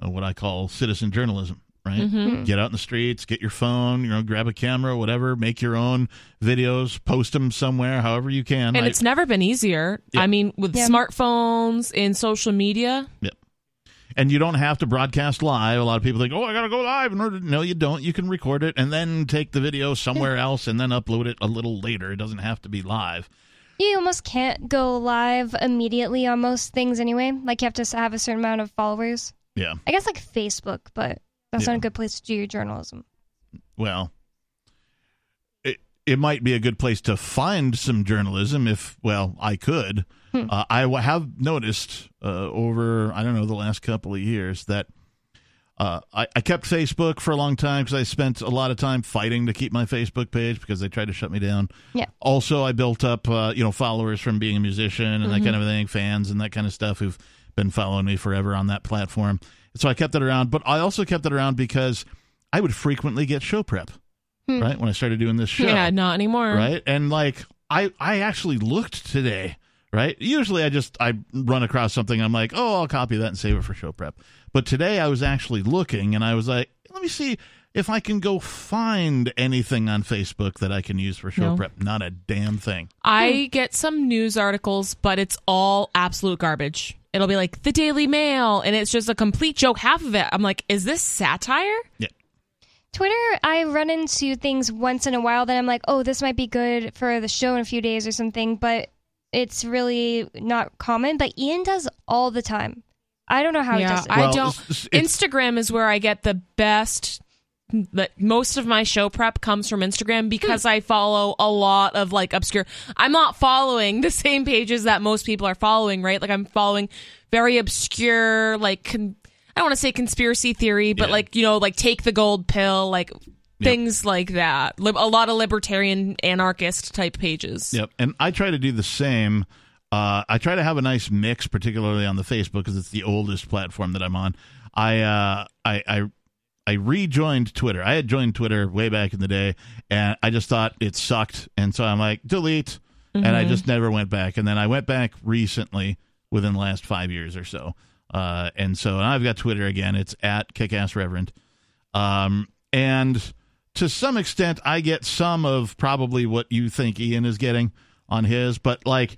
uh, what I call citizen journalism. Right, Mhm. get out in the streets, get your phone, you know, grab a camera, whatever, make your own videos, post them somewhere, however you can. And I- it's never been easier. Yeah. I mean, with Yeah. smartphones and social media. Yep. And you don't have to broadcast live. A lot of people think, "Oh, I got to go live." In order, to... no, you don't. You can record it and then take the video somewhere else and then upload it a little later. It doesn't have to be live. You almost can't go live immediately on most things anyway. Like you have to have a certain amount of followers. Yeah. I guess like Facebook, but that's Yeah. not a good place to do your journalism. Well, it it might be a good place to find some journalism if well, I could. Hmm. Uh, I w- have noticed uh, over I don't know the last couple of years that uh, I, I kept Facebook for a long time because I spent a lot of time fighting to keep my Facebook page because they tried to shut me down. Yeah. Also, I built up uh, you know followers from being a musician and that Mhm. kind of thing, fans and that kind of stuff who've been following me forever on that platform. So I kept it around, but I also kept it around because I would frequently get show prep. Hmm. Right when I started doing this show, Yeah, not anymore. right? And like I I actually looked today, right? Usually I just I run across something I'm like, "Oh, I'll copy that and save it for show prep." But today I was actually looking and I was like, "Let me see if I can go find anything on Facebook that I can use for show No. prep." Not a damn thing. I get some news articles, but it's all absolute garbage. It'll be like the Daily Mail, and it's just a complete joke. Half of it, I'm like, is this satire? Yeah. Twitter, I run into things once in a while that I'm like, oh, this might be good for the show in a few days or something, but it's really not common. But Ian does all the time. I don't know how he yeah, does it. I don't. it's- it's- Instagram is where I get the best. But most of my show prep comes from Instagram because I follow a lot of like obscure. I'm not following the same pages that most people are following, right? Like I'm following very obscure, like con- I don't want to say conspiracy theory, but Yeah. like you know, like take the gold pill, like things like that. Lib- a lot of libertarian anarchist type pages. Yep. And I try to do the same. Uh, I try to have a nice mix, particularly on the Facebook because it's the oldest platform that I'm on. I uh, I I I rejoined Twitter. I had joined Twitter way back in the day, and I just thought it sucked, and so I'm like delete, and I Mhm. just never went back. And then I went back recently, within the last five years or so, uh, and so now I've got Twitter again. It's at Kickass Reverend, um, and to some extent, I get some of probably what you think Ian is getting on his, but like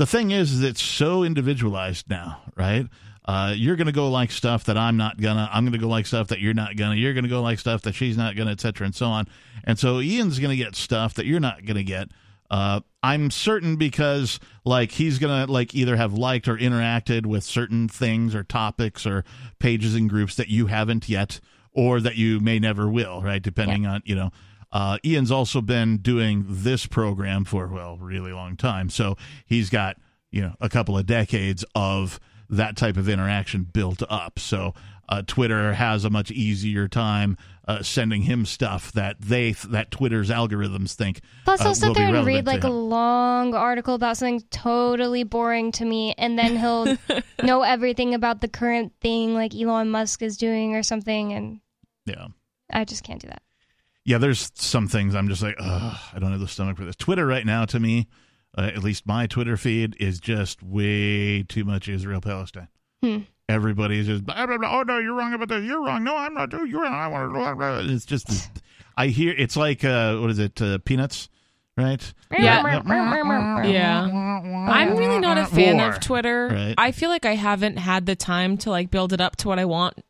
the thing is, is it's so individualized now, right? uh, you're going to go like stuff that I'm not gonna. I'm going to go like stuff that you're not gonna. You're going to go like stuff that she's not gonna, etc. and so on. And so Ian's going to get stuff that you're not going to get. Uh, I'm certain because like he's gonna like either have liked or interacted with certain things or topics or pages and groups that you haven't yet or that you may never will, right? Depending on you know. Uh, Ian's also been doing this program for well, really long time, so he's got you know a couple of decades of that type of interaction built up. So uh, Twitter has a much easier time uh, sending him stuff that they that Twitter's algorithms think. Plus, uh, he'll sit will there and read to like a long article about something totally boring to me, and then he'll know everything about the current thing like Elon Musk is doing or something, and yeah. I just can't do that. Yeah, there's some things I'm just like, Ugh, I don't have the stomach for this. Twitter right now, to me, uh, at least my Twitter feed is just way too much Israel Palestine. Hmm. Everybody's just, blah, blah, blah. oh no, you're wrong about this. You're wrong. No, I'm not. You're wrong. I want to. It's just, I hear it's like, uh, what is it? Uh, peanuts, right? Yeah. Yeah. I'm really not a fan War. of Twitter. Right. I feel like I haven't had the time to like build it up to what I want.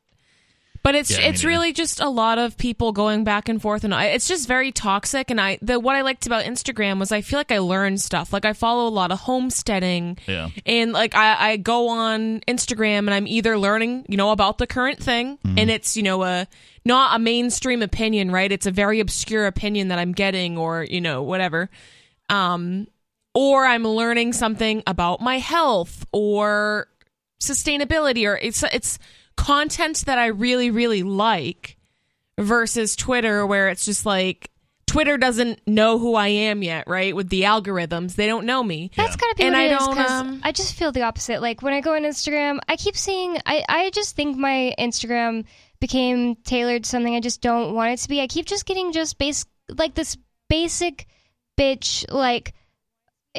But it's Yeah, it's really just a lot of people going back and forth and I, it's just very toxic and I the what I liked about Instagram was I feel like I learned stuff. Like I follow a lot of homesteading Yeah. and like I, I go on Instagram and I'm either learning, you know, about the current thing Mm-hmm. and it's, you know, a not a mainstream opinion, right? It's a very obscure opinion that I'm getting or, you know, whatever. Um or I'm learning something about my health or sustainability or it's it's content that I really really like versus Twitter where it's just like Twitter doesn't know who I am yet, right? With the algorithms, they don't know me. That's gotta be And I is, don't, 'cause um, I just feel the opposite. Like when I go on Instagram, I keep seeing. I I just think my Instagram became tailored to something I just don't want it to be. I keep just getting just base like this basic bitch like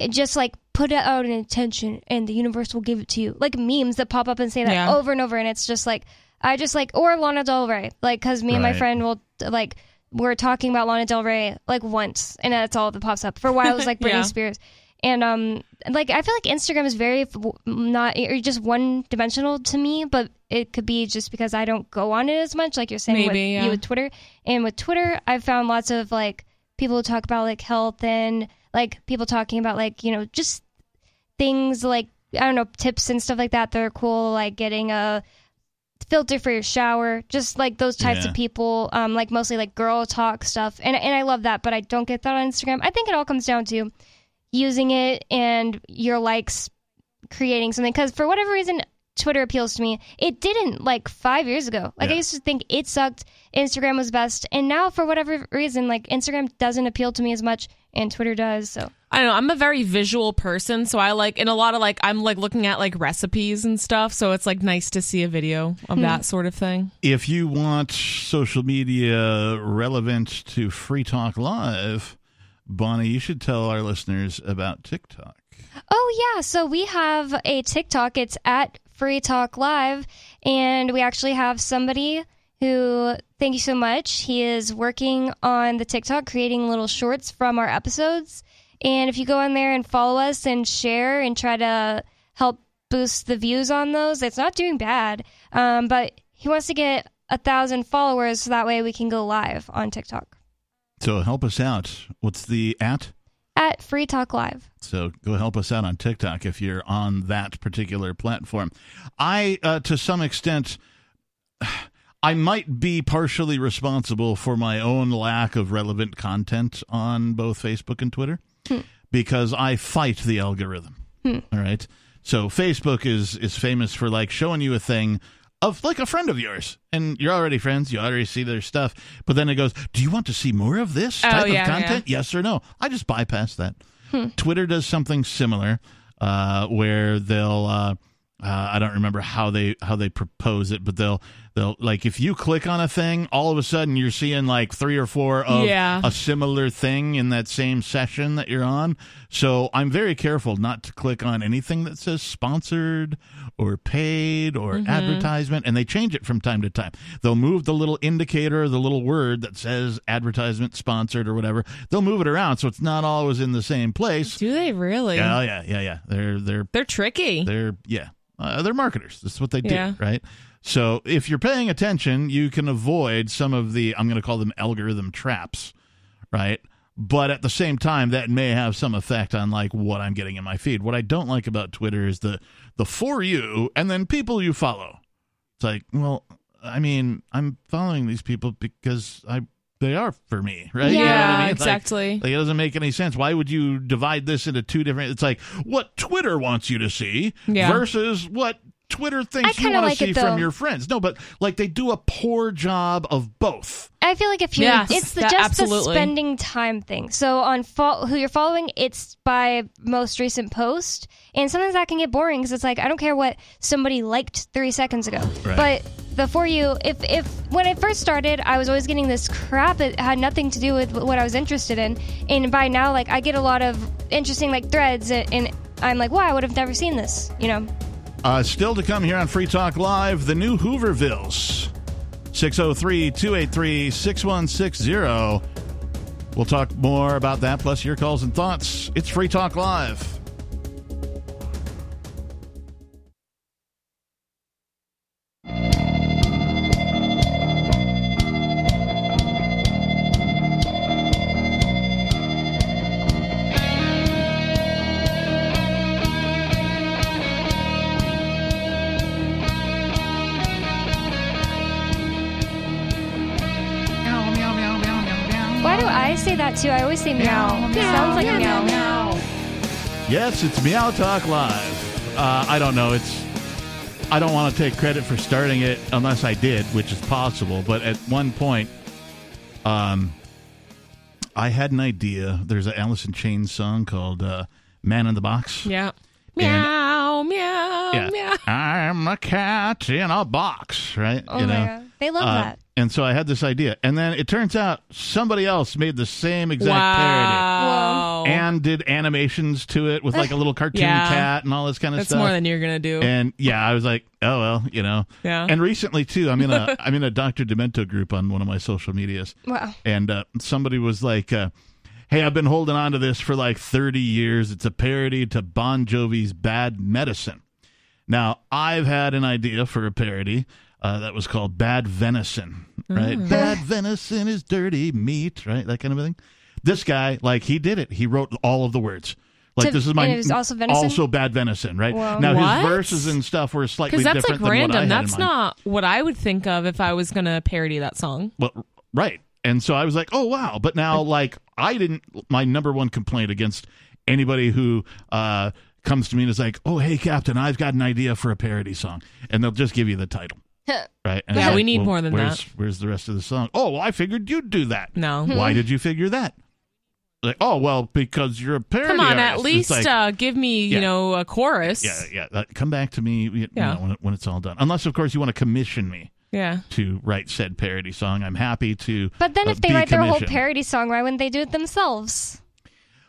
just like put it out an intention and the universe will give it to you like memes that pop up and say that Yeah. over and over and it's just like i just like or lana del rey like because me and my friend will like we're talking about lana del rey like once and that's all that pops up for a while it was like britney Yeah. spears and um like i feel like instagram is very not or just one dimensional to me but it could be just because i don't go on it as much like you're saying with yeah. you with twitter and with twitter i've found lots of like people who talk about like health and like people talking about like you know just things like i don't know tips and stuff like that that are cool like getting a filter for your shower just like those types Yeah. of people um like mostly like girl talk stuff and and i love that but i don't get that on instagram i think it all comes down to using it and your likes creating something because for whatever reason twitter appeals to me it didn't like five years ago like i used to think it sucked instagram was best and now for whatever reason like instagram doesn't appeal to me as much and twitter does so I don't know. I'm a very visual person, so I like, in a lot of like, I'm like looking at like recipes and stuff. So it's like nice to see a video of hmm. that sort of thing. If you want social media relevant to Free Talk Live, Bonnie, you should tell our listeners about TikTok. Oh yeah, so we have a TikTok. It's at Free Talk Live, and we actually have somebody who, thank you so much. He is working on the TikTok, creating little shorts from our episodes. And if you go in there and follow us and share and try to help boost the views on those, it's not doing bad. Um, but he wants to get a thousand followers so that way we can go live on TikTok So help us out. What's the at? At Free Talk Live. So go help us out on TikTok if you're on that particular platform. I, uh, to some extent, I might be partially responsible for my own lack of relevant content on both Facebook and Twitter because I fight the algorithm. All right. So Facebook is is famous for like showing you a thing of like a friend of yours, and you're already friends. You already see their stuff, but then it goes, "Do you want to see more of this Oh, type yeah, of content? Yes or no?" I just bypass that. Twitter does something similar, uh, where they'll. Uh, uh, I don't remember how they how they propose it, but they'll they'll like if you click on a thing, all of a sudden you're seeing like three or four of Yeah. a similar thing in that same session that you're on. So I'm very careful not to click on anything that says sponsored or paid or Mm-hmm. advertisement, and they change it from time to time. They'll move the little indicator, the little word that says advertisement, sponsored, or whatever. They'll move it around so it's not always in the same place. Do they really? Yeah, yeah, yeah, yeah. They're they're They're tricky. they're yeah. Uh, they're marketers. That's what they do, Yeah. right? So if you're paying attention, you can avoid some of the I'm going to call them algorithm traps, right? But at the same time, that may have some effect on like what I'm getting in my feed. What I don't like about Twitter is the the for you and then people you follow. It's like, well, I mean, I'm following these people because I they are for me, right? You know I Yeah, mean? Like- exactly. like, it doesn't make any sense. Why would you divide this into two different? It's like what Twitter wants you to see Yeah. versus what Twitter thinks you want like to it, see from your friends. No, but like they do a poor job of both. I feel like if you, Yes, it's the, that- just absolutely. the spending time thing. So on fo- who you're following, it's by most recent post, and sometimes that can get boring because it's like I don't care what somebody liked three seconds ago. Right. But the for you, if if when I first started, I was always getting this crap that had nothing to do with what I was interested in, and by now, like I get a lot of interesting like threads, and, and I'm like, wow, I would have never seen this, you know. Uh, still to come here on Free Talk Live, the new Hoovervilles. 603 283 6160. We'll talk more about that, plus your calls and thoughts. It's Free Talk Live. That too? I always say meow. It sounds like a meow. Yes, it's Meow Talk Live. Uh, I don't know. It's I don't want to take credit for starting it unless I did, which is possible. But at one point, um, I had an idea. There's an Alice in Chains song called uh, "Man in the Box." Yeah. And- Meow, meow, Yeah, meow. I'm a cat in a box, right? Oh you my know? god, they love Uh, that. And so I had this idea, and then it turns out somebody else made the same exact parody Wow. and did animations to it with like a little cartoon Yeah. cat and all this kind of That's stuff. more than you're gonna do. And yeah, I was like, oh well, you know. Yeah. And recently too, I'm in a I'm in a Dr. Demento group on one of my social medias, Wow. and uh, somebody was like, uh, "Hey, I've been holding on to this for like 30 years. It's a parody to Bon Jovi's Bad Medicine." Now, I've had an idea for a parody uh, that was called Bad Venison, right? Mm. Bad venison is dirty meat, right? That kind of a thing. This guy, like, he did it. He wrote all of the words. Like To- this is my it was also venison? also bad venison, right? Whoa. Now What? his verses and stuff were slightly Because that's like than random. what I had That's not what I would think of if I was gonna parody that song. Well, right. And so I was like, oh, wow. But now, like, I didn't, my number one complaint against anybody who uh, comes to me and is like, oh, hey, Captain, I've got an idea for a parody song. And they'll just give you the title. Right? And Yeah, like, we need well, more than where's, that. Where's the rest of the song? Oh, well, I figured you'd do that. No. Why did you figure that? Like, oh, well, because you're a parody Come on, artist. at least like, uh, give me, you know, a chorus. yeah, yeah. that- come back to me you Yeah. know, when, when it's all done. Unless, of course, you want to commission me Yeah. to write said parody song. I'm happy to. But then uh, if they write their whole parody song, why wouldn't they do it themselves?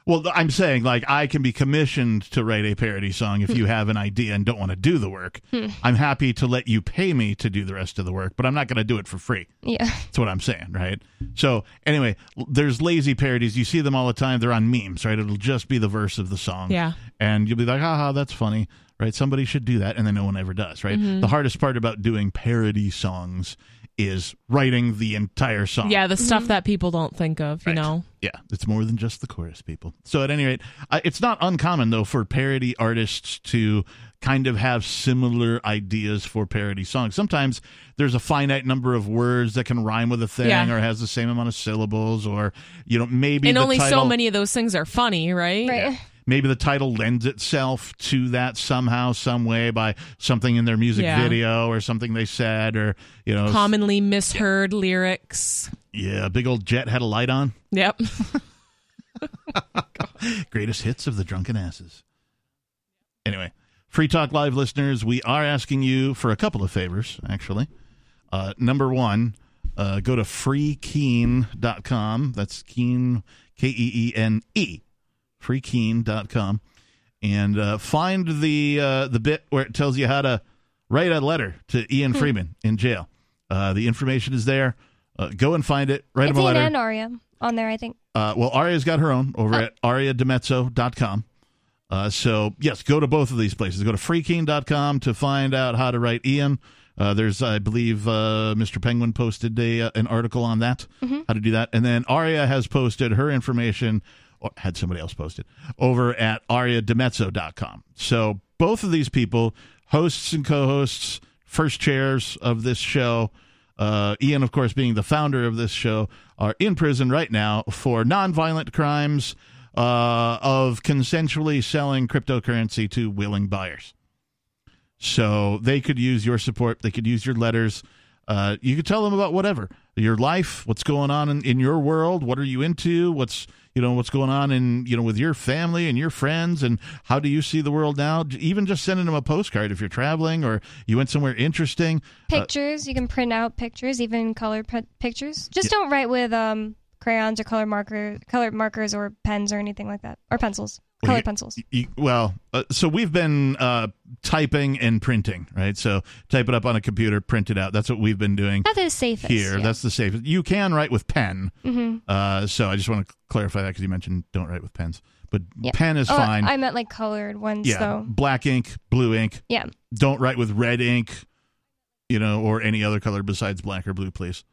Well, I'm saying like I can be commissioned to write a parody song if you have an idea and don't want to do the work. I'm happy to let you pay me to do the rest of the work, but I'm not going to do it for free. Yeah. That's what I'm saying, right? So anyway, l- there's lazy parodies. You see them all the time. They're on memes, right? It'll just be the verse of the song. Yeah. And you'll be like, haha, that's funny, right? Somebody should do that. And then no one ever does, right? Mm-hmm. The hardest part about doing parody songs is writing the entire song. Yeah, the stuff that people don't think of, you know. Yeah, it's more than just the chorus, people. So, at any rate, uh, it's not uncommon, though, for parody artists to kind of have similar ideas for parody songs. Sometimes there's a finite number of words that can rhyme with a thing Yeah. or has the same amount of syllables, or, you know, maybe and the only title, so many of those things are funny, right? Right. Maybe the title lends itself to that somehow, some way by something in their music Yeah. video or something they said, or, you know, Commonly misheard lyrics. yeah, big old jet had a light on. Yep. greatest hits of the drunken asses. Anyway, Free Talk Live listeners, we are asking you for a couple of favors, actually. Uh, number one, uh, go to freekeene.com. That's Keene, K E E N E, freekeene.com, and uh, find the uh, the bit where it tells you how to write a letter to Ian Freeman in jail. Uh, the information is there. Uh, go and find it. Write It's him a Ian letter. and Aria on there, I think. Uh, well, Aria's got her own over at ariadimezzo.com. Uh, so, yes, go to both of these places. Go to freekeene.com to find out how to write Ian. Uh, there's, I believe, uh, Mr. Penguin posted a, uh, an article on that, how to do that. And then Aria has posted her information, or had somebody else posted, over at ariadimezzo.com. So both of these people, hosts and co hosts, first chairs of this show, uh, Ian, of course, being the founder of this show, are in prison right now for nonviolent crimes uh, of consensually selling cryptocurrency to willing buyers. So they could use your support. They could use your letters. Uh, you could tell them about whatever your life, what's going on in, in your world, what are you into, what's you know what's going on in you know with your family and your friends, and how do you see the world now? Even just sending them a postcard if you're traveling or you went somewhere interesting. Uh, Pictures, you can print out pictures, even color p- pictures. Just don't write with um, crayons or color marker, colored markers or pens or anything like that, or pencils, Colored you- pencils. you- well, uh, so we've been uh, typing and printing, right? So type it up on a computer, print it out. That's what we've been doing That is safest. here. yeah. That's the safest. You can write with pen. hmm Uh, so I just want to clarify that because you mentioned don't write with pens, but Yeah. pen is Oh, fine. I meant like colored ones, yeah, though. black ink, blue ink. Yeah. Don't write with red ink, you know, or any other color besides black or blue, please.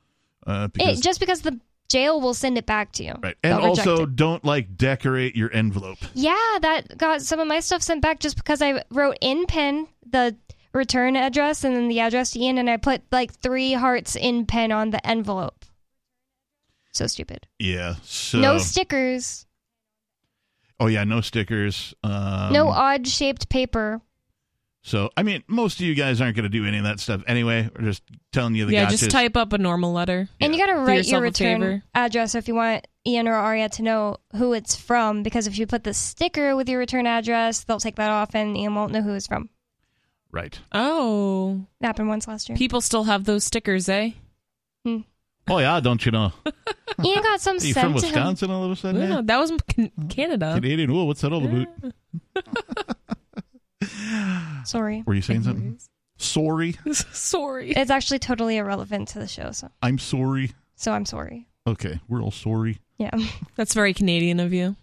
Uh, because It, just because the jail will send it back to you. right, and also don't like decorate your envelope. Yeah, that got some of my stuff sent back just because I wrote in pen the return address and then the address to Ian, and I put like three hearts in pen on the envelope. So stupid. Yeah. So no stickers. oh yeah, no stickers. Um, no odd shaped paper. So I mean, most of you guys aren't going to do any of that stuff anyway. We're just telling you the yeah, gotchas. just type up a normal letter. And you got to Do write yourself your a return favor. address if you want Ian or Aria to know who it's from. Because if you put the sticker with your return address, they'll take that off and Ian won't know who it's from. right. Oh, It happened once last year. people still have those stickers, eh? Oh yeah, don't you know? Ian got some Are you sent from to him. Wisconsin all of a sudden? Yeah, that was Can- Canada. Canadian. Oh, what's that all about? Sorry. Were you saying something? Sorry. Sorry. It's actually totally irrelevant to the show, so I'm sorry. so I'm sorry. Okay, we're all sorry. Yeah. That's very Canadian of you.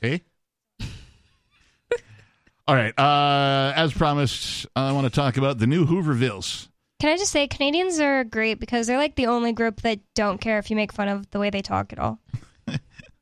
Hey. all right. Uh, as promised, I want to talk about the new Hoovervilles. Can I just say Canadians are great because they're like the only group that don't care if you make fun of the way they talk at all.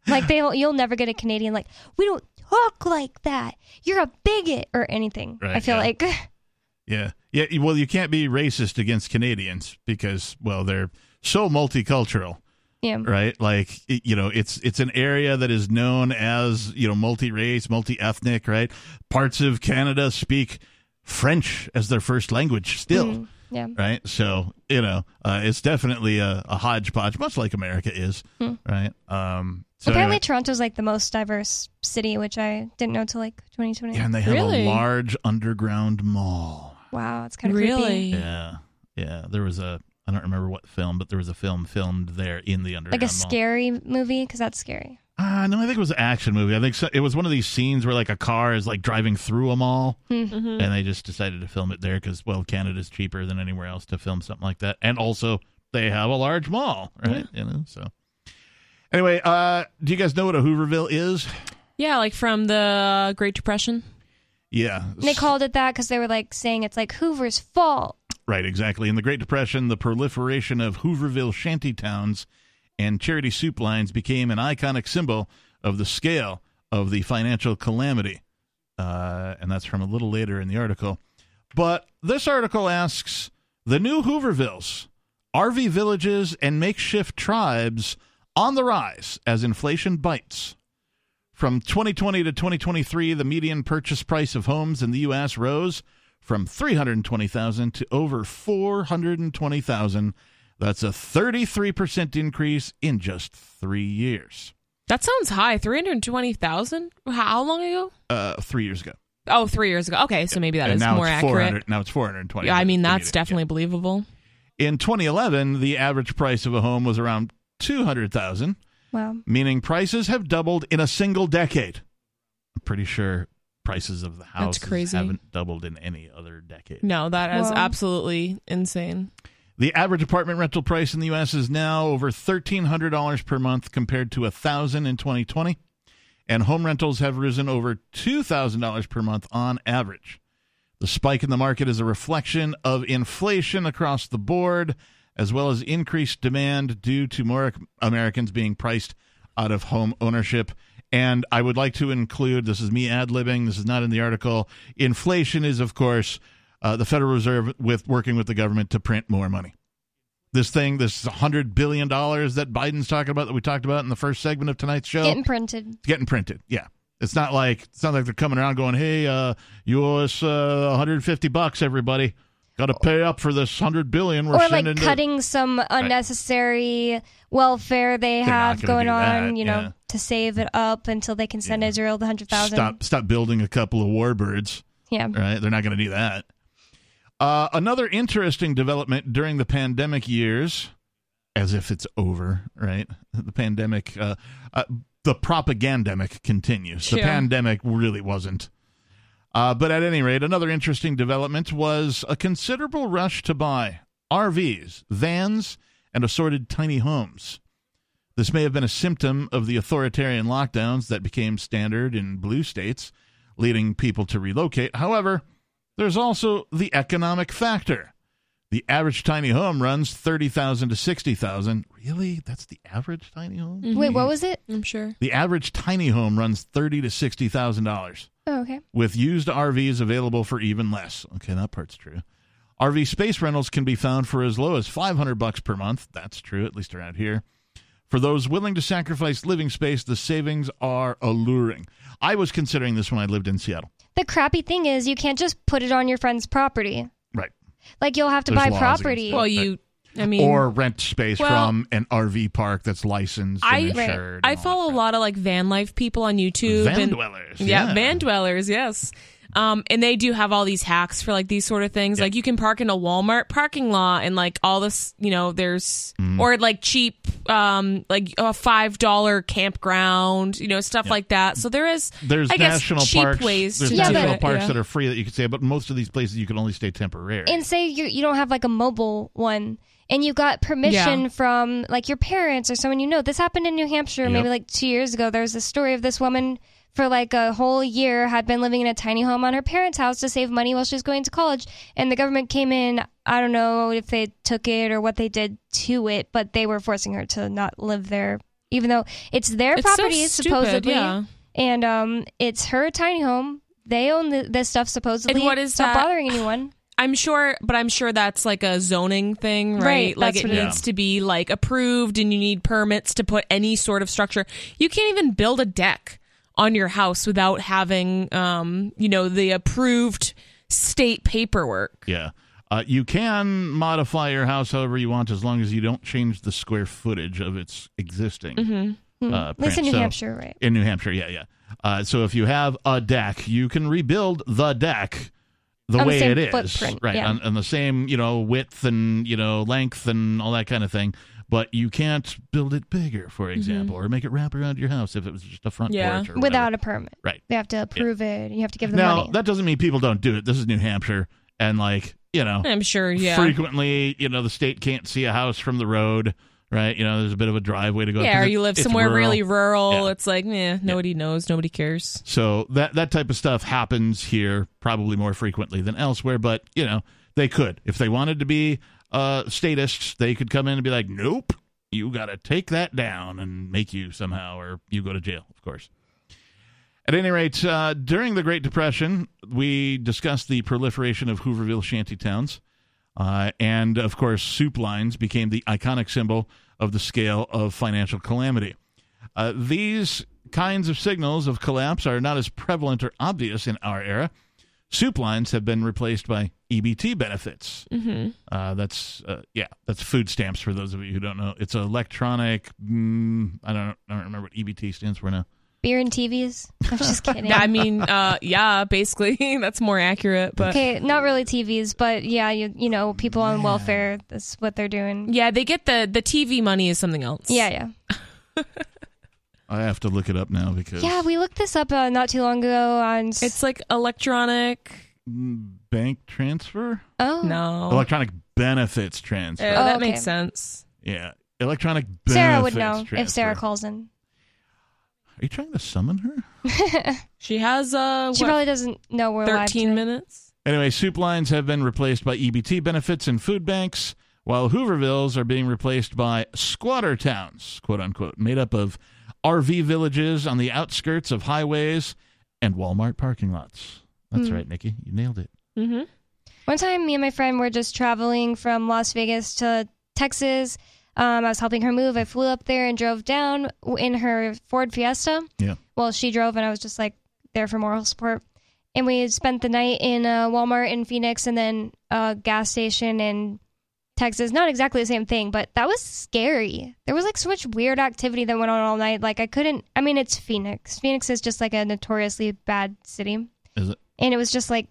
like they you'll never get a Canadian like we don't talk like that. You're a bigot or anything. Right, I feel yeah. like Yeah. Yeah. Well, you can't be racist against Canadians because, well, they're so multicultural. yeah. right like you know it's it's an area that is known as you know multi-race multi-ethnic right parts of canada speak french as their first language still Mm, yeah. right so you know uh, it's definitely a, a hodgepodge much like america is Hmm. right um so Apparently anyway, Toronto's like the most diverse city, which I didn't know till like 2020. yeah, and they have Really? a large underground mall Wow, it's kind of Really? creepy. yeah yeah there was a i don't remember what film but there was a film filmed there in the underground Like a mall. scary movie because that's scary. Uh, no, I think it was an action movie. I think so, it was one of these scenes where like a car is like driving through a mall, Mm-hmm. and they just decided to film it there because well, Canada's cheaper than anywhere else to film something like that, and also they have a large mall, right? You know, so anyway, uh, do you guys know what a Hooverville is? Yeah, like from the Great Depression. Yeah, And they called it that because they were like saying it's like Hoover's fault. Right, exactly. In the Great Depression, the proliferation of Hooverville shanty towns and charity soup lines became an iconic symbol of the scale of the financial calamity. Uh, and that's from a little later in the article. But this article asks the new Hoovervilles, RV villages, and makeshift tribes on the rise as inflation bites. From 2020 to 2023, the median purchase price of homes in the U.S. rose from 320,000 to over 420,000. That's a 33% increase in just three years. That sounds high. 320,000? How long ago? Uh, three years ago. Oh, three years ago. Okay, so maybe that and is now more it's accurate. Now it's 420. Yeah, I mean, that's median, definitely believable. In 2011, the average price of a home was around 200,000, Wow. meaning prices have doubled in a single decade. I'm pretty sure prices of the That's houses crazy. haven't doubled in any other decade. No, that is Wow. absolutely insane. The average apartment rental price in the U.S. is now over $1,300 per month compared to 1,000 in 2020. and home rentals have risen over $2,000 per month on average. The spike in the market is a reflection of inflation across the board, as well as increased demand due to more Americans being priced out of home ownership. And I would like to include this is me ad libbing, this is not in the article. Inflation is, of course, uh, the Federal Reserve with working with the government to print more money. This thing, this hundred billion dollars that Biden's talking about that we talked about in the first segment of tonight's show, Getting printed. getting printed. Yeah, it's not like it's not like they're coming around going, "Hey, uh, you owe us uh, 150 bucks, everybody. Got to pay up for this hundred billion we're or like sending." to-" cutting some unnecessary welfare they They're have going on, that, you know, yeah. to save it up until they can send Israel the hundred thousand. Stop, stop building a couple of warbirds. Yeah. right? They're not going to do that. Uh, another interesting development during the pandemic years, as if it's over, right? The pandemic, uh, uh, the propagandemic continues. The pandemic really wasn't. Uh, but at any rate, another interesting development was a considerable rush to buy RVs, vans, and assorted tiny homes. This may have been a symptom of the authoritarian lockdowns that became standard in blue states, leading people to relocate. However, there's also the economic factor. The average tiny home runs 30,000 to 60,000. Really? That's the average tiny home? Mm-hmm. Wait, what was it? I'm sure. The average tiny home runs 30 to 60,000 dollars Oh, okay. with used RVs available for even less. Okay, that part's true. RV space rentals can be found for as low as 500 bucks per month. That's true, at least around here. For those willing to sacrifice living space, the savings are alluring. I was considering this when I lived in Seattle. The crappy thing is you can't just put it on your friend's property. Right. Like you'll have to There's buy laws against property. that. Well, you, I mean, or rent space well- from an RV park that's licensed I and insured. I follow a lot of like van life people on YouTube. Van and, dwellers, Yeah, yeah. van dwellers. Yes. Um, and they do have all these hacks for like these sort of things. Like you can park in a Walmart parking lot and like all this, you know, there's Mm. or like cheap, um, like a five dollar campground, you know, stuff like that. So there is, There's I guess, national cheap parks. ways there's to national do it. parks yeah. that are free that you can stay, but most of these places you can only stay temporary. and say you you don't have like a mobile one and you got permission Yeah. from like your parents or someone you know this happened in new hampshire Yep. maybe like two years ago there was a story of this woman for like a whole year had been living in a tiny home on her parents house to save money while she was going to college and the government came in i don't know if they took it or what they did to it but they were forcing her to not live there even though it's their It's so property stupid, supposedly yeah. and um it's her tiny home they own the, this stuff supposedly And what is it's not that? bothering anyone I'm sure, but I'm sure that's like a zoning thing, right? Right, like it needs is. to be like approved and you need permits to put any sort of structure. You can't even build a deck on your house without having um, you know, the approved state paperwork. Yeah. Uh, you can modify your house however you want as long as you don't change the square footage of its existing. Mhm. Hmm. Uh, At least in. New So- Hampshire, right? In New Hampshire, yeah, yeah. Uh, so if you have a deck, you can rebuild the deck the On the way same it is, footprint, right? yeah. On, on the same, you know, width and you know length and all that kind of thing. But you can't build it bigger, for mm-hmm. example, or make it wrap around your house if it was just a front Yeah. porch or Without whatever. a permit. Right. They have to approve it. You have to give them Now money. that doesn't mean people don't do it. This is New Hampshire, and like you know, I'm sure, yeah. frequently, you know, the state can't see a house from the road, right? You know, there's a bit of a driveway to go. Yeah, 'cause or you live somewhere rural. really rural. Yeah. It's like, yeah, nobody knows, nobody cares. So that that type of stuff happens here probably more frequently than elsewhere. But you know, they could if they wanted to be uh, statists, they could come in and be like, "Nope, you got to take that down and make you somehow, or you go to jail." Of course. At any rate, uh, during the Great Depression, we discussed the proliferation of Hooverville shanty towns. Uh, and of course, soup lines became the iconic symbol of the scale of financial calamity. Uh, these kinds of signals of collapse are not as prevalent or obvious in our era. Soup lines have been replaced by EBT benefits. Mhm. Uh, that's uh, yeah, that's food stamps for those of you who don't know. It's electronic. Mm, I don't I don't remember what EBT stands for now. Beer and TVs. I'm just kidding. yeah, I mean, uh, yeah, basically, that's more accurate. But okay, not really TVs, but yeah, you you know, people on welfare. That's what they're doing. yeah, they get the the TV money is something else. Yeah, yeah, I have to look it up now because yeah. We looked this up uh, not too long ago on. It's like electronic. Bank transfer, Oh no, electronic benefits transfer. Oh, that okay. makes sense. Yeah, electronic benefits Sarah would know transfer. if Sarah calls in. Are you trying to summon her? She has uh She what, probably doesn't know we're live 13 minutes. Anyway, soup lines have been replaced by EBT benefits and food banks, while Hoovervilles are being replaced by squatter towns, quote unquote, made up of RV villages on the outskirts of highways and Walmart parking lots. That's Hmm. right, Nikki. You nailed it. Mm-hmm. One time, me and my friend were just traveling from Las Vegas to Texas. Um, I was helping her move. I flew up there and drove down in her Ford Fiesta. Yeah. Well, she drove, and I was just like there for moral support. And we spent the night in a Walmart in Phoenix and then a gas station in Texas. Not exactly the same thing, but that was scary. There was like so much weird activity that went on all night. Like I couldn't. I mean, it's Phoenix. Phoenix is just like a notoriously bad city Is it? and it was just like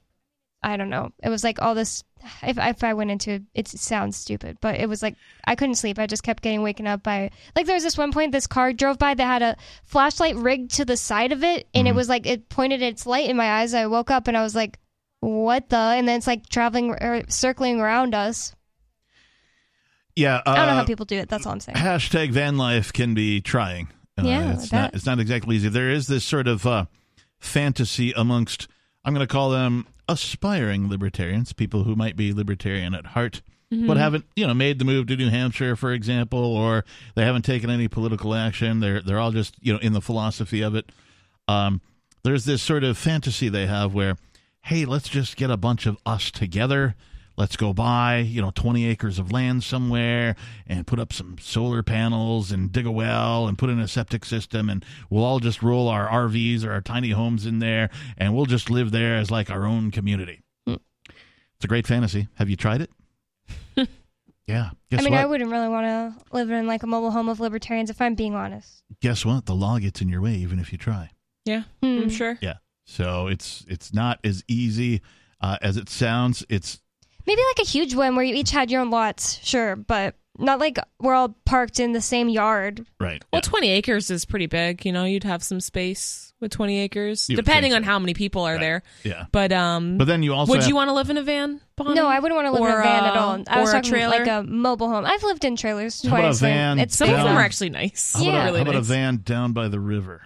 I don't know. It was like all this. If if I went into it, it sounds stupid, but it was like I couldn't sleep. I just kept getting waken up by like there was this one point this car drove by that had a flashlight rigged to the side of it, and it was like it pointed its light in my eyes. I woke up and I was like, "What the?" And then it's like traveling or circling around us. Yeah. Uh, I don't know how people do it. That's all I'm saying. hashtag van life can be trying. Uh, Yeah, it's not. It's not exactly easy. There is this sort of uh, fantasy amongst. I'm going to call them aspiring libertarians, people who might be libertarian at heart, but haven't you know made the move to New Hampshire, for example, or they haven't taken any political action. They're they're all just you know in the philosophy of it. Um, there's this sort of fantasy they have where, hey, let's just get a bunch of us together. Let's go buy, you know, 20 acres of land somewhere and put up some solar panels and dig a well and put in a septic system and we'll all just roll our RVs or our tiny homes in there and we'll just live there as like our own community. It's a great fantasy. Have you tried it? yeah. Guess I mean, what? I wouldn't really want to live in like a mobile home of libertarians if I'm being honest. Guess what? The law gets in your way even if you try. Yeah, Hmm. I'm sure. Yeah. So it's it's not as easy uh, as it sounds. It's Maybe like a huge one where you each had your own lots, sure, but not like we're all parked in the same yard. right. Well, 20 acres is pretty big. You know, you'd have some space with 20 acres, You depending think on so. how many people are Right. there. Yeah. But um, But then you also would have- you want to live in a van? Bonnie? No, I wouldn't want to live in a van at uh, all. I was or a talking trailer? like a mobile home. I've lived in trailers How about a twice. and van It's Some of them down- are actually nice. How about, Yeah. a, Really how about a van down by the river?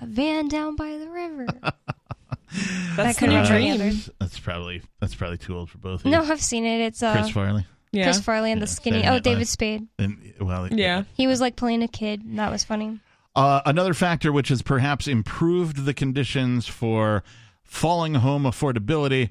a van down by the river. That's couldn't the dream. That's probably that's probably too old for both of you. no, I've seen it. It's uh, Chris Farley. Yeah. Chris Farley and Yeah, the skinny. Saturday Oh, Night David Live. Spade. And well, Yeah. He was like playing a kid. And that was funny. Uh, another factor which has perhaps improved the conditions for falling home affordability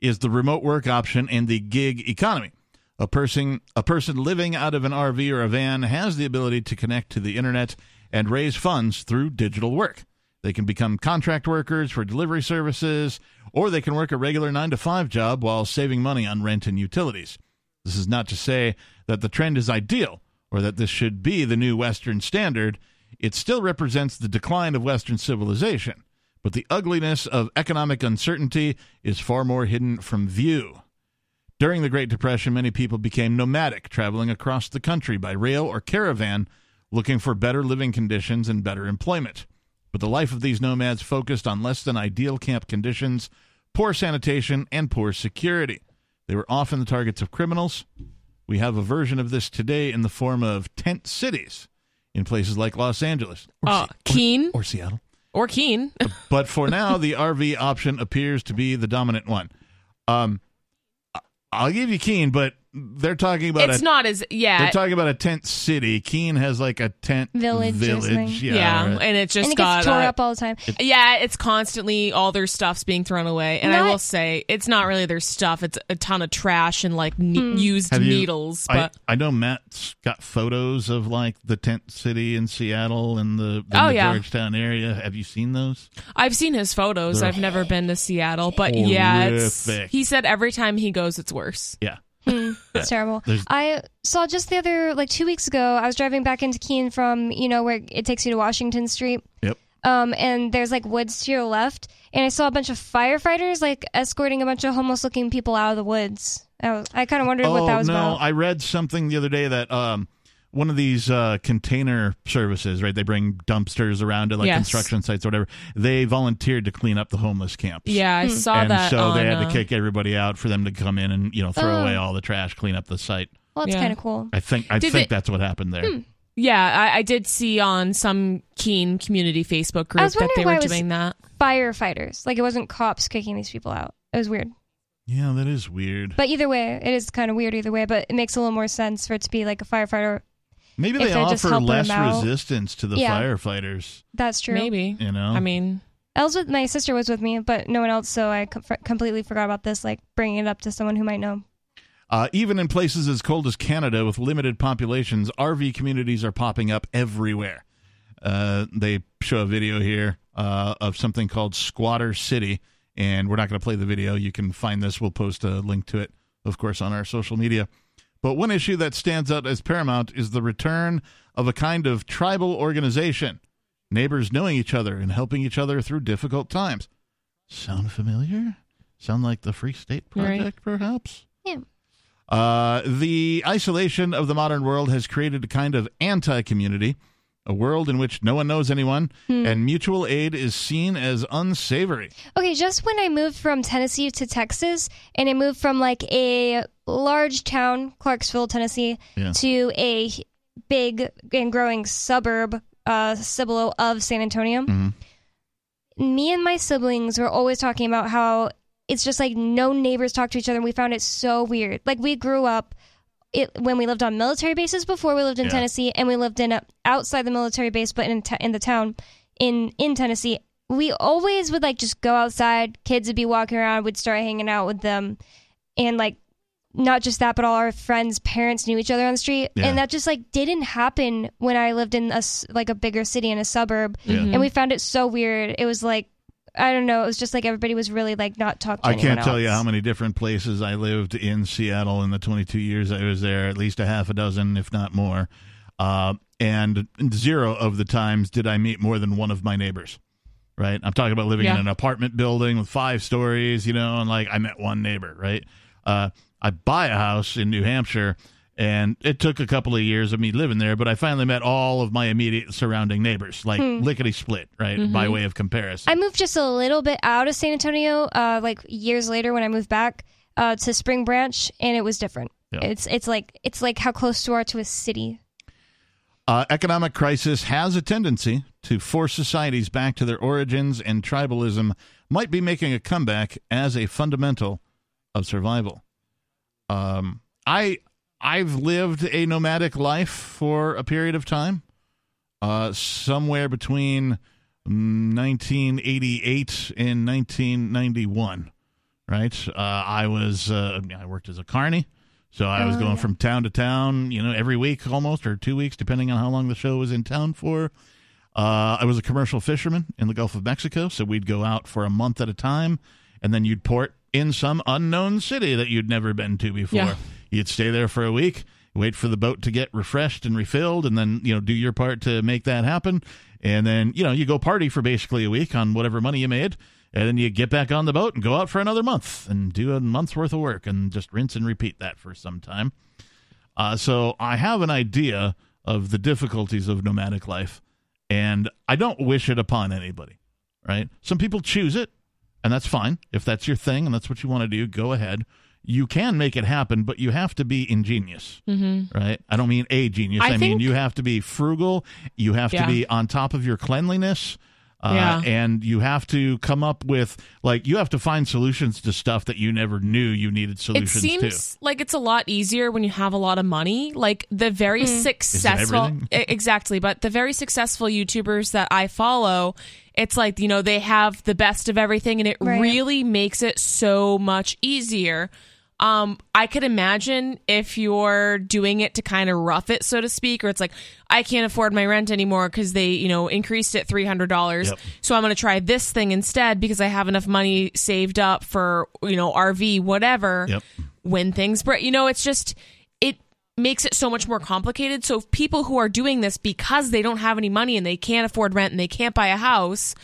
is the remote work option and the gig economy. A person a person living out of an RV or a van has the ability to connect to the internet and raise funds through digital work. They can become contract workers for delivery services, or they can work a regular 9 to 5 job while saving money on rent and utilities. This is not to say that the trend is ideal or that this should be the new Western standard. It still represents the decline of Western civilization, but the ugliness of economic uncertainty is far more hidden from view. During the Great Depression, many people became nomadic, traveling across the country by rail or caravan, looking for better living conditions and better employment. But the life of these nomads focused on less than ideal camp conditions, poor sanitation, and poor security. They were often the targets of criminals. We have a version of this today in the form of tent cities in places like Los Angeles or, Uh, Se- Keene or Seattle. or Keene. But for now, the RV option appears to be the dominant one. Um, I'll give you Keene, but they're talking about it's a, not as yeah. they're talking about a tent city. Keene has like a tent Village Village, yeah, yeah, right. and it just and it got gets tore uh, up all the time. Yeah, it's constantly all their stuff's being thrown away, and I will say it's not really their stuff. It's a ton of trash and like ne- used Have you- needles. I, But I know Matt's got photos of like the tent city in Seattle and the, the, Oh, the yeah. Georgetown area. Have you seen those? I've seen his photos. They're I've never been to Seattle, but yeah, it's, he said every time he goes, it's worse. Yeah. It's terrible. There's- I saw just the other like two weeks ago. I was driving back into Keene from you know where it takes you to Washington Street. Yep. Um, and there's like woods to your left, and I saw a bunch of firefighters like escorting a bunch of homeless-looking people out of the woods. I, was, I kind of wondered oh what that was no, about. I read something the other day that um, one of these uh, container services, right? They bring dumpsters around to like Yes. construction sites or whatever. They volunteered to clean up the homeless camps. Yeah, I saw and that. so they had to uh, kick everybody out for them to come in and you know throw Oh. away all the trash, clean up the site. well, it's Yeah. Hmm. kind of cool. I think I Did think they- that's what happened there. Yeah, I, I did see on some Keene community Facebook I group that wondering they why were it was doing that. firefighters. Like it wasn't cops kicking these people out. It was weird. Yeah, that is weird. But either way, it is kind of weird either way. But it makes a little more sense for it to be like a firefighter. Maybe they they're just offer less resistance to the Yeah. firefighters. That's true. Maybe. You know, I mean, Elsbeth, my sister was with me, but no one else. So I com- completely forgot about this. Like bringing it up to someone who might know. Uh, even in places as cold as Canada with limited populations, RV communities are popping up everywhere. Uh, they show a video here uh, of something called Squatter City, and we're not going to play the video. You can find this. We'll post a link to it, of course, on our social media. But one issue that stands out as paramount is the return of a kind of tribal organization, neighbors knowing each other and helping each other through difficult times. Sound familiar? Sound like the Free State Right. Project, perhaps? Yeah. Uh, the isolation of the modern world has created a kind of anti community, a world in which no one knows anyone, Hmm. and mutual aid is seen as unsavory. Okay, just when I moved from Tennessee to Texas, and I moved from like a large town, Clarksville, Tennessee, Yeah. to a big and growing suburb, uh, Cibolo of San Antonio. Me and my siblings were always talking about how it's just like no neighbors talk to each other. And we found it so weird. Like we grew up. It, when we lived on military bases before we lived in Yeah. Tennessee, and we lived in a, outside the military base, but in t- in the town in in Tennessee, we always would like just go outside. Kids would be walking around. We'd start hanging out with them, and like not just that, but all our friends' parents knew each other on the street, Yeah. and that just like didn't happen when I lived in a like a bigger city in a suburb, Yeah. and we found it so weird. It was like I don't know. It was just like everybody was really like not talking. I can't tell you how many different places I lived in Seattle in the 22 years I was there, at least a half a dozen, if not more. Uh, and zero of the times did I meet more than one of my neighbors. Right? I'm talking about living in an apartment building with five stories, you know, and like I met one neighbor, right? Uh, I buy a house in New Hampshire, and it took a couple of years of me living there, but I finally met all of my immediate surrounding neighbors, like Hmm. lickety split, right? By way of comparison. I moved just a little bit out of San Antonio, uh, like years later when I moved back uh, to Spring Branch, and it was different. Yeah. It's it's like it's like how close you are to a city. Uh, economic crisis has a tendency to force societies back to their origins, and tribalism might be making a comeback as a fundamental of survival. Um, I I've lived a nomadic life for a period of time, uh, somewhere between mm, 1988 and 1991. Right, uh, I was uh, I worked as a carny. So I was Oh, going yeah. from town to town, you know, every week almost, or two weeks, depending on how long the show was in town for. Uh, I was a commercial fisherman in the Gulf of Mexico, so we'd go out for a month at a time, and then you'd port in some unknown city that you'd never been to before. Yeah. You'd stay there for a week, wait for the boat to get refreshed and refilled, and then you know do your part to make that happen. And then you know you go party for basically a week on whatever money you made, and then you get back on the boat and go out for another month and do a month's worth of work and just rinse and repeat that for some time. Uh, so I have an idea of the difficulties of nomadic life, and I don't wish it upon anybody. Right? Some people choose it, and that's fine. If that's your thing and that's what you want to do, go ahead. You can make it happen, but you have to be ingenious, Mm-hmm. right? I don't mean a genius. I I, mean you have to be frugal. You have Yeah. to be on top of your cleanliness. Uh, Yeah. And you have to come up with, like, you have to find solutions to stuff that you never knew you needed solutions. To. It solutions seems like it's a lot easier when you have a lot of money. Like the very successful, everything? E- exactly. But the very successful YouTubers that I follow, it's like you know they have the best of everything, and it Right. really makes it so much easier. Um, I could imagine if you're doing it to kind of rough it, so to speak, or it's like I can't afford my rent anymore because they, you know, increased it three hundred dollars. Yep. So I'm going to try this thing instead because I have enough money saved up for you know RV whatever. Yep. When things break, you know, it's just it makes it so much more complicated. So people who are doing this because they don't have any money and they can't afford rent and they can't buy a house.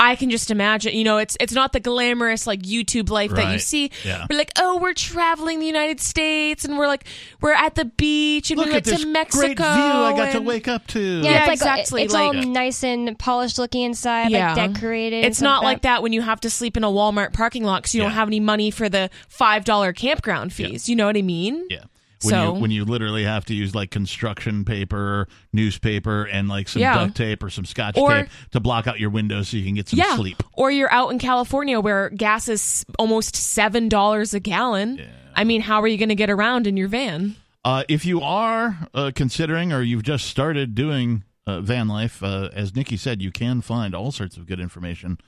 I can just imagine, you know, it's it's not the glamorous like YouTube life that you see. Yeah. We're like, oh, we're traveling the United States and we're like, we're at the beach and Look we went at this to Mexico. great view I got to wake up to. Yeah, Yeah, it's like exactly, It's all like- nice and polished looking inside, Yeah. like decorated. It's not like that. that when you have to sleep in a Walmart parking lot because you don't have any money for the five dollar campground fees. You know what I mean? Yeah. When so you when you literally have to use like construction paper, newspaper, and like some Yeah. duct tape or some scotch Or- tape to block out your windows so you can get some yeah, sleep. or you're out in California where gas is almost seven dollars a gallon. I mean, how are you going to get around in your van? Uh, if you are uh, considering or you've just started doing uh, van life, uh, as Nikki said, you can find all sorts of good information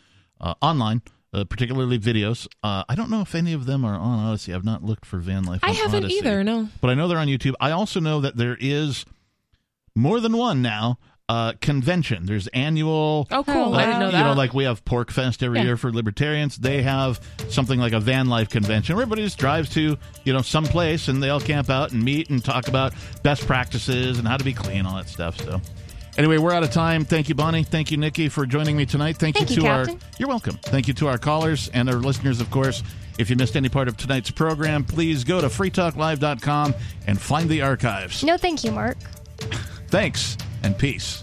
uh, online, uh, particularly videos. Uh, I don't know if any of them are on Odysee. I've not looked for van life. I haven't Odysee, either. No. but I know they're on YouTube. I also know that there is more than one now. Uh, convention. There's annual. Oh, cool. like, I didn't know You that. You know, like we have PorcFest every Yeah. year for libertarians. They have something like a van life convention. Where Everybody just drives to you know some place and they all camp out and meet and talk about best practices and how to be clean, all that stuff. So. Anyway, we're out of time. Thank you, Bonnie. Thank you, Nikki, for joining me tonight. Thank, Thank you you, to our. You're welcome. Thank you to our callers and our listeners, of course. If you missed any part of tonight's program, please go to freetalklive.com and find the archives. No, thank you, Mark. Thanks and peace.